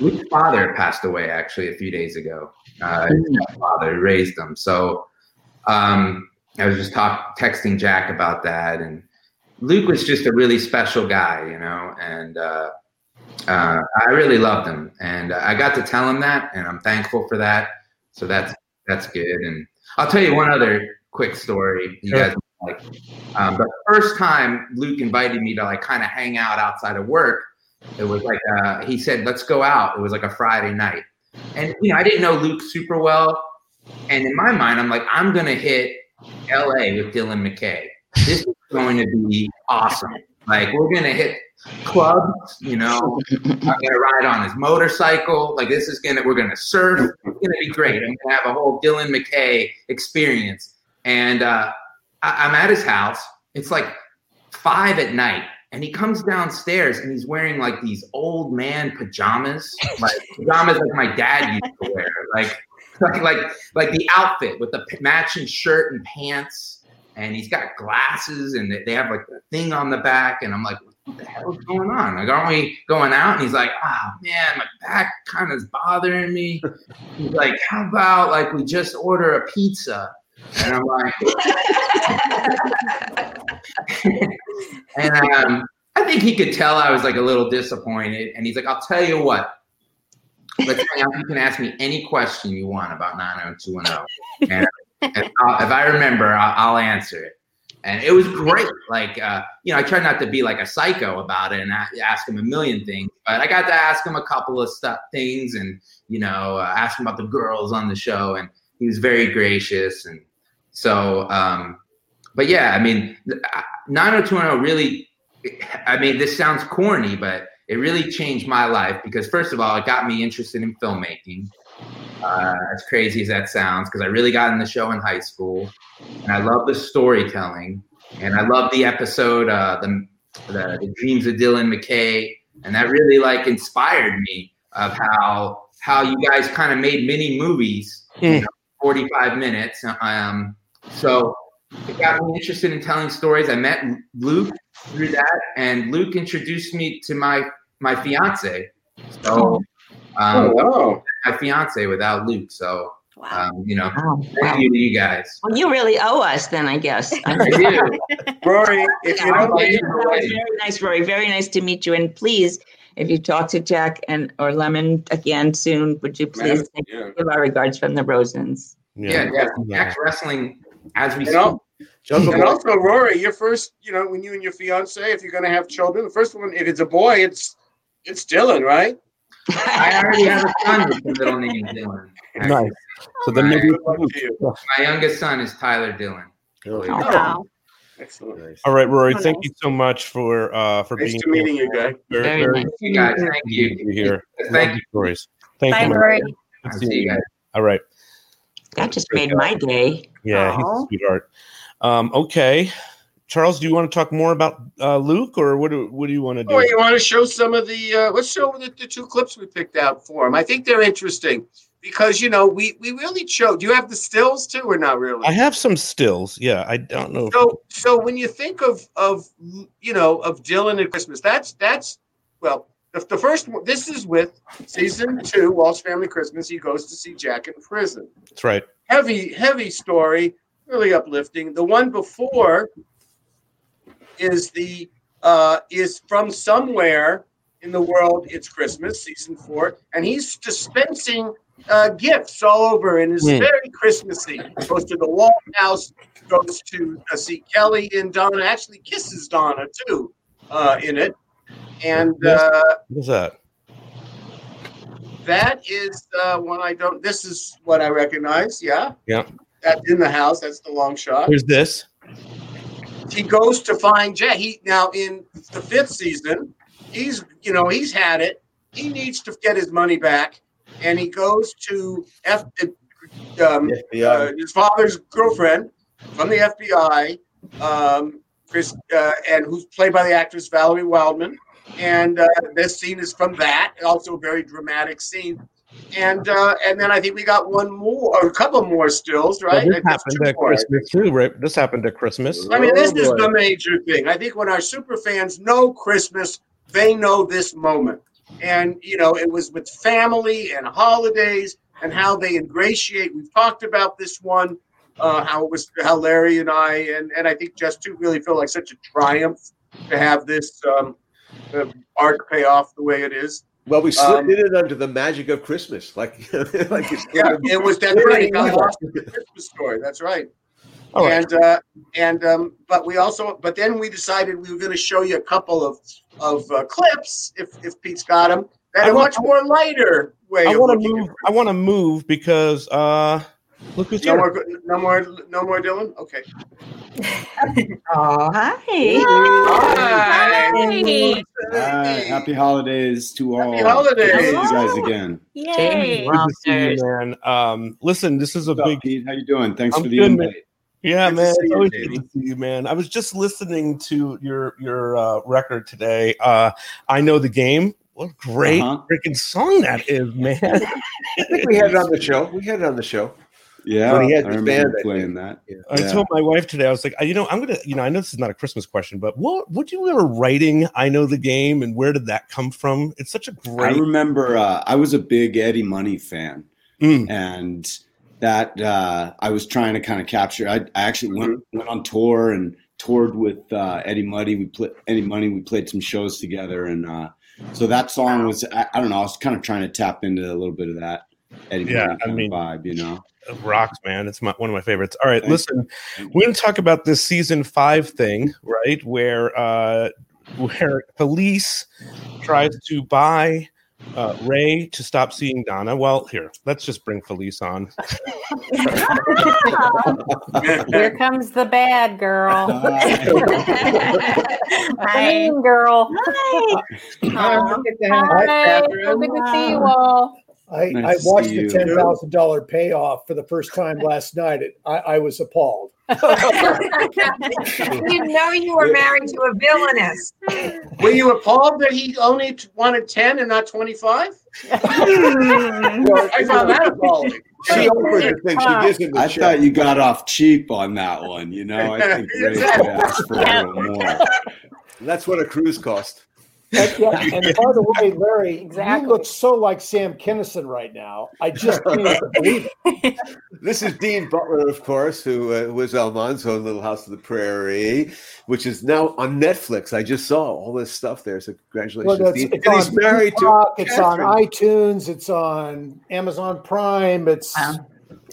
Luke's father passed away actually a few days ago. Uh, his father raised him, so um, I was just talk, texting Jack about that, and Luke was just a really special guy, you know, and. Uh, uh, I really loved him, and I got to tell him that, and I'm thankful for that. So that's that's good. And I'll tell you one other quick story. You sure. guys like um, the first time Luke invited me to like kind of hang out outside of work. It was like uh, he said, "Let's go out." It was like a Friday night, and you know I didn't know Luke super well, and in my mind I'm like, I'm gonna hit L.A. with Dylan McKay, this is going to be awesome. Like we're gonna hit clubs, you know. (laughs) I'm gonna ride on his motorcycle. Like this is gonna we're gonna surf. It's gonna be great. I'm gonna have a whole Dylan McKay experience. And uh, I, I'm at his house. It's like five at night, and he comes downstairs and he's wearing like these old man pajamas, (laughs) like pajamas like my dad used to wear, like like like, like the outfit with the matching shirt and pants. And he's got glasses, and they- they have like a thing on the back. And I'm like, what the hell is going on? Like, aren't we going out? And he's like, oh man, my back kind of is bothering me. He's like, how about like we just order a pizza? And I'm like, (laughs) and um, I think he could tell I was like a little disappointed. And he's like, I'll tell you what. Let's hang out. You can ask me any question you want about 90210. And, and I'll, if I remember, I'll answer it. And it was great. Like, uh, you know, I try not to be like a psycho about it and ask him a million things, but I got to ask him a couple of stuff, things and, you know, uh, ask him about the girls on the show. And he was very gracious. And so, um, but yeah, I mean, th- I- 90210 really, I mean, this sounds corny, but it really changed my life because, first of all, it got me interested in filmmaking. Uh, as crazy as that sounds, because I really got in the show in high school, and I love the storytelling, and I love the episode, uh, the, the the dreams of Dylan McKay, and that really like inspired me of how how you guys kind of made mini movies, you know, 45 minutes. Um, so it got me interested in telling stories. I met Luke through that, and Luke introduced me to my my fiance. So, um, Oh, wow. my fiance without Luke. So, um, you know, thank you to you guys. Well, you really owe us then, I guess. (laughs) I do. Rory, if you don't Very nice, Rory. Very nice to meet you. And please, if you talk to Jack and or Lemon again soon, would you please Ma'am, yeah. give our regards from the Rosins? Yeah, yeah. Jack's wrestling as we You know, speak. and also, Rory, your first, you know, when you and your fiance, if you're going to have children, the first one, if it's a boy, it's it's Dylan, right? I already have a son with the middle name (laughs) Dylan. Nice. So then My- maybe My youngest son is Tyler Dylan. Wow. Excellent. All right, Rory. Oh, thank nice. you so much for uh for being here. Nice being to meeting you, guy. Very, Very very nice. You guys, thank good you. here. Thank Love the stories. Thank Bye, you. man. Rory. Good see you guys. All right. That just made my day. Yeah, he's a sweetheart. Um, okay, Charles, do you want to talk more about uh, Luke, or what do what do you want to do? Oh, you want to show some of the? Uh, let's show the, the two clips we picked out for him. I think they're interesting because you know we we really showed. Do you have the stills too, or not really? I have some stills. Yeah, I don't know. if- So so when you think of of you know of Dylan at Christmas, that's that's well the, the first one. This is with season two, Walsh Family Christmas. He goes to see Jack in prison. That's right. Heavy heavy story, really uplifting. The one before is the uh, is from somewhere in the world. It's Christmas, season four, and he's dispensing uh, gifts all over, and is Hmm. very Christmassy. Goes to the Walsh House, goes to uh, see Kelly and Donna. Actually, kisses Donna too uh, in it, and uh, What's that? that is uh, one I don't. This is what I recognize. Yeah, Yeah. that's in the house. That's the long shot. Here's this. He goes to find Jack. He now in the fifth season, he's you know he's had it. He needs to get his money back, and he goes to F, um, uh, his father's girlfriend from the FBI, um, Chris, uh, and who's played by the actress Valerie Wildman. And uh, this scene is from that, also a very dramatic scene. And uh, and then I think we got one more, or a couple more stills, Well, right? this happened at more. Christmas too, right? This happened at Christmas. I mean, this is Oh, boy. the major thing. I think when our super fans know Christmas, they know this moment. And, you know, it was with family and holidays and how they ingratiate. We've talked about this one, uh, how it was, how Larry and I, and, and I think just too really feel like such a triumph to have this um, uh, arc pay off the way it is. Well, we slipped Um, in it under the magic of Christmas, like (laughs) like it's Yeah, it was that's right. It got (laughs) lost in the Christmas story. That's right. All right. And uh, and um, but we also but then we decided we were going to show you a couple of of uh, clips if if Pete's got them And I are want- much more lighter way I want to move. I want to move because uh, look who's No here. more, no more, no more, Dylan. Okay. (laughs) Oh, hi. Hi. Hi, happy holidays to all. Happy holidays. To see you guys again. Yay. Good to see you, man. Um, listen, this is a big. Pete, how you doing? Thanks I'm for the good, invite. man. Yeah, Good to man. see It's you, always good to see you, man. I was just listening to your your uh, record today. Uh, I know the game. What a great Uh-huh. freaking song that is, man. (laughs) I think we had it on the show. We had it on the show. Yeah, When he had I his remember band, playing that. I Yeah. told my wife today, I was like, you know, I'm gonna, you know, I know this is not a Christmas question, but what would you ever writing? I know the game, and where did that come from? It's such a great. I remember uh, I was a big Eddie Money fan, Mm. and that uh, I was trying to kind of capture. I, I actually went went on tour and toured with uh, Eddie Money. We played Eddie Money. We played some shows together, and uh, so that song was. I, I don't know. I was kind of trying to tap into a little bit of that Eddie Yeah, Money I mean- of vibe, you know. It rocks, man. It's my, one of my favorites. All right, Thank listen, we're going to talk about this season five thing, right? Where uh, where Felice tries to buy uh, Ray to stop seeing Donna. Well, here, let's just bring Felice on. (laughs) Here comes the bad girl. (laughs) Hi. mean girl. Hi. Aw. Hi, Hi. So good to see you all. I, Nice I watched the ten thousand dollar payoff for the first time last night. It, I, I was appalled. (laughs) you know you were married to a villainess. Were you appalled that he only t- wanted 10 and not 25? I found that appalling. She offered to think she gives him the I check. thought you got off cheap on that one. You know, I think (laughs) Ray should ask for a little more. That's what a cruise cost. And, yeah, (laughs) and by the way, Larry, you look so like Sam Kinison right now. I just can't (laughs) believe it. This is Dean Butler, of course, who uh, was Almanzo in Little House of the Prairie, which is now on Netflix. I just saw all this stuff there. So congratulations, Well, it's, Dean. it's and on he's married Peacock, to it's on iTunes, it's on Amazon Prime, it's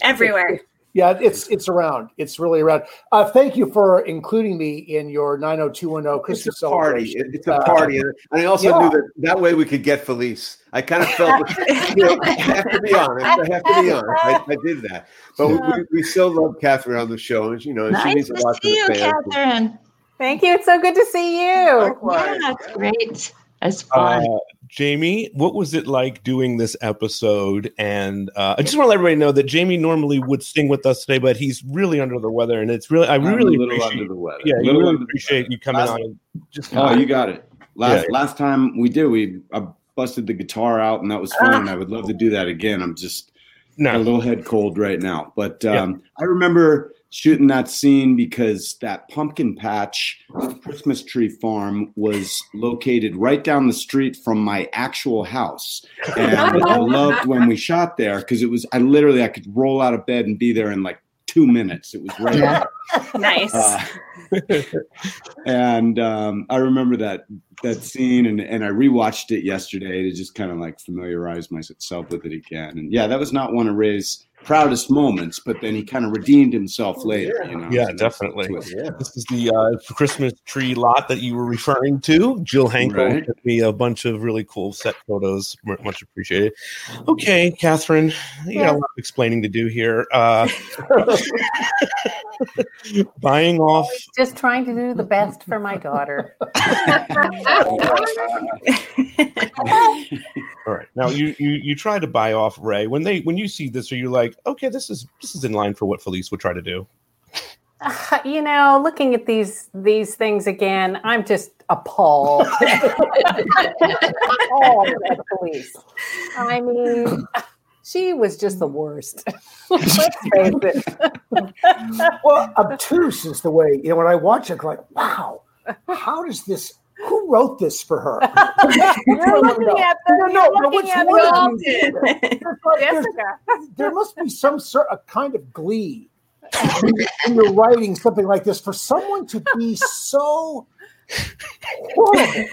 Everywhere. Yeah, it's it's around. It's really around. Uh, thank you for including me in your 90210 Christmas It's a party. celebration. It's a Uh, party, and and I also yeah. knew that that way we could get Felice. I kind of felt, (laughs) you know, I have to be honest. I have to be honest. I, I did that, but we, we still love Catherine on the show, and you know, and she Nice means a to lot to see you, fans. Catherine. Thank you. It's so good to see you. Yeah, it's great. That's fun. Uh, Jamie, what was it like doing this episode? And uh, I just want to let everybody know that Jamie normally would sing with us today, but he's really under the weather, and it's really I I'm really little appreciate, under the weather. Yeah, you really appreciate you coming Last- on. Just Oh, you got it. Last Yeah. last time we did, we I busted the guitar out, and that was fun. and I would love to do that again. I'm just no. a little head cold right now, but um, I remember shooting that scene because that pumpkin patch Christmas tree farm was located right down the street from my actual house, and I loved when we shot there because it was I literally I could roll out of bed and be there in like two minutes. It was right there. Nice. Uh, and um, I remember that that scene, and, and I rewatched it yesterday to just kind of like familiarize myself with it again. And yeah, that was not one of Ray's proudest moments, but then he kind of redeemed himself later. You know, Yeah, So definitely. the twist. This is the uh, Christmas tree lot that you were referring to. Jill Hankel Right. sent me a bunch of really cool set photos. Much appreciated. Okay, Catherine, you got a lot of explaining to do here. Uh, (laughs) buying off Just trying to do the best for my daughter. (laughs) (laughs) All right. Now you you you try to buy off Ray. When they when you see this, are you like, okay, this is this is in line for what Felice would try to do? (laughs) You know, looking at these these things again, I'm just appalled. (laughs) appalled at the Felice. I mean, she was just the worst. (laughs) Let's face it. well, obtuse is the way. You know, when I watch it, I'm like, wow, how does this? Who wrote this for her? (laughs) (laughs) You're looking at the, No, no, no, looking what's at the like- (laughs) there must be some sort of kind of glee when you're writing something like this for someone to be so horrible.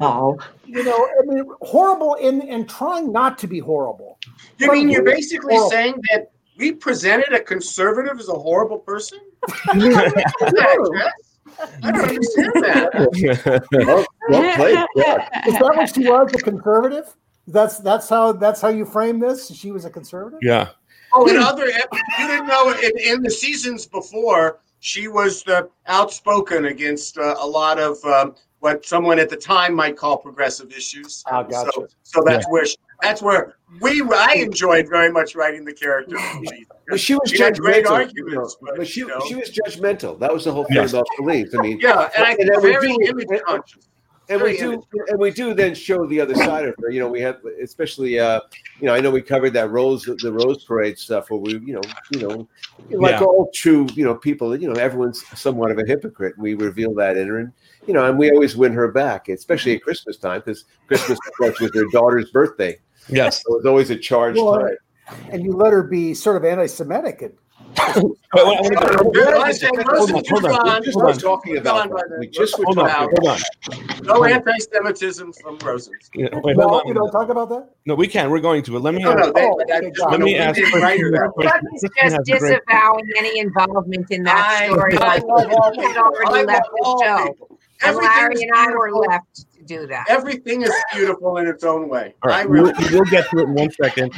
Oh, You know, I mean, horrible and and trying not to be horrible. You mean you're basically horrible. saying that we presented a conservative as a horrible person? I don't understand that. (laughs) well, played. Is that what she was, a conservative? That's that's how that's how you frame this. She was a conservative. Yeah. Oh, in other, you didn't know in, in the seasons before she was uh, outspoken against uh, a lot of um, what someone at the time might call progressive issues. Ah, gotcha. So, so that's Yeah. where she, that's where we I enjoyed very much writing the character. But she was She had great judgmental, arguments, you know, but she you know. she was judgmental. That was the whole thing Yes. about Felice. I mean, Yeah, and I think then we very do- image and- conscious. and we Very do and we do then show the other side of her you know we have especially uh you know i know we covered that rose the rose parade stuff where we you know you know like Yeah. all true you know people you know everyone's somewhat of a hypocrite and we reveal that in her and you know and we always win her back especially at christmas time because christmas of course, was her daughter's birthday Yes. so it was always a charged Well, time and you let her be sort of anti-Semitic. And, hold on, hold on, gone. just hold were talking about Gone by that. then. we just were Hold on, hold on. No anti-Semitism from Roses. Yeah, wait, hold no, on. you don't talk about that. No, we can. We're going to. But let me No, ask, no, they, Oh, but that, okay, just, let no, me ask didn't Kristen write her that way. question. Chuck is Kristen just has a great- disavowing any involvement in that I- story. I Like, love all had already I left the show. people. And Larry and I were left to do that. Everything is beautiful in its own way. All I really we'll, we'll get to it in one second.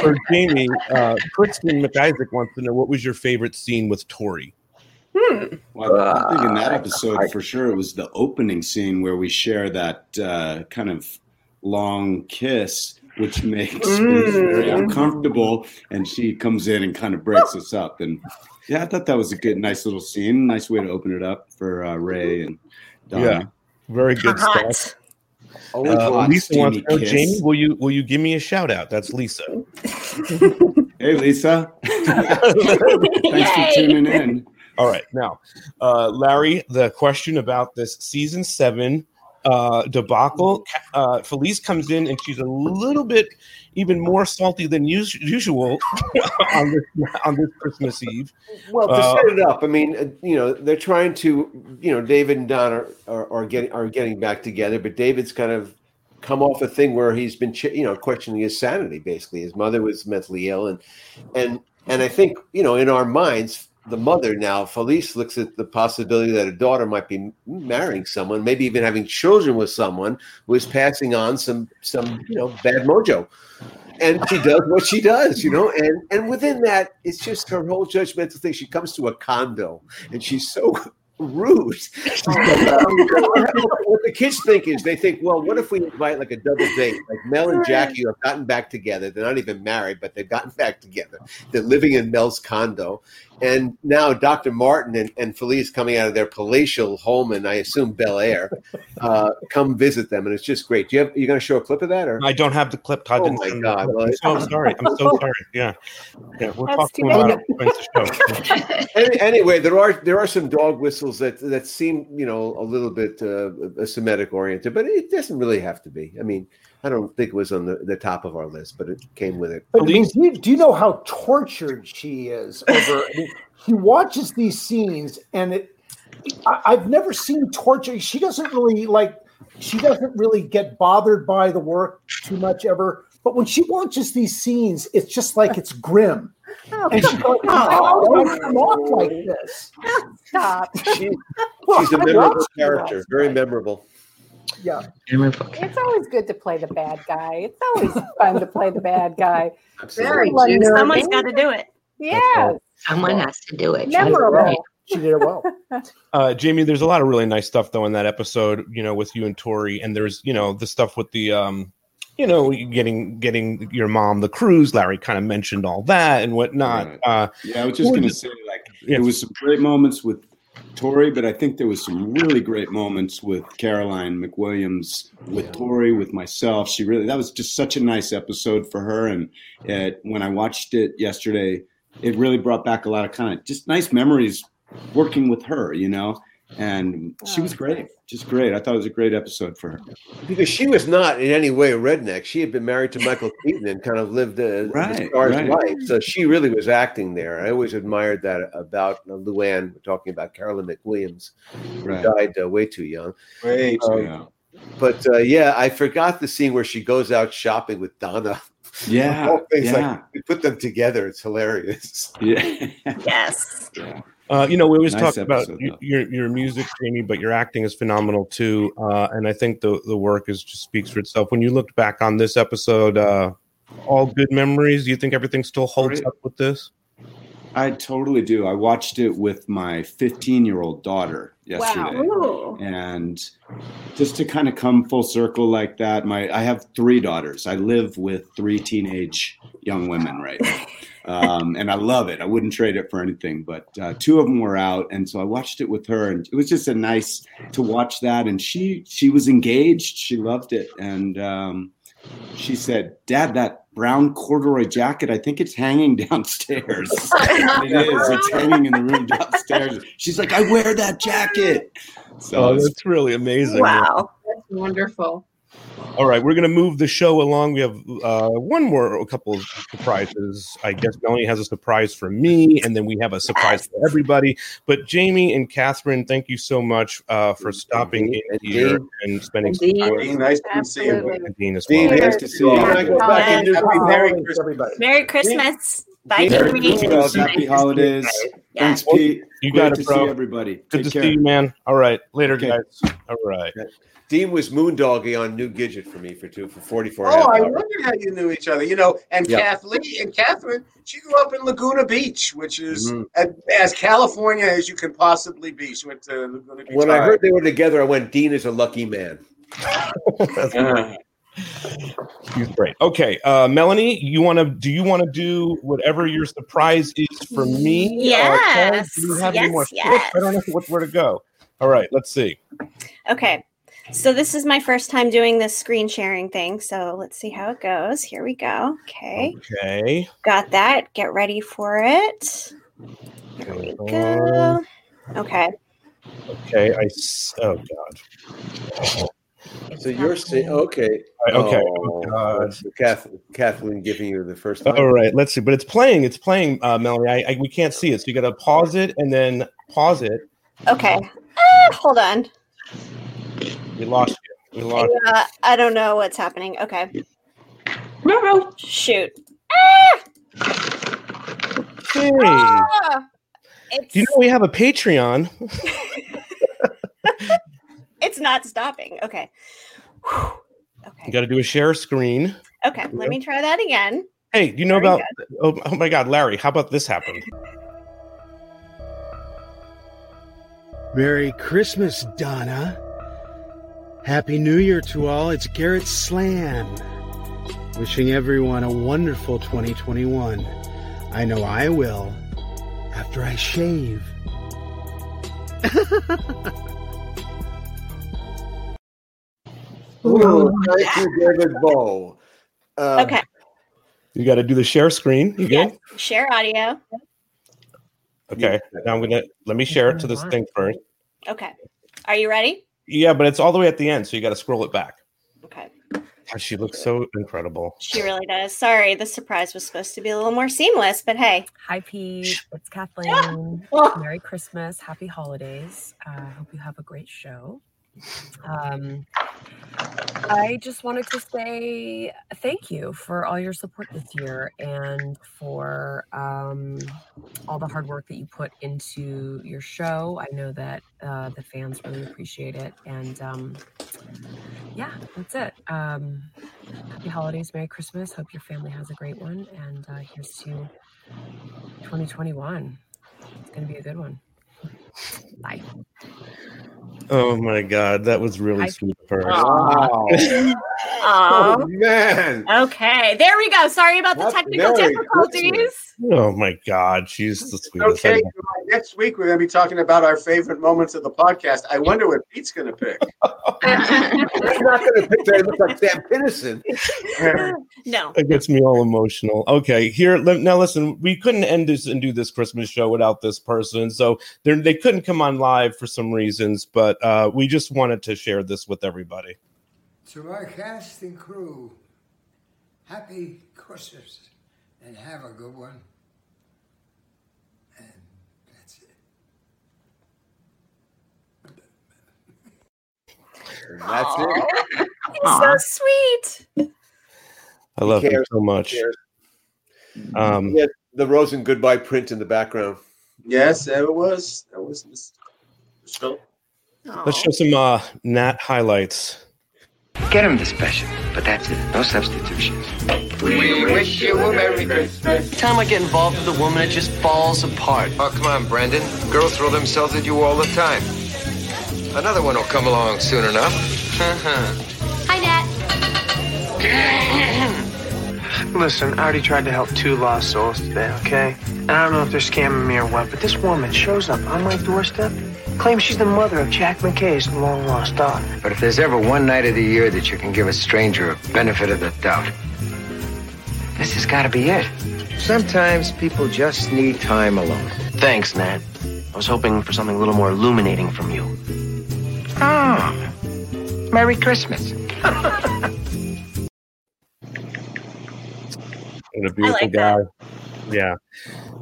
For Jamie, uh, Kristen McIsaac wants to know what was your favorite scene with Tori? Well, I think in that episode, for sure, it was the opening scene where we share that uh, kind of long kiss, which makes me very Mm. uncomfortable. And she comes in and kind of breaks us up. And yeah, I thought that was a good, nice little scene. Nice way to open it up for uh, Ray and Donna. Yeah, very (laughs) good Hot. stuff. Always Uh, Lisa wants to know, kiss. Jamie, will you will you give me a shout out? That's Lisa. (laughs) Hey, Lisa. (laughs) Thanks for tuning in. All right, now, uh, Larry, the question about this season seven uh, debacle. Uh, Felice comes in and she's a little bit even more salty than us- usual (laughs) on this on this Christmas Eve. Well, to Uh, set it up, I mean, uh, you know, they're trying to, you know, David and Don are, are, are getting are getting back together, but David's kind of come off a thing where he's been, ch- you know, questioning his sanity. Basically, his mother was mentally ill, and and and I think, you know, in our minds, the mother now, Felice looks at the possibility that a daughter might be marrying someone, maybe even having children with someone who is passing on some some, you know, bad mojo and she does what she does, you know, and and within that, it's just her whole judgmental thing. She comes to a condo and she's so rude. what the kids think is they think, well, what if we invite like a double date? Like Mel and Jackie have gotten back together. They're not even married, but they've gotten back together. They're living in Mel's condo. And now Dr. Martin and, and Felice coming out of their palatial home and I assume, Bel Air, uh, come visit them. And it's just great. Do you have, you going to show a clip of that? or? I don't have the clip. Todd Oh didn't my God, me the clip. well, I'm so sorry. I'm so sorry. Yeah, yeah. We'll That's talk to too him about bad. it. Thanks to show. Any, anyway, there are there are some dog whistles that that seem you know a little bit uh, Semitic oriented, but it doesn't really have to be. I mean, I don't think it was on the, the top of our list, but it came with it. But I mean, do, you, do you know how tortured she is over? (laughs) I mean, he watches these scenes, and it. I, I've never seen torture. She doesn't really like. She doesn't really get bothered by the work too much ever. But when she watches these scenes, it's just like it's grim. Oh, and she's like, "How do I come off like this?" Stop. (laughs) She, she's a memorable character, very memorable. Yeah. It's always good to play the bad guy. It's always fun to play the bad guy. Very Someone true. nervous. Someone's got to do it. Yes. Someone has to do it. Memorable. She did it well. (laughs) Uh, Jamie, there's a lot of really nice stuff though in that episode. You know, with you and Tori, and there's you know the stuff with the um, you know, getting getting your mom the cruise. Larry kind of mentioned all that and whatnot. Right. Uh, Yeah, I was just going to say, like, Yes. there was some great moments with Tori, but I think there was some really great moments with Caroline McWilliams, with Tori, with myself. She really that was just such a nice episode for her. And it, when I watched it yesterday, it really brought back a lot of kind of just nice memories working with her, you know. And she was great, just great. I thought it was a great episode for her. Because she was not in any way a redneck. She had been married to Michael (laughs) Keaton and kind of lived a, Right, a star's right. life. So she really was acting there. I always admired that about uh, Luann. We're talking about Carolyn McWilliams, who Right. died uh, way too young. Way too Um, young. But uh, yeah, I forgot the scene where she goes out shopping with Donna. (laughs) Yeah, The whole thing's yeah. like we put them together. It's hilarious. (laughs) Yeah. Yes. Uh, you know, we always Nice talk about though. your your music, Jamie, but your acting is phenomenal too. Uh, and I think the the work is just speaks for itself. When you looked back on this episode, uh, all good memories. Do you think everything still holds Right. up with this? I totally do. I watched it with my 15 year old daughter yesterday. Wow. And just to kind of come full circle like that, my I have three daughters. I live with three teenage young women right now. (laughs) Um, and I love it. I wouldn't trade it for anything. But uh, two of them were out, and so I watched it with her, and it was just a nice to watch that. And she she was engaged. She loved it, and um, she said, "Dad, that brown corduroy jacket. I think it's hanging (laughs) downstairs. (laughs) it is. It's hanging in the room downstairs." She's like, "I wear that jacket." So oh, it's- that's really amazing. Wow. That's wonderful. All right, we're going to move the show along. We have uh, one more, a couple of surprises. I guess Melanie has a surprise for me, and then we have a surprise for everybody. But Jamie and Catherine, thank you so much uh, for stopping in here and spending some time. Dean, nice to see you. And Dean as Dean, well. nice to see you. Can I go back into Happy Merry Christmas? everybody. Merry Christmas. Bye, Merry Jamie. Christmas, Happy holidays. Thanks, Pete. You Great got it, to bro. see everybody. Good Take to care. see you, man. All right, later, Okay. guys. All right. Dean was Moondoggie on New Gidget for me for two for 44 Oh, I hours. wondered how you knew each other. You know, and Yeah. Kathleen and Catherine, she grew up in Laguna Beach, which is Mhm. as, as California as you can possibly be. She went to Laguna Beach. When I heard they were together, I went, Dean is a lucky man. (laughs) (laughs) Uh, He's great. Okay, uh, Melanie, you want to? Do you want to do whatever your surprise is for me? Uh, Yes. do you have any Yes, more yes. I don't know what, where to go. All right, let's see. Okay. So this is my first time doing this screen sharing thing. So let's see how it goes. Here we go. Okay. Okay. Got that. Get ready for it. Here we go. Okay. Okay. I. Oh God. So you're saying, okay. Okay. Oh, so Kath, Kathleen giving you the first time. All right. Let's see. But it's playing. It's playing, uh, Melanie. I, I we can't see it, so you got to pause it and then pause it. Okay. Ah, hold on. We lost you. We lost. you. Uh, I don't know what's happening. Okay. Shoot. Hey. Ah! Do you know we have a Patreon? (laughs) (laughs) It's not stopping. Okay. Okay. You got to do a share screen. Okay. Let me try that again. Hey, you know Very about? Oh, oh my God, Larry! How about this happened? Merry Christmas, Donna. Happy New Year to all. It's Garrett Slan. Wishing everyone a wonderful 2021. I know I will after I shave. (laughs) Ooh, thank you, David Bow. Uh, Okay. You got to do the share screen. You good? Share audio. Okay. Now I'm gonna let me share it to this thing first. Okay. Are you ready? Yeah, but it's all the way at the end, so you got to scroll it back. Okay. God, she looks so incredible. She really does. Sorry, the surprise was supposed to be a little more seamless, but hey. Hi, Pete. It's Kathleen. Merry Christmas. Happy holidays. I uh, hope you have a great show. Um, I just wanted to say thank you for all your support this year and for um, all the hard work that you put into your show. I know that uh, the fans really appreciate it. And um, yeah, that's it. Um, happy holidays, Merry Christmas. Hope your family has a great one. And uh, here's to 2021. It's going to be a good one. Bye. Oh my God, that was really Hi, sweet of her. (laughs) Aw. Oh, man. Okay, there we go. Sorry about the technical Merry difficulties. Oh my God, she's the sweetest. Okay, next week we're going to be talking about our favorite moments of the podcast. I wonder what Pete's going to pick. He's not going to pick that. It looks like Sam Kinison. No. It gets me all emotional. Okay, here now. Listen, we couldn't end this and do this Christmas show without this person, so they're- they couldn't come on live for some reasons. But uh, we just wanted to share this with everybody. To our cast and crew, happy Christmas and have a good one. And that's it. That's it. (laughs) so sweet. I love you so much. He cares. Um, He had the Rosin goodbye print in the background. Yes, there it was. That was Miss Phil. Let's show some uh, Nat highlights. Get him the special, but that's it. No substitutions. We wish you a Merry Christmas. Every time I get involved with a woman, it just falls apart. Oh, come on, Brendan. Girls throw themselves at you all the time. Another one will come along soon enough. (laughs) Hi, Dad. (clears throat) Listen, I already tried to help two lost souls today, okay? And I don't know if they're scamming me or what, but this woman shows up on my doorstep, claims she's the mother of Jack McKay's long lost daughter. But if there's ever one night of the year that you can give a stranger a benefit of the doubt, this has got to be it. Sometimes people just need time alone. Thanks, Nat. I was hoping for something a little more illuminating from you. Ah, Merry Christmas. What a beautiful like guy. Yeah.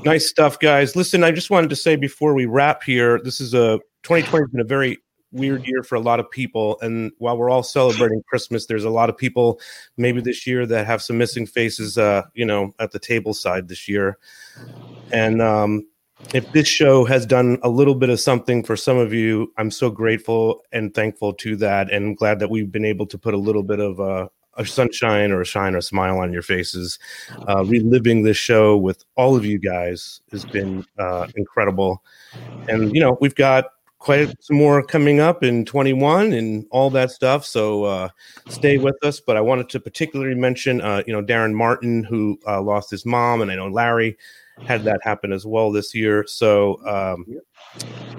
Nice stuff, guys. Listen, I just wanted to say before we wrap here, this is a 2020 has been a very weird year for a lot of people. And while we're all celebrating Christmas, there's a lot of people maybe this year that have some missing faces, uh, you know, at the table side this year. And um, if this show has done a little bit of something for some of you, I'm so grateful and thankful to that, and glad that we've been able to put a little bit of uh, a sunshine or a shine or a smile on your faces. Uh, reliving this show with all of you guys has been uh, incredible, and you know we've got quite some more coming up in 21 and all that stuff. So uh, stay with us. But I wanted to particularly mention, uh, you know, Darren Martin who uh, lost his mom, and I know Larry had that happen as well this year. So um,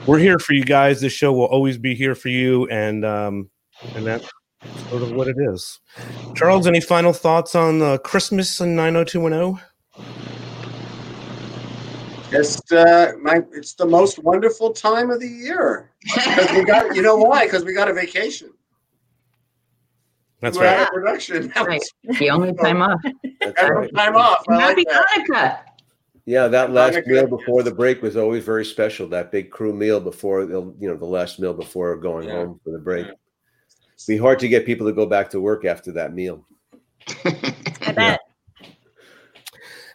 we're here for you guys. This show will always be here for you, and um, and that's sort of what it is. Charles, any final thoughts on uh, Christmas and 90210? Just uh, my, it's the most wonderful time of the year. 'Cause we got, you know why? Because we got a vacation. That's We're out right. of production. Right. The only time off. (laughs) Every time off. I like Happy that. Hanukkah. Yeah, that last meal before the break was always very special. That big crew meal before the you know the last meal before going home for the break. Be hard to get people to go back to work after that meal. (laughs) I bet.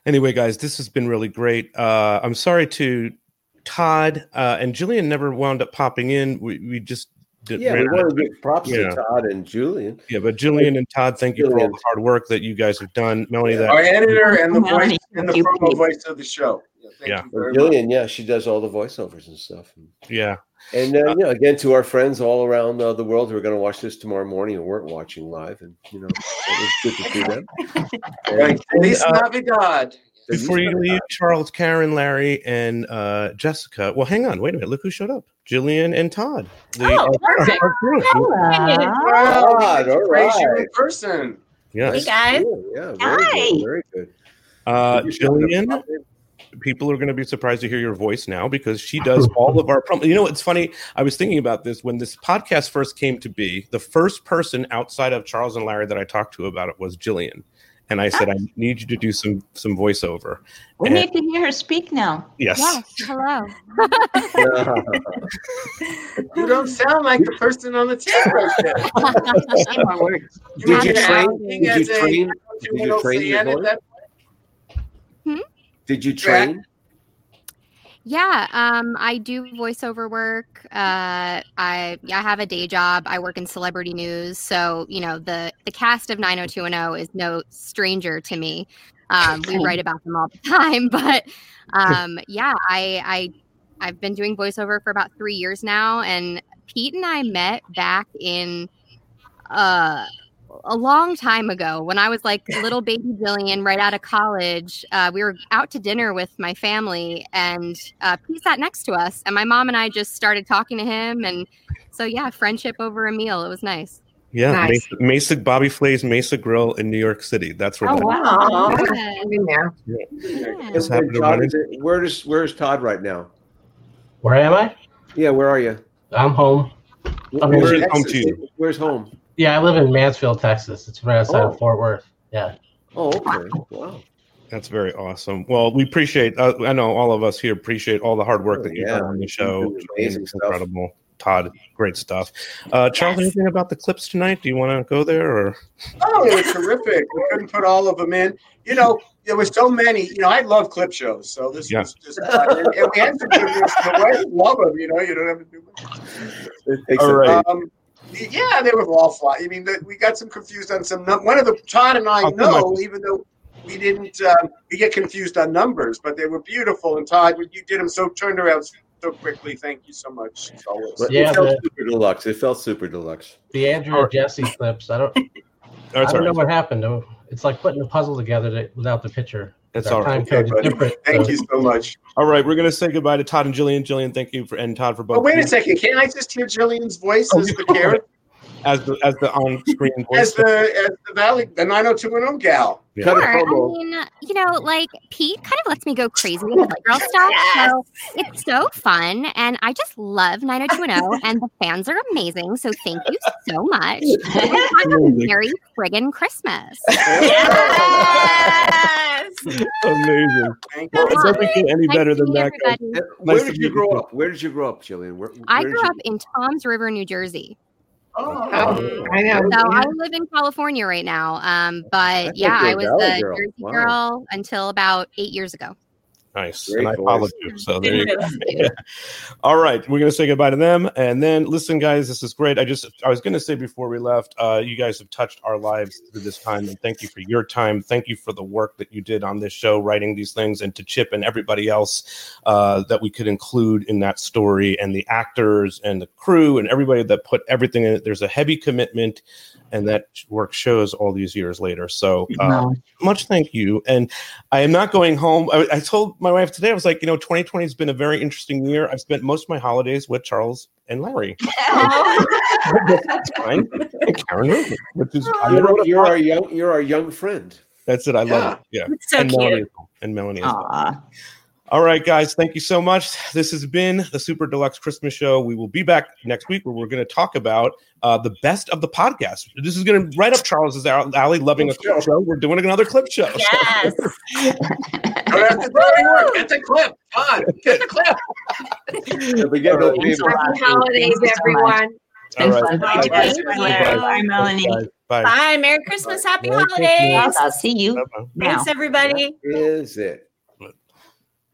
Anyway, guys, this has been really great. Uh, I'm sorry to Todd uh, and Jillian never wound up popping in. We, we just did, Yeah, we ran out want to give props Yeah. to Todd and Jillian. Yeah, but Jillian and Todd, thank you for all the hard work that you guys have done. Melanie, that Our editor and the voice and the thank promo voice of the show. Yeah, thank Yeah. you very much. Yeah, she does all the voiceovers and stuff. yeah, And uh, you know, again, to our friends all around uh, the world who are going to watch this tomorrow morning and weren't watching live, and you know, it was good to see them. (laughs) Right. Feliz uh, Navidad. Before you leave, Charles, Karen, Larry, and uh, Jessica. Well, hang on, wait a minute. Look who showed up: Jillian and Todd. The, Oh, our- perfect. our crew. Wow, Todd, we all praise in person. Yes. Hey guys. Yeah, very Hi. good. Very good. Uh, Did you show them Jillian, people are going to be surprised to hear your voice now because she does all of our prom. You know, it's funny. I was thinking about this when this podcast first came to be. The first person outside of Charles and Larry that I talked to about it was Jillian, and I said, ah. "I need you to do some some voiceover." We And- need to hear her speak now. yes. Yes. Hello. You don't sound like the person on the tape right there. Say more words. You Did you train? Did you train? Hmm? Did you train your voice? that Did you train? Yeah, um, I do voiceover work. Uh, I I have a day job. I work in celebrity news, so you know the the cast of 90210 is no stranger to me. Um, we write (laughs) about them all the time, (laughs) but um, yeah, I I I've been doing voiceover for about three years now, and Pete and I met back in uh a long time ago when I was like little baby Jillian right out of college. Uh, we were out to dinner with my family, and uh, Pete sat next to us, and my mom and I just started talking to him, and so yeah, friendship over a meal. It was nice. Yeah, Nice. Mesa, Mesa Bobby Flay's Mesa Grill in New York City. That's where. Oh that- wow! Yeah. I've been there. Just happened to run is it- where does where's Todd right now? Where am I? Yeah, where are you? I'm home. I'm Where is home to you? Where's home? Yeah, I live in Mansfield, Texas. It's right outside Oh. of Fort Worth. Yeah. Oh, okay. Wow. That's very awesome. Well, we appreciate. Uh, I know all of us here appreciate all the hard work that you've yeah. done on the show. amazing stuff. incredible. Todd, great stuff. Uh, Charles, anything about the clips tonight? Do you want to go there or? Oh, they were terrific. We couldn't put all of them in. You know, there was so many. You know, I love clip shows, so this Yeah. was just fun. And, and we had some good ones. So I love them. You know, you don't have to do much. It takes All a- Um, Yeah, they were all fly. I mean, the, we got some confused on some. num- One of the Todd and I Oh, come on. know, even though we didn't, um, we get confused on numbers, but they were beautiful. And Todd, you did them so turned around so quickly. Thank you so much. But Yeah, it felt the- super deluxe. It felt super deluxe. The Andrew and Jesse clips. I don't. I don't all know what happened. It's like putting a puzzle together that, without the picture. That's all right. Okay, buddy. Thank you so much. All right, we're gonna say goodbye to Todd and Jillian. Jillian, thank you for and Todd for oh, both. Oh, wait a second. Can I just hear Jillian's voice Oh, as you- the character, as the as the on screen as voice. the as the Valley, the 90210 gal? Yeah. Sure. I mean, you know, like Pete kind of lets me go crazy with oh, the girl stuff. So it's so fun. And I just love 90210 (laughs) and the fans are amazing. So thank you so much. And (laughs) have a Merry friggin' Christmas. Yes. amazing. Thank well, it doesn't get any better to than that. guys. everybody. Where Nice to did you grow you. up? Where did you grow up, Jillian? Where, I where did grew you- up in Toms River, New Jersey. Oh, I know. So I live in California right now. Um, but think yeah, you're I a was Valley a girl. Jersey Wow. girl until about eight years ago. Nice. Great and I voice. followed you. So there you go. (laughs) (laughs) Yeah. All right. We're going to say goodbye to them. And then listen, guys, this is great. I just, I was going to say before we left, uh, you guys have touched our lives through this time. And thank you for your time. Thank you for the work that you did on this show, writing these things, and to Chip and everybody else uh, that we could include in that story, and the actors and the crew and everybody that put everything in it. There's a heavy commitment. And that work shows all these years later. So, uh, much thank you. And I am not going home. I, I told my wife today, I was like, you know, 2020 has been a very interesting year. I've spent most of my holidays with Charles and Larry. (laughs) That's fine. And Karen Rosin, which is I You're, you're our young. You're our young friend. That's it. I love it. Yeah. So and cute. Melanie. And Melanie. As well. Aw. All right, guys. Thank you so much. This has been the Super Deluxe Christmas Show. We will be back next week where we're going to talk about uh, the best of the podcast. This is going to right up Charles's alley, loving a clip show. We're doing another clip show. Yes. Don't have to do any work. Get the clip. Todd, get the clip. We get those Thanks people- a lot. Happy holidays, Thank you so much. everyone. All right. Fun. Bye, guys. Bye. Bye, Melanie. Bye. Bye. Merry Christmas. Happy Merry holidays. Christmas. I'll see you Bye-bye. now. Thanks, everybody. Is it?